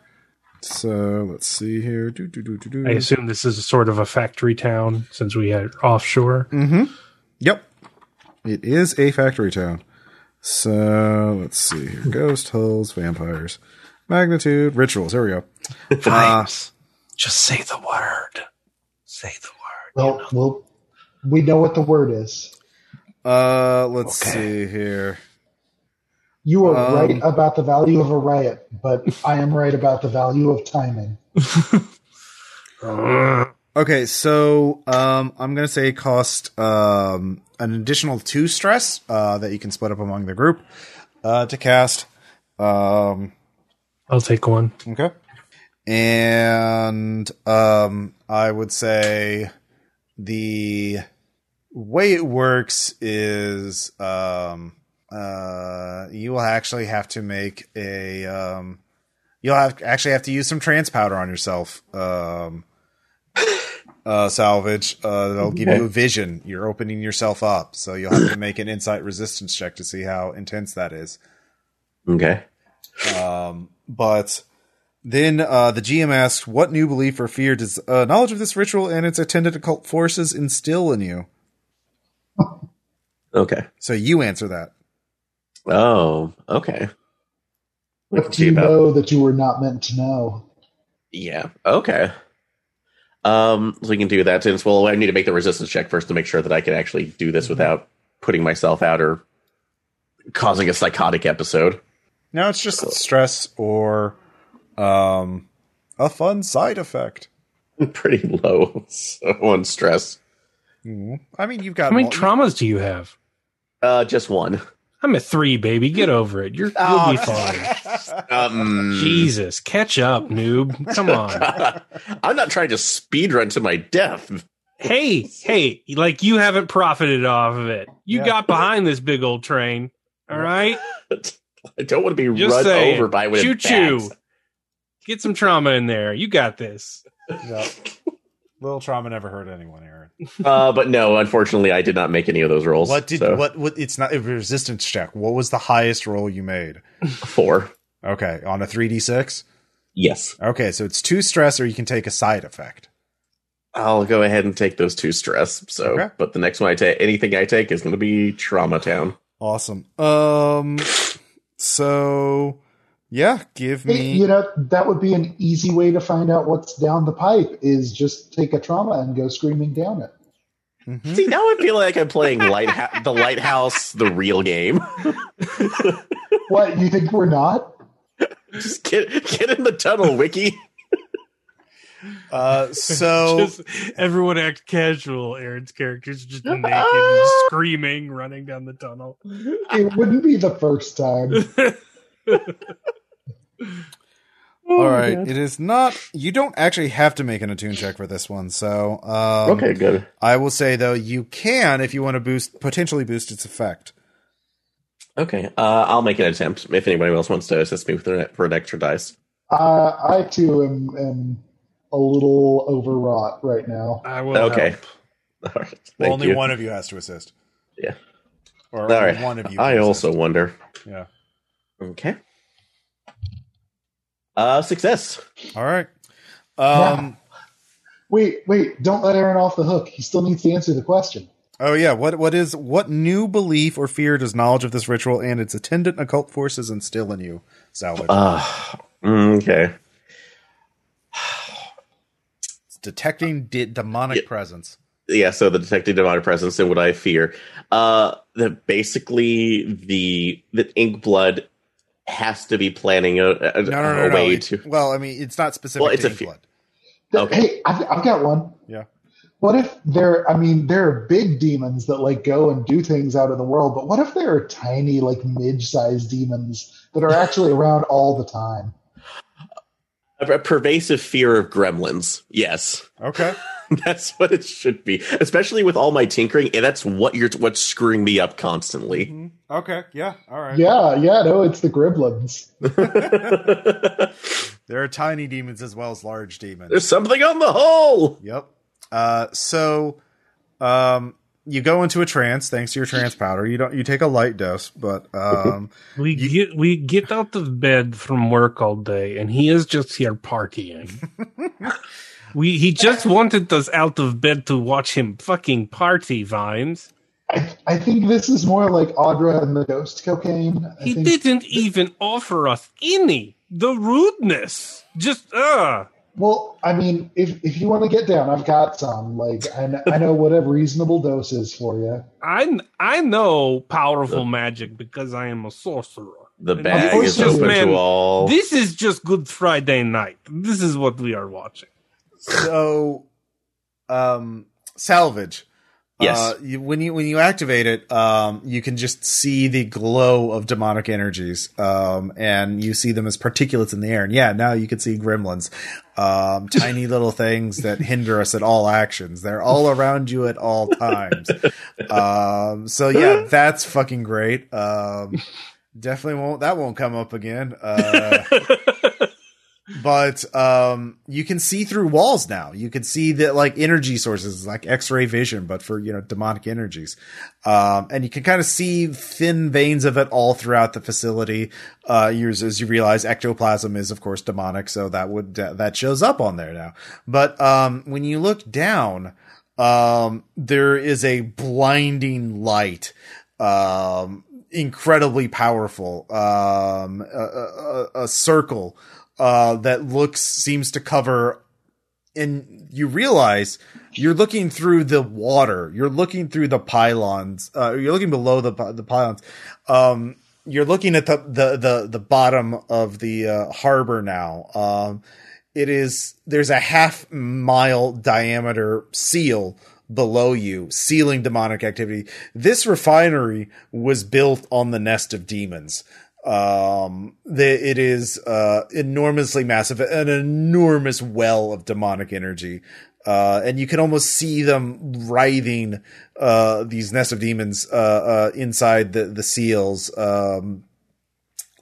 So let's see here. Do, do, do, do, do. I assume this is a sort of a factory town since we had offshore. Mm-hmm. Yep. It is a factory town. So let's see here. Ghost, hulls, vampires, magnitude, rituals. There we go. [laughs] Uh, Just say the word. Say the word. well, well, we know what the word is. uh, let's Okay. see here. You are Um, right about the value of a riot, but I am right about the value of timing. [laughs] [laughs] Okay, so um, I'm gonna say cost um, an additional two stress uh, that you can split up among the group uh, to cast. Um, I'll take one. okay, and um, I would say the way it works is um, uh, you will actually have to make a um, you'll have actually have to use some trance powder on yourself. Um, uh, salvage. Uh, that'll give you a vision. You're opening yourself up, so you'll have to make an insight resistance check to see how intense that is. Okay. Um, but then uh, the GM asks, "What new belief or fear does uh, knowledge of this ritual and its attendant occult forces instill in you?" Okay. So you answer that. Oh, okay. We What do you about- know that you were not meant to know? Yeah. Okay. Um, so we can do that since well, I need to make the resistance check first to make sure that I can actually do this without putting myself out or causing a psychotic episode. Now it's just stress or um, a fun side effect. [laughs] Pretty low so on stress. Mhm. I mean, you've got How many mul- traumas do you have? Uh, just one. I'm a three, baby. Get over it. You're, you'll Oh. be fine. Um, Jesus, catch up, noob. Come on. [laughs] I'm not trying to speed run to my death. hey, hey, like you haven't profited off of it. You Yeah. got behind this big old train. All right? [laughs] I don't want to be Just run saying. over by with Choo a choo. Get some trauma in there. You got this. Yeah. Little trauma never hurt anyone, Aaron. Uh, but no, unfortunately, I did not make any of those rolls. What did so, what? What? It's not a resistance check. What was the highest roll you made? Four. Okay, on a three d six. Yes, Okay, so it's two stress, or you can take a side effect. I'll go ahead and take those two stress. So, Okay. but the next one I take, anything I take is going to be Trauma Town. Awesome. Um. So, yeah, give me. you know, that would be an easy way to find out what's down the pipe is just take a trauma and go screaming down it. Mhm. See, now I feel like I'm playing Lighthouse, the Lighthouse, the real game. [laughs] What, you think we're not? Just get get in the tunnel, Wiki. [laughs] Uh. So. [laughs] just everyone act casual. Aaron's character's just naked, and screaming, running down the tunnel. It wouldn't be the first time. [laughs] All right, it is not. You don't actually have to make an attune check for this one. So, um, okay, good. I will say though, you can if you want to boost, potentially boost its effect. Okay, uh, I'll make an attempt if anybody else wants to assist me with an, for an extra dice. Uh, I too am, am a little overwrought right now. I will. Okay. help. [laughs] All right, thank only you. one of you has to assist. Yeah. Or All only right. one of you. I can also assist. wonder. Yeah. Okay. Uh, success. All right. Um. Wait, wait! Don't let Aaron off the hook. He still needs to answer the question. Oh yeah. What what is what new belief or fear does knowledge of this ritual and its attendant occult forces instill in you, Salvage? Uh, okay. It's detecting de- demonic Yeah. presence. yeah, so the detecting demonic presence and what I fear. Uh that basically the the ink blood has to be planning a, a, No, no, no, a no. way It- to well, I mean, it's not specific Well, it's to a ink fe- Okay. Hey, I've, I've got one. Yeah. What if there? I mean, there are big demons that like go and do things out in the world, but what if there are tiny, like mid-sized demons that are actually [laughs] around all the time? a, a pervasive fear of gremlins. Yes. Okay. [laughs] [laughs] That's what it should be. Especially with all my tinkering, and that's what you're what's screwing me up constantly. Mhm. Okay. Yeah. All right. Yeah, yeah, no, it's the Gremlins. [laughs] There are tiny demons as well as large demons. There's something on the hole. Yep. Uh, so, um, you go into a trance thanks to your trance powder. You don't. You take a light dose, but um, [laughs] We get we get out of bed from work all day, and he is just here partying. We he just wanted us out of bed to watch him fucking party, Vimes. I, I think this is more like Audra and the Ghost Cocaine. I He think didn't even offer us any. The rudeness, just uh Well, I mean, if if you want to get down, I've got some. Like I know, I know what a reasonable dose is for you. I I know powerful magic because I am a sorcerer. The And bag is you open Man, to all. This is just Good Friday night. This is what we are watching. So, um, salvage. Yes. Uh, you, when you when you activate it, um, you can just see the glow of demonic energies, um, and you see them as particulates in the air. And yeah, now you can see gremlins, um, [laughs] tiny little things that hinder us at all actions. They're all around you at all times. Um, so yeah, [laughs] that's fucking great. Um, definitely won't that won't come up again. Uh, [laughs] but um you can see through walls now. You can see that like energy sources like x-ray vision but for you know demonic energies. Um and you can kind of see thin veins of it all throughout the facility. Uh as you realize ectoplasm is of course demonic so that would that shows up on there now. But um when you look down um there is a blinding light um incredibly powerful um a, a, a circle uh, that looks seems to cover and you realize you're looking through the water you're looking through the pylons uh, you're looking below the the pylons. Um, you're looking at the the the, the bottom of the uh, harbor now. Um, it is there's a half mile diameter seal below you sealing demonic activity. This refinery was built on the nest of demons um the, it is uh enormously massive an enormous well of demonic energy uh and you can almost see them writhing uh these nests of demons uh uh inside the the seals um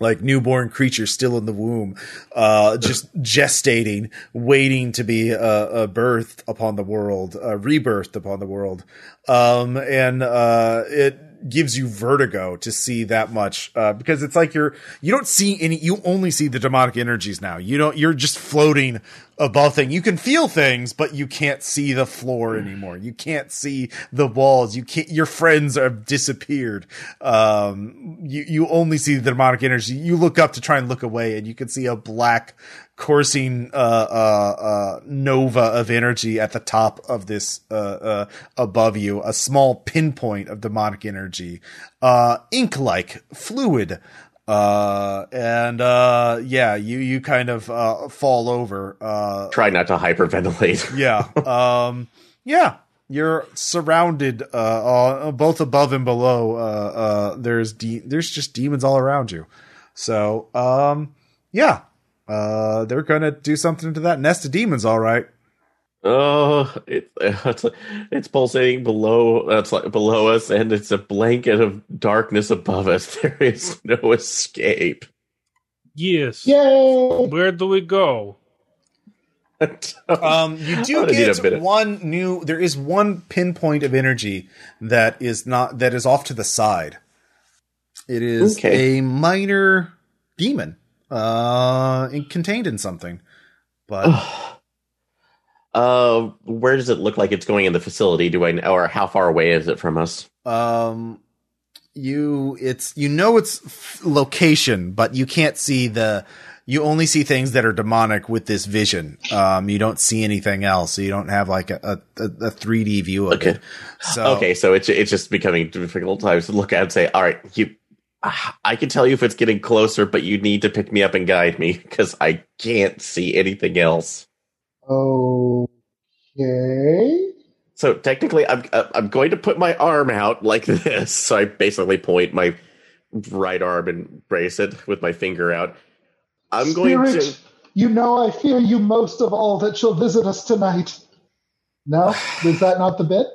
like newborn creatures still in the womb, uh, just [laughs] gestating, waiting to be, uh, uh, birthed upon the world, uh, rebirthed upon the world. Um, and, uh, it gives you vertigo to see that much, uh, because it's like you're, you don't see any, you only see the demonic energies now. You don't, you're just floating above thing. You can feel things, but you can't see the floor anymore. You can't see the walls. You can't, your friends have disappeared. Um, you, you only see the demonic energy. You look up to try and look away and you can see a black coursing, uh, uh, uh, nova of energy at the top of this, uh, uh, above you, a small pinpoint of demonic energy, uh, ink-like fluid, uh, and, uh, yeah, you, you kind of, uh, fall over, uh, Try not to hyperventilate. [laughs] yeah. Um, yeah. You're surrounded, uh, uh, both above and below. Uh, uh, there's de- there's just demons all around you. So, um, yeah. Uh, they're gonna do something to that nest of demons, all right. Oh, it, it's it's pulsating below. That's like below us, and it's a blanket of darkness above us. [laughs] There is no escape. Yes. Yay! Where do we go? [laughs] Um, you do I'm gonna need a get bit of- one new. There is one pinpoint of energy that is not that is off to the side. It is Okay. a minor demon, uh, in- contained in something. But uh, where does it look like it's going in the facility? Do I know, or how far away is it from us? um, you it's you know its f- location, but you can't see the. You only see things that are demonic with this vision. Um, you don't see anything else. So you don't have like a a, a 3D view of Okay. it. So Okay, so it's it's just becoming difficult times to look at and say, all right, you. I can tell you if it's getting closer, but you need to pick me up and guide me because I can't see anything else. Okay. So technically, I'm uh, I'm going to put my arm out like this. So I basically point my right arm and brace it with my finger out. I'm going Spirit, to. you know I fear you most of all that shall visit us tonight. No? [sighs] Is that not the bit?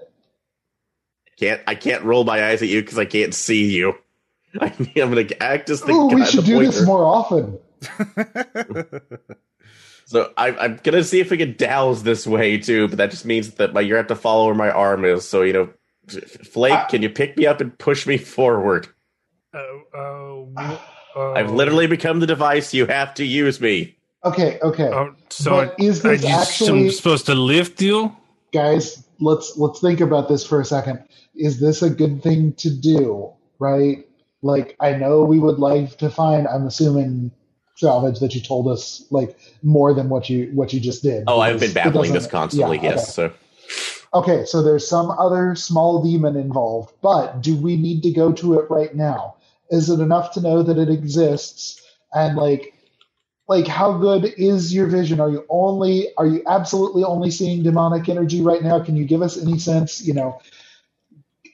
I Can't I can't roll my eyes at you because I can't see you. [laughs] I, am going to act as the Ooh, guy. we the should do this more often. [laughs] So I, I'm going to see if we can douse this way too, but that just means that my you have to follow where my arm is. So you know, Flake, I- can you pick me up and push me forward? Uh, uh, w- uh, I've literally become the device. You have to use me. Okay, okay. Oh, so but is I this just actually supposed to lift you? guys, let's let's think about this for a second. Is this a good thing to do? Right? Like I know we would like to find I'm assuming salvage that you told us like more than what you what you just did. Oh, I've been babbling this constantly. yeah, yes. So Okay. okay, so there's some other small demon involved, but do we need to go to it right now? Is it enough to know that it exists and like like how good is your vision are you only are you absolutely only seeing demonic energy right now can you give us any sense you know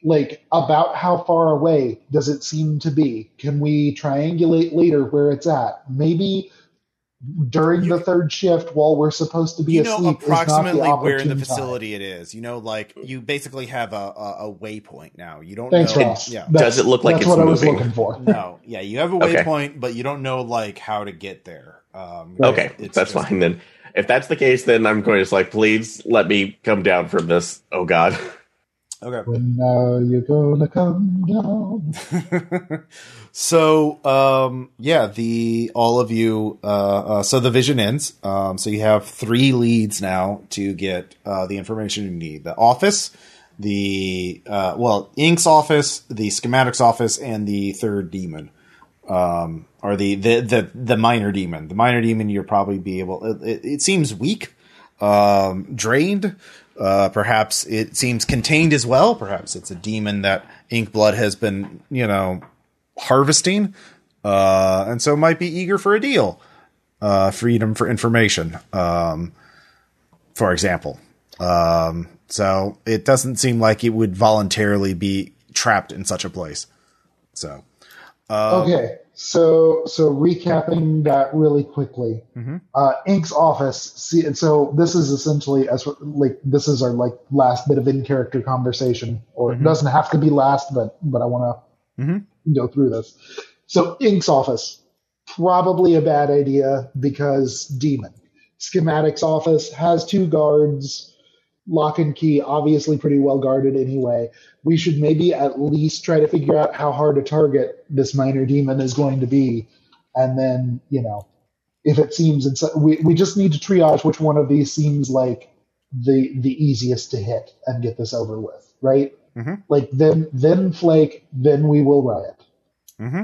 like about how far away does it seem to be can we triangulate later where it's at maybe during the third shift while we're supposed to be you know asleep approximately is not the where in the opportune time. facility it is. You know, like you basically have a, a, a waypoint now. You don't thanks know. ross Yeah. That's- Does it look like that's it's what i was moving? looking for No. Yeah. You have a Okay. waypoint, but you don't know like how to get there. Um, Right. okay, it's that's just- fine then. If that's the case, then I'm going to just like, please let me come down from this. Oh God. Okay. when now you're gonna come down? [laughs] So um yeah the all of you uh, uh so the vision ends. Um so you have three leads now to get uh the information you need. The office the uh well ink's office the schematics office and the third demon. Um or the the the, the minor demon. The minor demon you'll probably be able it, it, it seems weak um drained uh perhaps it seems contained as well. Perhaps it's a demon that Inkblood has been you know harvesting. Uh and so might be eager for a deal. Uh freedom for information um for example. Um so it doesn't seem like it would voluntarily be trapped in such a place. So uh, Okay, so so recapping that really quickly. Mhm. Uh, Ink's office. See, and so this is essentially as like this is our like last bit of in character conversation, or Mhm. it doesn't have to be last, but but I want to Mhm. go through this. So Ink's office, probably a bad idea because demon. Schematics office has two guards, lock and key, obviously pretty well guarded anyway we should maybe at least try to figure out how hard a target this minor demon is going to be. And then, you know, if it seems, it's, we, we just need to triage which one of these seems like the the easiest to hit and get this over with, right? Mhm. Like then then flake, then we will riot. hmm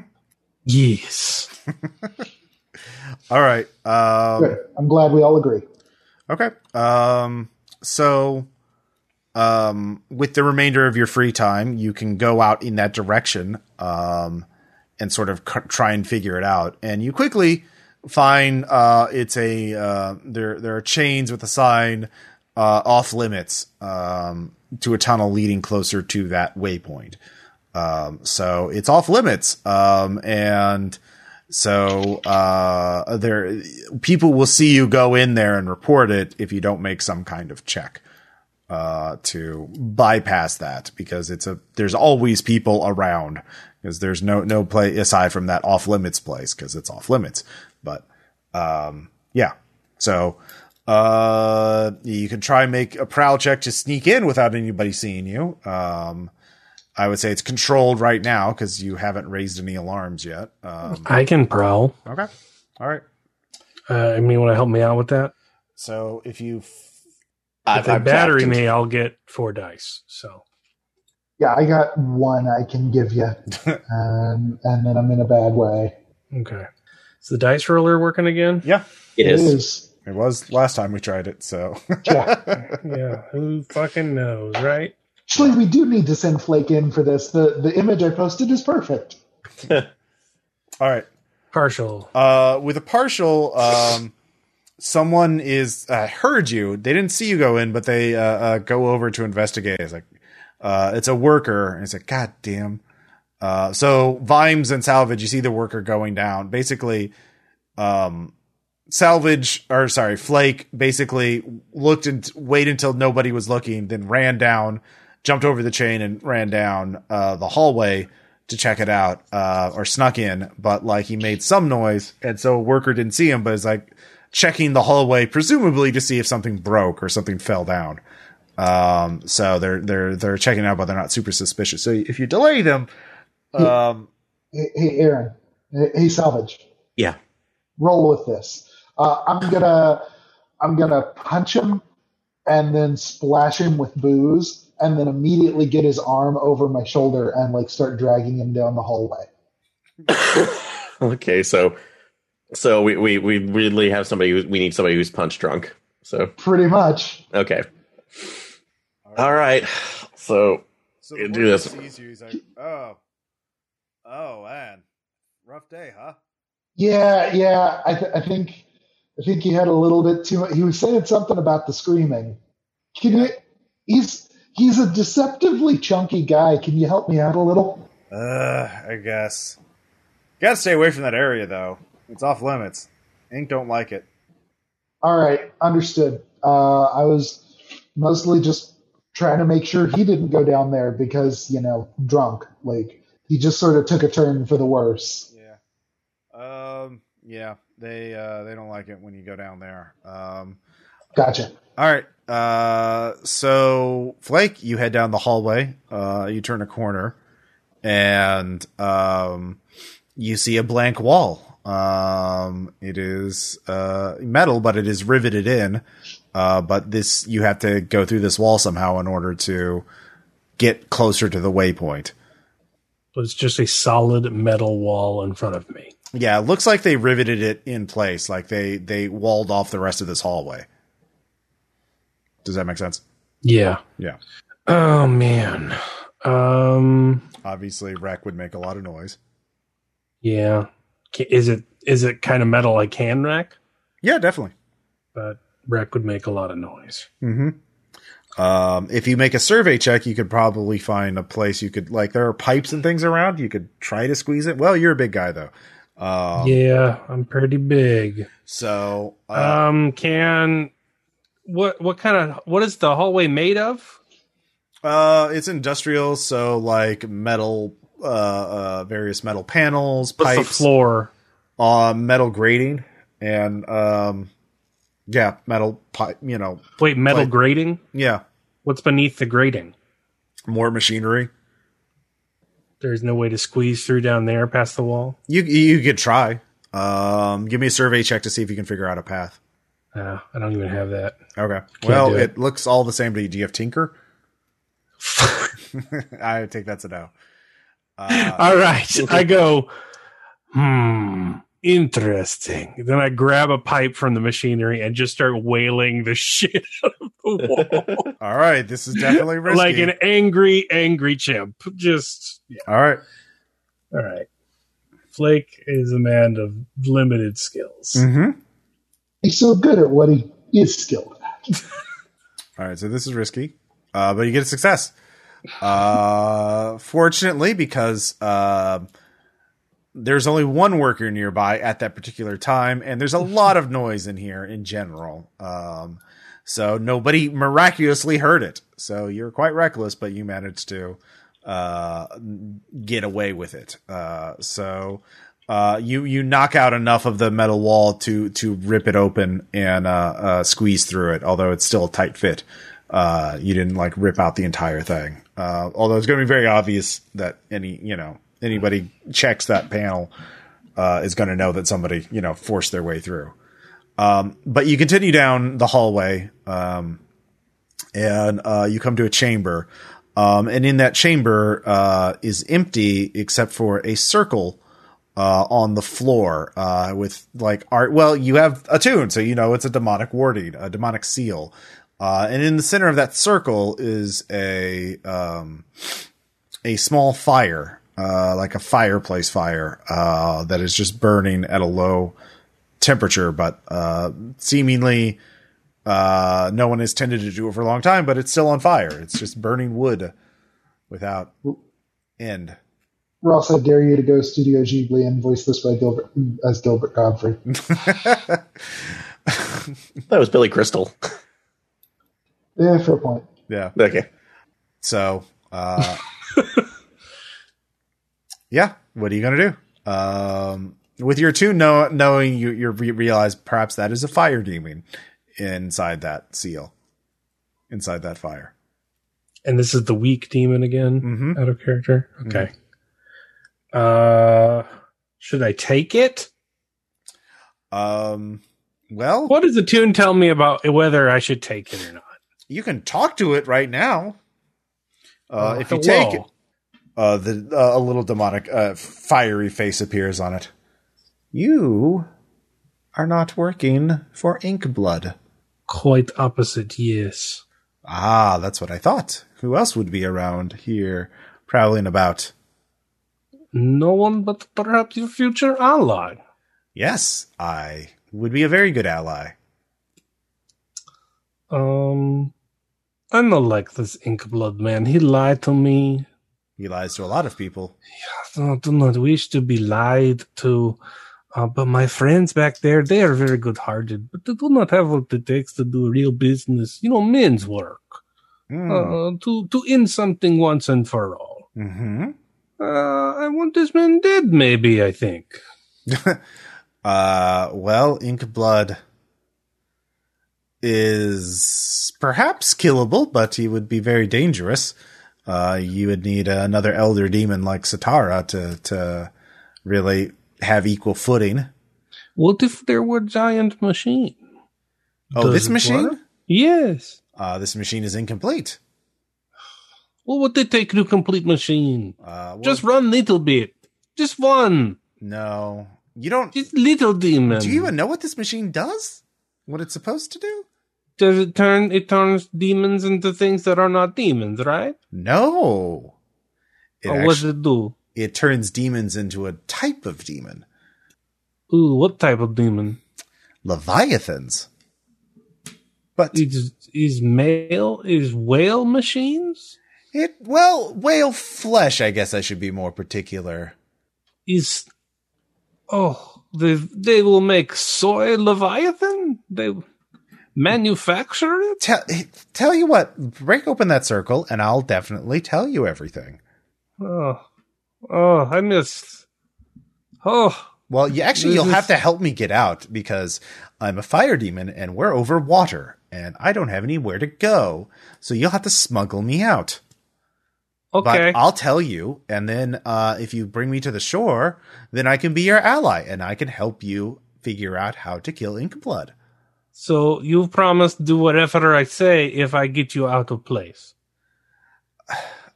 Yes. [laughs] all right um Good. I'm glad we all agree. Okay. Um so um with the remainder of your free time, you can go out in that direction um and sort of c- try and figure it out. And you quickly find uh it's a uh there there are chains with a sign uh off limits um to a tunnel leading closer to that waypoint. Um so it's off limits um and So uh, there, people will see you go in there and report it if you don't make some kind of check uh, to bypass that because it's a there's always people around because there's no no play aside from that off limits place because it's off limits. But um, yeah, so uh, you can try and make a prowl check to sneak in without anybody seeing you. Um, I would say it's controlled right now because you haven't raised any alarms yet. Um, I can prowl. okay, all right. Uh, I mean, want to help me out with that? So if you If they I've battery tapped me, I'll get four dice. So Yeah, I got one I can give you, [laughs] um, and then I'm in a bad way. okay. Is the dice roller working again? yeah, It is. it was last time we tried it. So [laughs] Yeah. Yeah. Who fucking knows, right? Actually, we do need to send Flake in for this. The the image I posted is perfect. [laughs] all right. Partial. Uh, with a partial, um, someone is uh, heard you. They didn't see you go in, but they uh, uh, go over to investigate. It's like uh, it's a worker, and it's like, God damn. Uh, so Vimes and Salvage, you see the worker going down. Basically, um, Salvage or sorry, Flake basically looked and waited until nobody was looking, then ran down, jumped over the chain, and ran down uh, the hallway to check it out, or snuck in. But like he made some noise, and so a worker didn't see him, but it's like checking the hallway, presumably to see if something broke or something fell down. Um, so they're they're they're checking out, but they're not super suspicious. So if you delay them, um, Hey, hey Aaron. Hey, hey, Salvage. Yeah. Roll with this. Uh, I'm gonna I'm gonna punch him and then splash him with booze, and then immediately get his arm over my shoulder and like start dragging him down the hallway. [laughs] okay, so so we, we, we really have somebody who we need somebody who's punch drunk. So Pretty much. okay. All right. So so You the do this. sees you, he's like, oh, oh man, rough day, huh? Yeah, yeah. I, th- I think I think he had a little bit too much. He was saying something about the screaming. Can you? He's he's a deceptively chunky guy. Can you help me out a little? Uh, I guess. Gotta stay away from that area though. It's off limits. Ink don't like it. All right, understood. Uh, I was mostly just trying to make sure he didn't go down there because you know drunk. Like he just sort of took a turn for the worse. Yeah. Um. Yeah. They uh they don't like it when you go down there. Um. Gotcha. All right. Uh. So Flake, you head down the hallway. Uh. You turn a corner, and um, you see a blank wall. Um. It is uh metal, but it is riveted in. Uh. But this you have to go through this wall somehow in order to get closer to the waypoint. But it's just a solid metal wall in front of me. Yeah, it looks like they riveted it in place, like they they walled off the rest of this hallway. Does that make sense? Yeah. Yeah. Oh man. Um. Obviously, wreck would make a lot of noise. Yeah. Is it is it kind of metal like hand rack? Yeah, definitely. But rack would make a lot of noise. hmm Um, if you make a survey check, you could probably find a place you could like. There are pipes and things around. You could try to squeeze it. Well, you're a big guy though. Um, yeah, I'm pretty big. So, uh, Um, can what what kind of what is the hallway made of? uh, it's industrial, so like metal, uh, uh, various metal panels, What's pipes. the floor? uh, metal grating and um, yeah, metal pipe. You know, Wait, metal grating? yeah, What's beneath the grating? more machinery. There's no way to squeeze through down there past the wall. You you could try. Um, give me a survey check to see if you can figure out a path. Uh, I don't even have that. Okay. well, it. it. looks all the same to you. Do you have Tinker? [laughs] [laughs] I think that's a no. Uh, All right, I go. Hmm. Interesting. Then I grab a pipe from the machinery and just start wailing the [laughs] shit out of the [laughs] wall. all right, this is definitely risky. like an angry, angry chimp. Just all right. all right. Flake is a man of limited skills. Mm-hmm. He's so good at what he is skilled at. [laughs] All right, so this is risky, uh, but you get a success. Uh, fortunately, because uh, there's only one worker nearby at that particular time, and there's a [laughs] lot of noise in here in general. Um, so nobody miraculously heard it. So you're quite reckless, but you managed to uh, get away with it. Uh, so uh, you you knock out enough of the metal wall to to rip it open and uh, uh, squeeze through it. Although it's still a tight fit, uh, you didn't like rip out the entire thing. Uh, although it's going to be very obvious that any you know anybody checks that panel uh, is going to know that somebody you know forced their way through. Um, but you continue down the hallway, um, and uh, you come to a chamber. Um, and in that chamber uh, is empty except for a circle uh, on the floor with like art. Well, you have attune, so you know it's a demonic warding, a demonic seal. Uh, and in the center of that circle is a um, a small fire, uh, like a fireplace fire uh, that is just burning at a low temperature, but uh, seemingly uh, no one has tended to do it for a long time. But it's still on fire. It's just burning wood without end. Ross, I dare you to go Studio Ghibli and voice this by Gilbert as Gilbert Gottfried. [laughs] That was Billy Crystal. [laughs] Yeah, fair point. yeah. Okay. So, uh, [laughs] yeah, what are you going to do? Um, with your two know, knowing you, you re- realize perhaps that is a fire demon inside that seal, inside that fire. And this is the weak demon again, Mm-hmm. out of character. Okay. Uh, should I take it? Um, well, What does the tune tell me about whether I should take it or not? You can talk to it right now. Uh, Uh, if you hello. take it, uh, the uh, a little demonic, uh, fiery face appears on it. You are not working for Inkblood. Quite opposite, yes. Ah, that's what I thought. Who else would be around here prowling about? No one but perhaps your future ally. Yes, I would be a very good ally. Um, I not like this Inkblood man. He lied to me. He lies to a lot of people. I do not wish to be lied to. Uh, but my friends back there, they are very good hearted, but they do not have what it takes to do real business. You know, men's work. Hmm. Uh, to, to end something once and for all. hmm Uh, I want this man dead, maybe, I think. [laughs] Uh, well, Inkblood is perhaps killable, but he would be very dangerous. Uh, you would need another elder demon like Setarra to to really have equal footing. What if there were giant machine? Oh, Does this machine? work? Yes. Uh, this machine is incomplete. What would it take to complete machine? Uh, well, Just run little bit. Just one. no, you don't. Just little demon. Do you even know what this machine does? What it's supposed to do? Does it turn it turns demons into things that are not demons, right? No. It, or what does it do? it turns demons into a type of demon. Ooh, what type of demon? Leviathans. But Is is male is whale machines? it, well, whale flesh, I guess I should be more particular. Is oh they they will make soy leviathan? They manufacture it? Tell, tell you what, break open that circle and I'll definitely tell you everything. Oh, oh, I missed. Oh, Well, you actually, you'll have to help me get out because I'm a fire demon and we're over water and I don't have anywhere to go. So you'll have to smuggle me out. okay. But I'll tell you, and then uh, if you bring me to the shore, then I can be your ally, and I can help you figure out how to kill Inkblood. So you've promised to do whatever I say if I get you out of place.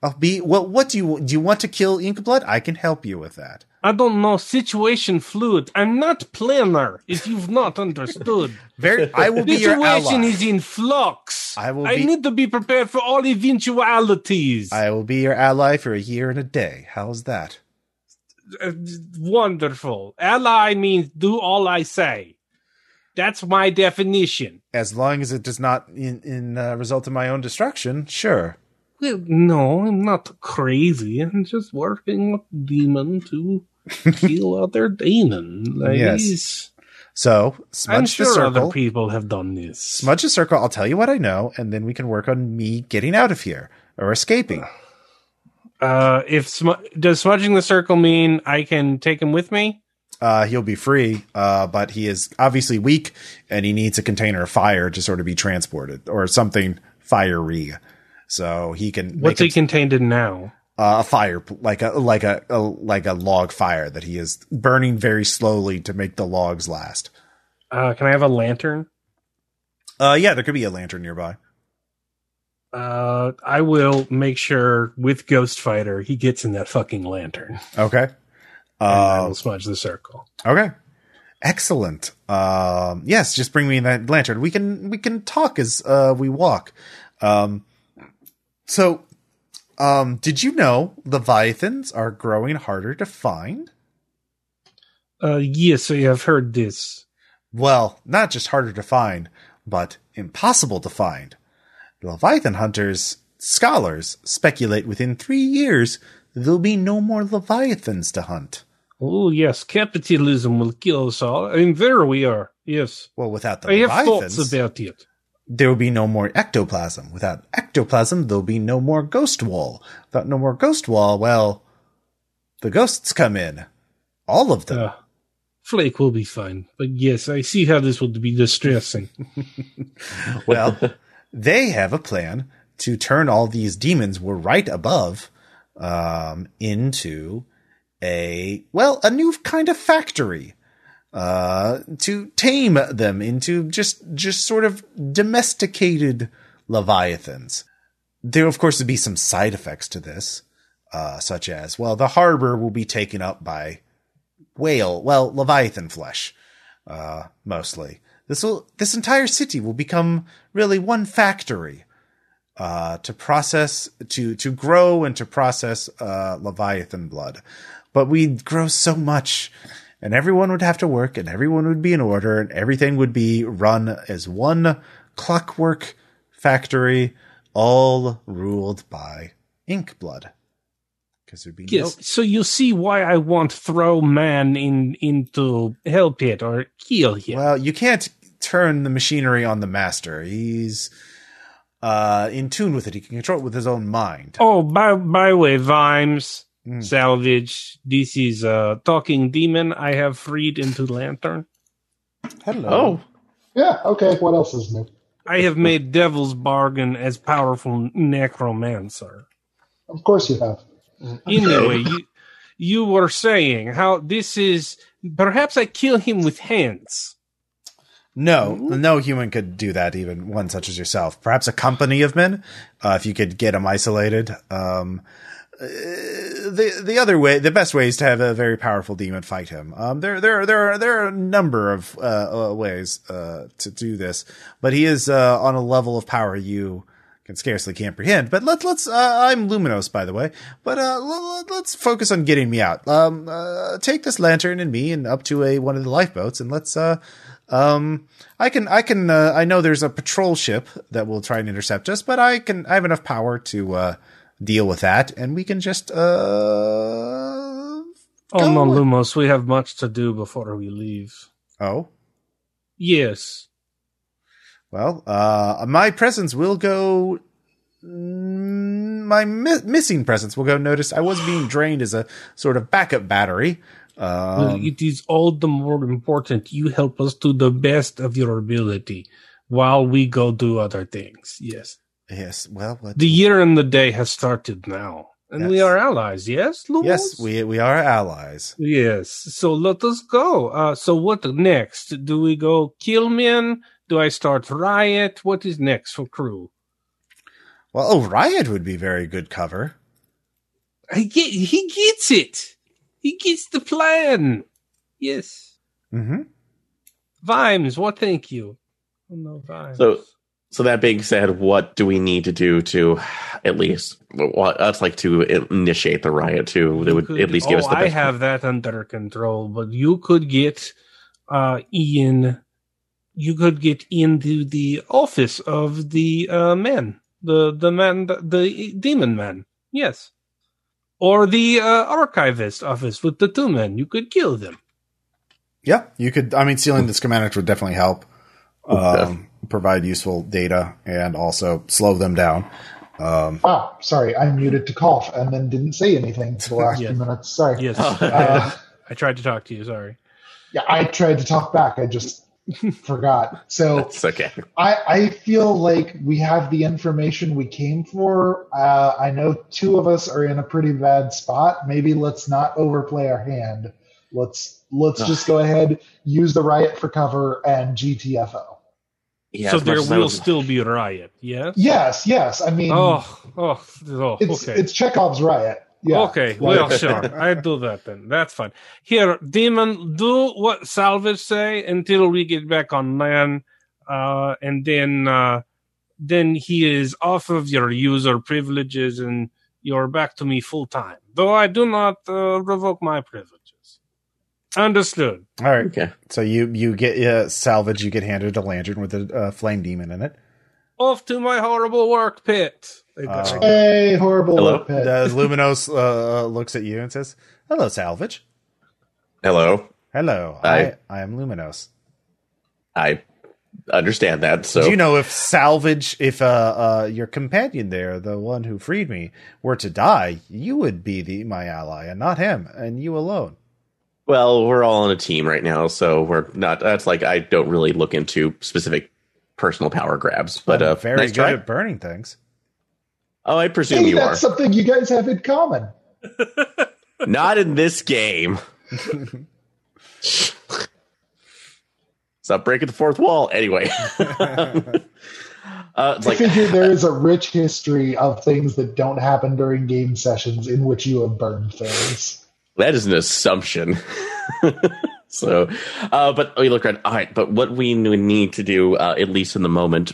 I'll be well. What do you do? You want to kill Inkblood? I can help you with that. I don't know. Situation fluid. I'm not planner. If you've not understood, [laughs] Very, I will be your situation is in flux. I will I be- need to be prepared for all eventualities. I will be your ally for a year and a day. How's that? Uh, wonderful. Ally means do all I say. That's my definition. As long as it does not in, in uh, result in my own destruction, sure. Well, no, I'm not crazy. I'm just working with demon to [laughs] kill other demon. Like, Yes. he's- So I'm smudge the sure other circle. people have done this. Smudge the circle. I'll tell you what I know, and then we can work on me getting out of here or escaping. Uh, if smu- does smudging the circle mean I can take him with me? Uh, he'll be free, uh, but he is obviously weak, and he needs a container of fire to sort of be transported or something fiery. So he can What's he contained in now? uh, a fire like a like a, a like a log fire that he is burning very slowly to make the logs last. Uh, can I have a lantern? Uh, yeah, there could be a lantern nearby. Uh, I will make sure with Ghost Fighter he gets in that fucking lantern. Okay. And I Uh, will smudge the circle. okay. Excellent. Um, yes, just bring me that lantern. We can we can talk as uh, we walk. Um, so, um, did you know leviathans are growing harder to find? Uh, yes, I have heard this. Well, not just harder to find, but impossible to find. Leviathan hunters, scholars speculate within three years there'll be no more leviathans to hunt. Oh yes, capitalism will kill us all, and there we are. Yes, Well, without the I have thoughts about it. there will be no more ectoplasm. Without ectoplasm, there'll be no more ghost wall. Without no more ghost wall, well, the ghosts come in. All of them. Uh, Flake will be fine, but yes, I see how this would be distressing. [laughs] [laughs] Well, they have a plan to turn all these demons we're right above um, into a well, a new kind of factory uh, to tame them into just just sort of domesticated leviathans. There, of course, would be some side effects to this, uh, such as well, the harbor will be taken up by whale, well, leviathan flesh, uh, mostly. This will, this entire city will become really one factory, uh, to process, to, to grow and to process, uh, leviathan blood. But we'd grow so much and everyone would have to work and everyone would be in order and everything would be run as one clockwork factory, all ruled by Inkblood. Because there'd be yes, no, so you see why I want throw man in into hell pit or kill him. Well, you can't turn the machinery on the master. He's uh, in tune with it. He can control it with his own mind. oh, by by way, Vimes, Mm. salvage. DC's is a talking demon I have freed into lantern. Hello. Oh, Yeah, okay, what else is new? I have made devil's bargain as powerful necromancer. Of course you have. [laughs] Anyway, you you were saying how this is perhaps I kill him with hands. No, no human could do that. Even one such as yourself. Perhaps a company of men, uh, if you could get them isolated. Um, the the other way, the best way is to have a very powerful demon fight him. Um, there there there are there are a number of uh, uh, ways uh, to do this, but he is uh, on a level of power you can scarcely comprehend. But let's let's. Uh, I'm Luminos, by the way. But uh, l- l- let's focus on getting me out. Um, take this lantern and me and up to a one of the lifeboats, and let's. Uh, um, I can I can uh, I know there's a patrol ship that will try and intercept us, but I can I have enough power to uh, deal with that, and we can just. Uh, Oh no. Lumos, we have much to do before we leave. oh Yes. well, uh, my presence will go. mm, My mi- missing presence will go noticed. I was being [gasps] drained as a sort of backup battery. Um, it is all the more important you help us to the best of your ability while we go do other things. Yes. Yes, well, what, The year and the day has started now. And we are allies, yes, Lumos? yes, we we are allies. Yes. So let us go. Uh, so what next? Do we go kill men? Do I start riot? What is next for crew? Well, oh, riot would be very good cover. I get, he gets it. He gets the plan. Yes. hmm Vimes, what think you? Oh, no, Vimes. So- so that being said, what do we need to do to at least? Well, I'd like to initiate the riot too. That would could- at least give oh, us the I best. have that under control, but you could get uh, Ian. You could get into the office of the uh, man, the the man, the, the demon man. Yes, or the uh, archivist office with the two men. You could kill them. Yeah, you could. I mean, sealing the schematics would definitely help. Okay. Um, provide useful data and also slow them down. Um, Ah, sorry, I muted to cough and then didn't say anything for the [laughs] last Yes. few minutes. Sorry. Yes, Uh, [laughs] I tried to talk to you. Sorry. yeah, I tried to talk back. I just [laughs] forgot. So It's okay. I, I feel like we have the information we came for. Uh, I know two of us are in a pretty bad spot. Maybe let's not overplay our hand. Let's let's just go ahead, use the riot for cover, and GTFO. Yeah, so there will was- still be a riot. Yes. Yes, yes. I mean, Oh, oh, oh. it's okay. it's Chekhov's riot. Yeah. okay, well, sure. I do that then. That's fine. Here, demon, do what Salvage say until we get back on land, uh, and then, uh, then he is off of your user privileges and you're back to me full time. Though I do not uh, revoke my privileges. Understood. all right. Okay. So you you get uh, salvage. You get handed a lantern with a uh, flame demon in it. Off to my horrible work pit. Uh, Hey, horrible Hello? work pit. Does Luminos uh, looks at you and says, "Hello, salvage. Hello. Hello, Hi. I I am Luminos. I understand that. So Do you know if salvage, if uh, uh, your companion there, the one who freed me, were to die, you would be the my ally and not him, and you alone. Well, we're all on a team right now, so we're not. That's like I don't really look into specific personal power grabs, but I'm uh, very nice good try. at burning things. Oh, I presume Hey, you that's are. something you guys have in common. [laughs] Not in this game. [laughs] Stop breaking the fourth wall. Anyway, [laughs] uh, it's I like figure there is a rich history of things that don't happen during game sessions in which you have burned things. That is an assumption. [laughs] so, uh, but we look around. All right, but what we need to do, uh, at least in the moment,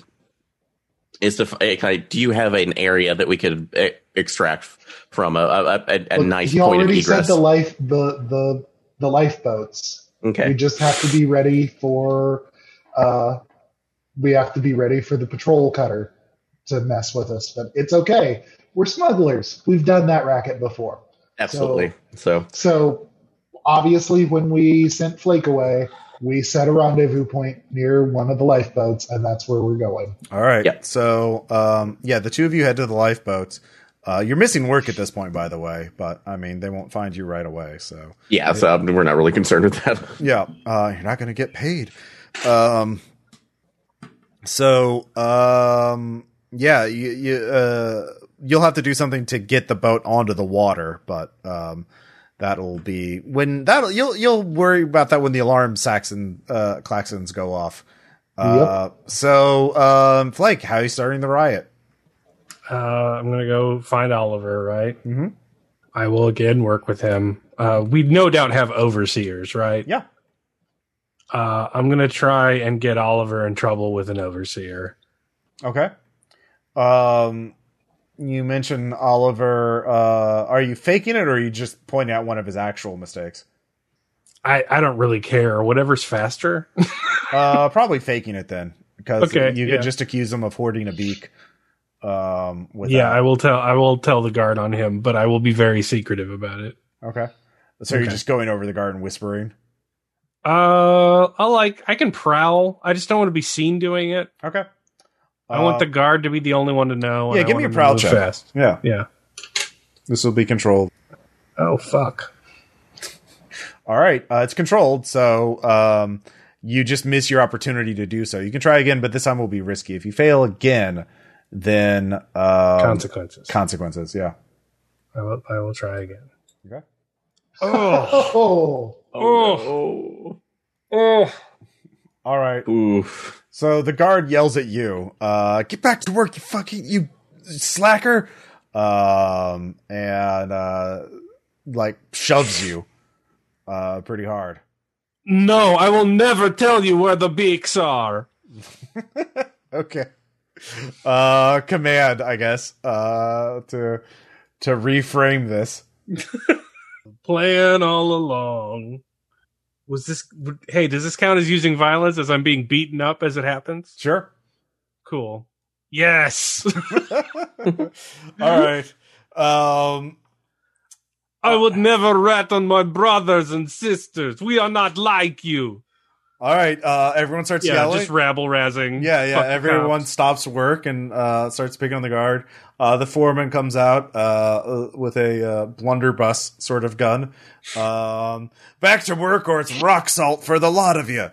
is to. f- kind of- do you have an area that we could eh, extract from a, a, a, a Look, nice he point of already said the life the the the lifeboats. Okay, We just have to be ready for uh we have to be ready for the patrol cutter to mess with us. But it's okay. We're smugglers. We've done that racket before. Absolutely. So, So obviously when we sent Flake away, we set a rendezvous point near one of the lifeboats, and that's where we're going. All right. Yep. So, um, yeah, the two of you head to the lifeboats. Uh, you're missing work at this point, by the way, but I mean, they won't find you right away. So, yeah, so um, we're not really concerned with that. [laughs] yeah, uh, you're not going to get paid. Um, so, um, yeah, you, you, uh, you'll have to do something to get the boat onto the water, but, um, that'll be when that'll, you'll, you'll worry about that when the alarm Saxon, uh, klaxons go off. Uh, so, um, Flake, how are you starting the riot? Uh, I'm gonna go find Oliver. Right. Mhm. I will again work with him. Uh, we no doubt have overseers, right? Yeah. Uh, I'm gonna try and get Oliver in trouble with an overseer. Okay. Um, you mentioned Oliver. Uh, are you faking it, or are you just pointing out one of his actual mistakes? I, I don't really care. Whatever's faster. [laughs] Uh, probably faking it then, because Okay, you yeah. could just accuse him of hoarding a beak. Um, with yeah, I will tell. I will tell the guard on him, but I will be very secretive about it. okay. So you're just going over the garden whispering. Uh, I like. I can prowl. I just don't want to be seen doing it. Okay. I want the Uh, guard to be the only one to know. Yeah, give me a him to prowl check. Fast. Yeah, Yeah. this will be controlled. Oh fuck. All right, uh, it's controlled, so um, you just miss your opportunity to do so. You can try again, but this time will be risky. If you fail again, then um, Consequences. consequences. Yeah. I will. I will try again. Okay. Oh. Oh, Oh. Oh. All right. Oof. So the guard yells at you, uh, get back to work, you fucking, you slacker. Um, and, uh, like shoves you, uh, pretty hard. No, I will never tell you where the beaks are. [laughs] Okay. Uh, command, I guess, uh, to, to reframe this. [laughs] Playing all along. Was this? Hey, does this count as using violence as I'm being beaten up as it happens? Sure. Cool. Yes. [laughs] All right. Um, I would never rat on my brothers and sisters. We are not like you. All right, uh, everyone starts Yeah, yelling. just rabble rousing. Yeah, yeah. Fuck Everyone stops work and uh, starts picking on the guard. Uh, the foreman comes out uh, uh, with a uh, blunderbuss sort of gun. Um, back to work, or it's rock salt for the lot of you.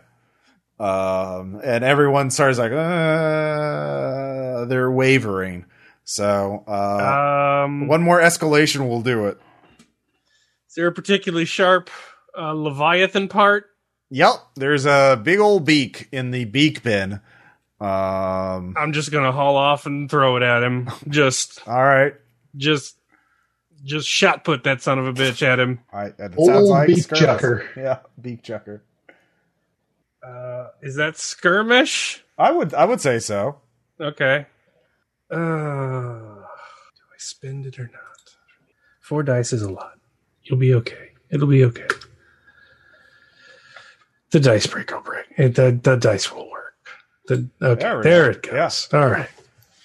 Um, and everyone starts like, uh, they're wavering. So uh, Um, one more escalation will do it. Is there a particularly sharp uh, Leviathan part? Yep, there's a big old beak in the beak bin. Um, I'm just gonna haul off and throw it at him. [laughs] Just, all right. just, just shot put that son of a bitch at him. All right, that Old sounds like beak skirmish. chucker. Yeah, beak chucker. Uh, is that skirmish? I would I would say so. Okay. Uh, do I spend it or not? Four dice is a lot. You'll be okay. It'll be okay. The dice break will break. It, the, the dice will work. The, okay, There there, it go. goes. All right.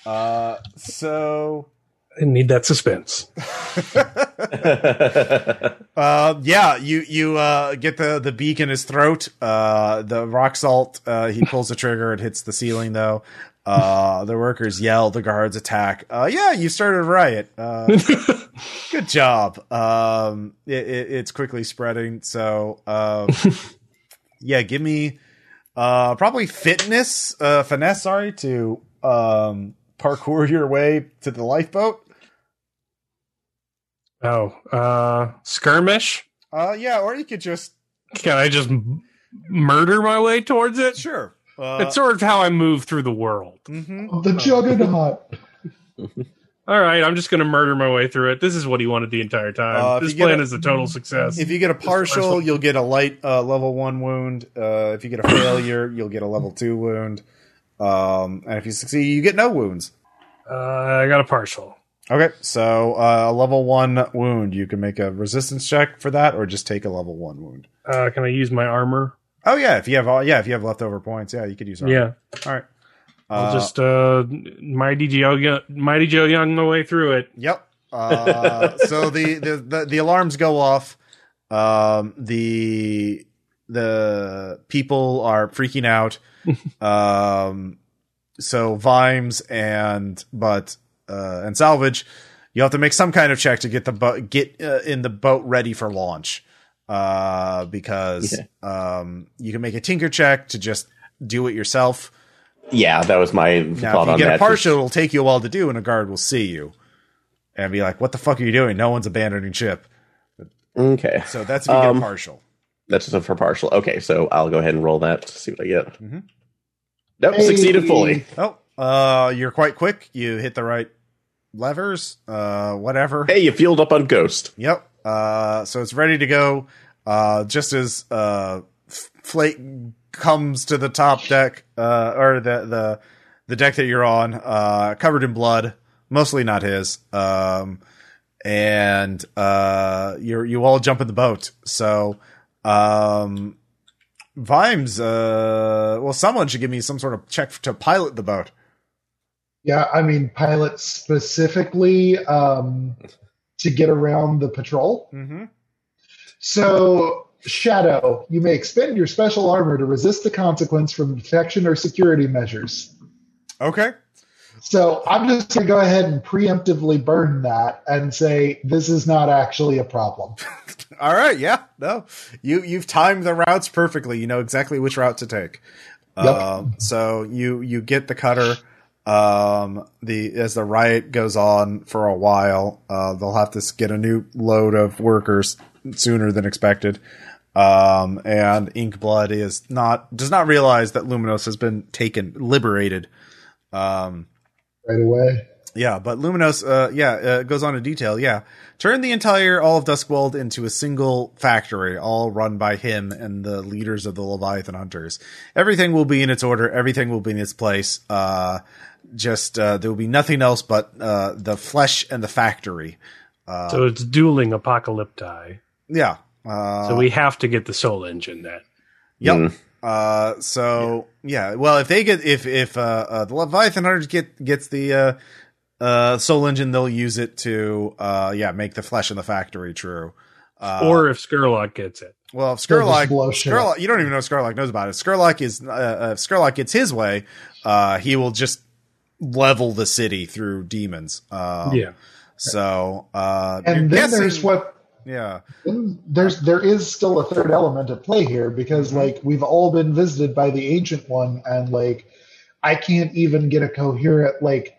Uh, so I didn't need that suspense. [laughs] [laughs] uh, yeah, you you uh, get the the beak in his throat. Uh, the rock salt. Uh, he [laughs] pulls the trigger. It hits the ceiling though. Uh, the workers yell. The guards attack. Uh, yeah, you started a riot. Uh, good job. Um, it, it, it's quickly spreading. So, um, yeah, give me uh, probably fitness, uh, finesse. Sorry to um, parkour your way to the lifeboat. Oh, uh, skirmish? Uh, yeah, or you could just Can I just m- murder my way towards it? sure. Uh, It's sort of how I move through the world. mhm. The juggernaut. [laughs] All right, I'm just going to murder my way through it. This is what he wanted the entire time. Uh, this plan a- is a total success. If you get a partial, you'll get a light uh, level one wound. Uh, if you get a failure, [laughs] you'll get a level two wound. Um, and if you succeed, you get no wounds. Uh, I got a partial. Okay, so uh, a level one wound, you can make a resistance check for that, or just take a level one wound. Uh, can I use my armor? Oh yeah, if you have all, yeah, if you have leftover points, yeah, you could use. Armor. Yeah, all right. I'll Uh, just uh, mighty Joe, mighty Joe Young my way through it. Yep. Uh, [laughs] so the, the, the, the alarms go off. Um, the the people are freaking out. [laughs] um, so Vimes and but uh, and salvage, you have to make some kind of check to get the boat get uh, in the boat ready for launch. Uh, because um, you can make a tinker check to just do it yourself. Yeah, that was my Now, thought if you on get that. a partial, it'll take you a while to do, and a guard will see you and be like, "What the fuck are you doing? No one's abandoning ship." Okay, So that's if you get Um, a partial. that's just for partial. Okay, so I'll go ahead and roll that to see what I get. Mm-hmm. Nope, Hey. succeeded fully. Oh, uh, you're quite quick. You hit the right levers. Uh, whatever. Hey, you fueled up on Ghost. Yep. Uh, so it's ready to go. Uh, just as uh, F- Flake comes to the top deck, uh, or the the the deck that you're on, uh, covered in blood, mostly not his. Um, and uh, you you all jump in the boat. So, um, Vimes, uh, well, someone should give me some sort of check to pilot the boat. Yeah, I mean, pilot specifically um, to get around the patrol. Mm-hmm. So, Shadow, you may expend your special armor to resist the consequence from detection or security measures. Okay. So, I'm just going to go ahead and preemptively burn that and say this is not actually a problem. [laughs] All right, yeah, no, you you've timed the routes perfectly. You know exactly which route to take. Yep. Um, so you you get the cutter. Um, the as the riot goes on for a while, uh, they'll have to get a new load of workers sooner than expected. Um, and Inkblood is not does not realize that Luminos has been taken liberated. Um, Right away. yeah, but Luminos, uh, yeah, uh, goes on to detail. Yeah, turn the entire all of Doskvol into a single factory, all run by him and the leaders of the Leviathan Hunters. Everything will be in its order. Everything will be in its place. Uh, just uh, there will be nothing else but uh, the flesh and the factory. Uh, so it's dueling apocalypti. yeah. Uh, So we have to get the soul engine then. Yep. Mm. Uh, so yeah. well, if they get if if uh, uh the Leviathan Hunters get gets the uh uh, Soul Engine, they'll use it to, uh, yeah, make the flesh in the factory true. Uh, or if Scurlock gets it. well, if They'll Scurlock, blow shit up. Scurlock, you don't even know if Scurlock knows about it. Scurlock is, uh, uh, if Scurlock gets his way, uh, he will just level the city through demons. Um, yeah. So, uh, And then guessing- there's what yeah, there's there is still a third element at play here because like we've all been visited by the ancient one and like I can't even get a coherent like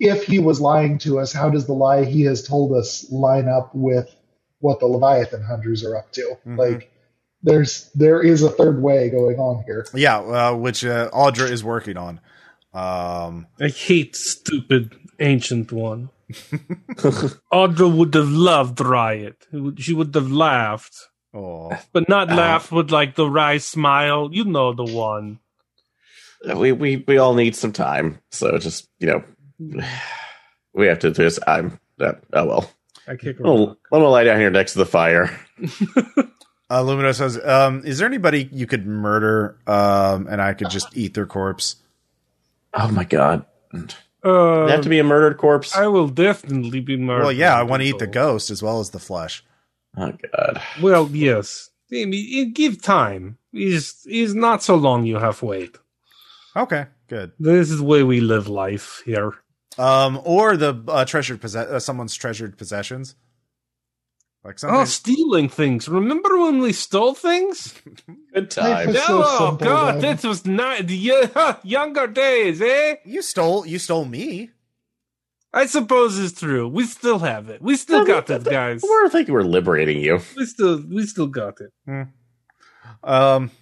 if he was lying to us, how does the lie he has told us line up with what the Leviathan hunters are up to? Mhm. Like there's there is a third way going on here. yeah, uh, which uh, Audra is working on. Um, I hate stupid ancient one. [laughs] Audra would have loved Riot. She would have laughed. oh, But not Uh, laugh with like the wry smile. You know the one. we we we all need some time. So just you know, [sighs] we have to just. I'm. Uh, oh well. I kick her. I'm gonna lie down here next to the fire. [laughs] Uh, Lumino says, um, "Is there anybody you could murder, um, and I could just eat their corpse?" Oh my god. Uh, They have to be a murdered corpse. I will definitely be murdered. Well, yeah, I want to eat the ghost as well as the flesh. Oh god. Well, yes. I mean, give time. Is he's not so long. You have wait. Okay, good. This is the way we live life here. Um, or the uh, treasured possess- uh, someone's treasured possessions, like something. Oh, stealing things. Remember when we stole things? [laughs] Good Life time. is so oh God, then. this was not the [laughs] younger days, eh? you stole, you stole me. I suppose it's true. We still have it. We still got it, guys. We're thinking we're liberating you. We still we still got it. Um,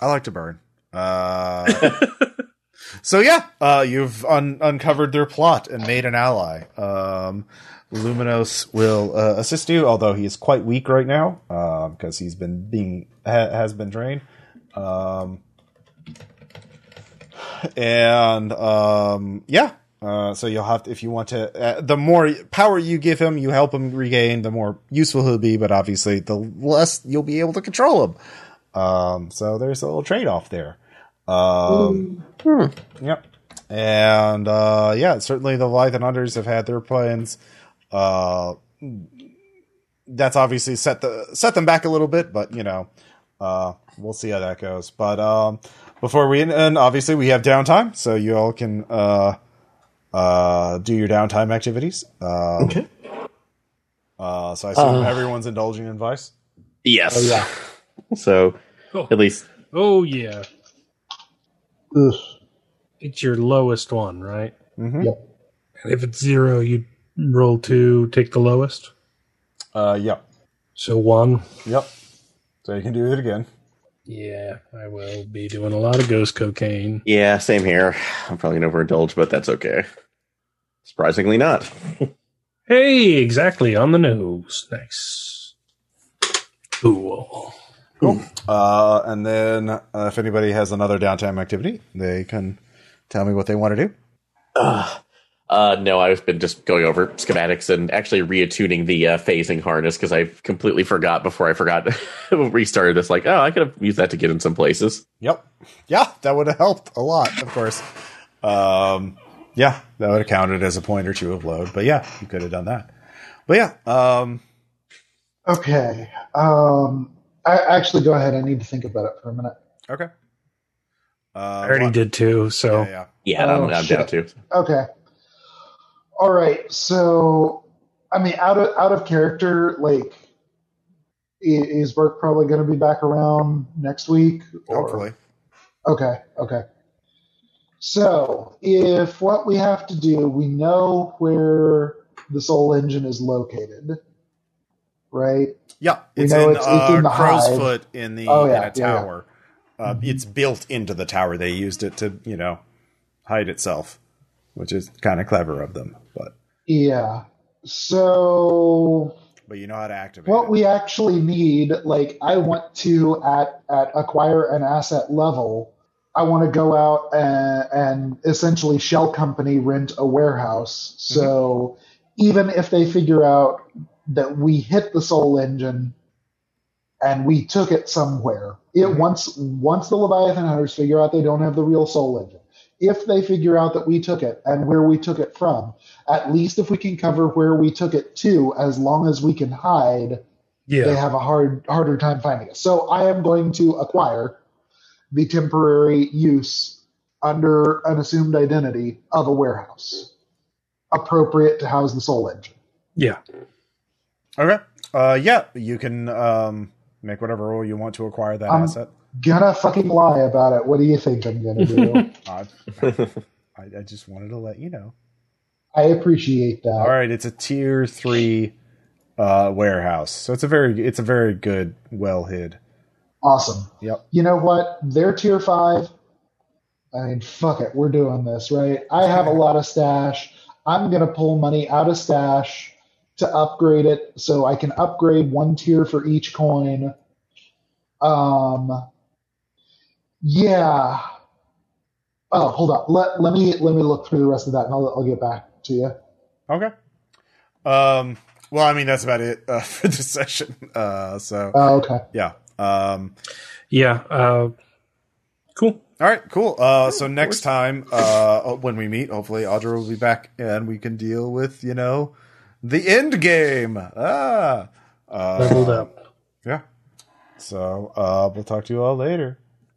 I like to burn. Uh, [laughs] so yeah, uh, you've un- uncovered their plot and made an ally. Um, Luminos will uh, assist you, although he is quite weak right now because he's been being ha- has been drained. Um, and um, yeah, uh, so you'll have to if you want to. Uh, the more power you give him, you help him regain. The more useful he'll be, but obviously, the less you'll be able to control him. Um, so there's a little trade off there. Um, Yep. And uh, yeah, certainly the Leviathan Hunters have had their plans. Uh, that's obviously set the set them back a little bit, but you know, uh, we'll see how that goes. But um, before we end, obviously we have downtime, so you all can uh, uh, do your downtime activities. Um, Okay. Uh, so I assume Uh. everyone's indulging in vice. Yes. Oh yeah. [laughs] So Oh, at least oh yeah. Ugh. It's your lowest one, right? Mm-hmm. Yep. And if it's zero, you roll two, take the lowest. Uh, yep, So one. yep. So you can do it again. Yeah, I will be doing a lot of ghost cocaine. yeah, same here. I'm probably gonna overindulge, but that's okay. Surprisingly not. [laughs] Hey, exactly on the nose. Nice. Cool. Cool. Uh, and then uh, if anybody has another downtime activity, they can tell me what they want to do. Uh, uh, no, I've been just going over schematics and actually reattuning the uh, phasing harness because I completely forgot before I forgot [laughs] restarted this. Like, oh, I could have used that to get in some places. Yep. Yeah, that would have helped a lot, of course. Um, yeah, that would have counted as a point or two of load. But yeah, you could have done that. But yeah, um, Okay. Um, I actually go ahead. I need to think about it for a minute. okay. Uh, I already what- did too, so Yeah, yeah. Yeah, Oh, I'm, I'm shit. down too. Okay. All right. So, I mean, out of out of character, like, is Burke probably going to be back around next week? or- Hopefully. Okay. Okay. So, if what we have to do, we know where the Soul Engine is located, right? Yeah, it's in, it's- uh, it's in the Crow's hive. Foot in the Oh, in yeah, a yeah, yeah. tower. Uh, It's built into the tower. They used it to, you know, hide itself, which is kind of clever of them. But Yeah. So, but you know how to activate what it. we actually need like i want to at at acquire an asset level i want to go out and, and essentially shell company rent a warehouse so even if they figure out that we hit the soul engine and we took it somewhere it Mhm. once once the leviathan hunters figure out they don't have the real soul engine if they figure out that we took it and where we took it from, at least if we can cover where we took it to, as long as we can hide, Yeah. they have a hard harder time finding us. So I am going to acquire the temporary use under an assumed identity of a warehouse, appropriate to house the soul engine. Yeah. Okay. Uh, yeah, you can um, make whatever roll you want to acquire that Um, asset. Gonna fucking lie about it. What do you think I'm gonna do? [laughs] I, I, I just wanted to let you know. I appreciate that. All right, it's a tier three uh, warehouse, so it's a very it's a very good, well hid. Awesome. Yep. You know what? They're tier five. I mean, fuck it. We're doing this, right? I have a lot of stash. I'm going to pull money out of stash to upgrade it so I can upgrade one tier for each coin. Um, yeah. Oh, hold on. Let, let me let me look through the rest of that and I'll, I'll get back to you. Okay. Um. Well, I mean that's about it uh, [laughs] for this session. Uh. So Oh, okay. yeah. Um. Yeah. Uh, cool. All right, cool. Uh, so next time, uh, when we meet, hopefully Audra will be back and we can deal with, you know, the end game. Ah, uh, Leveled up. Yeah. So, uh, we'll talk to you all later.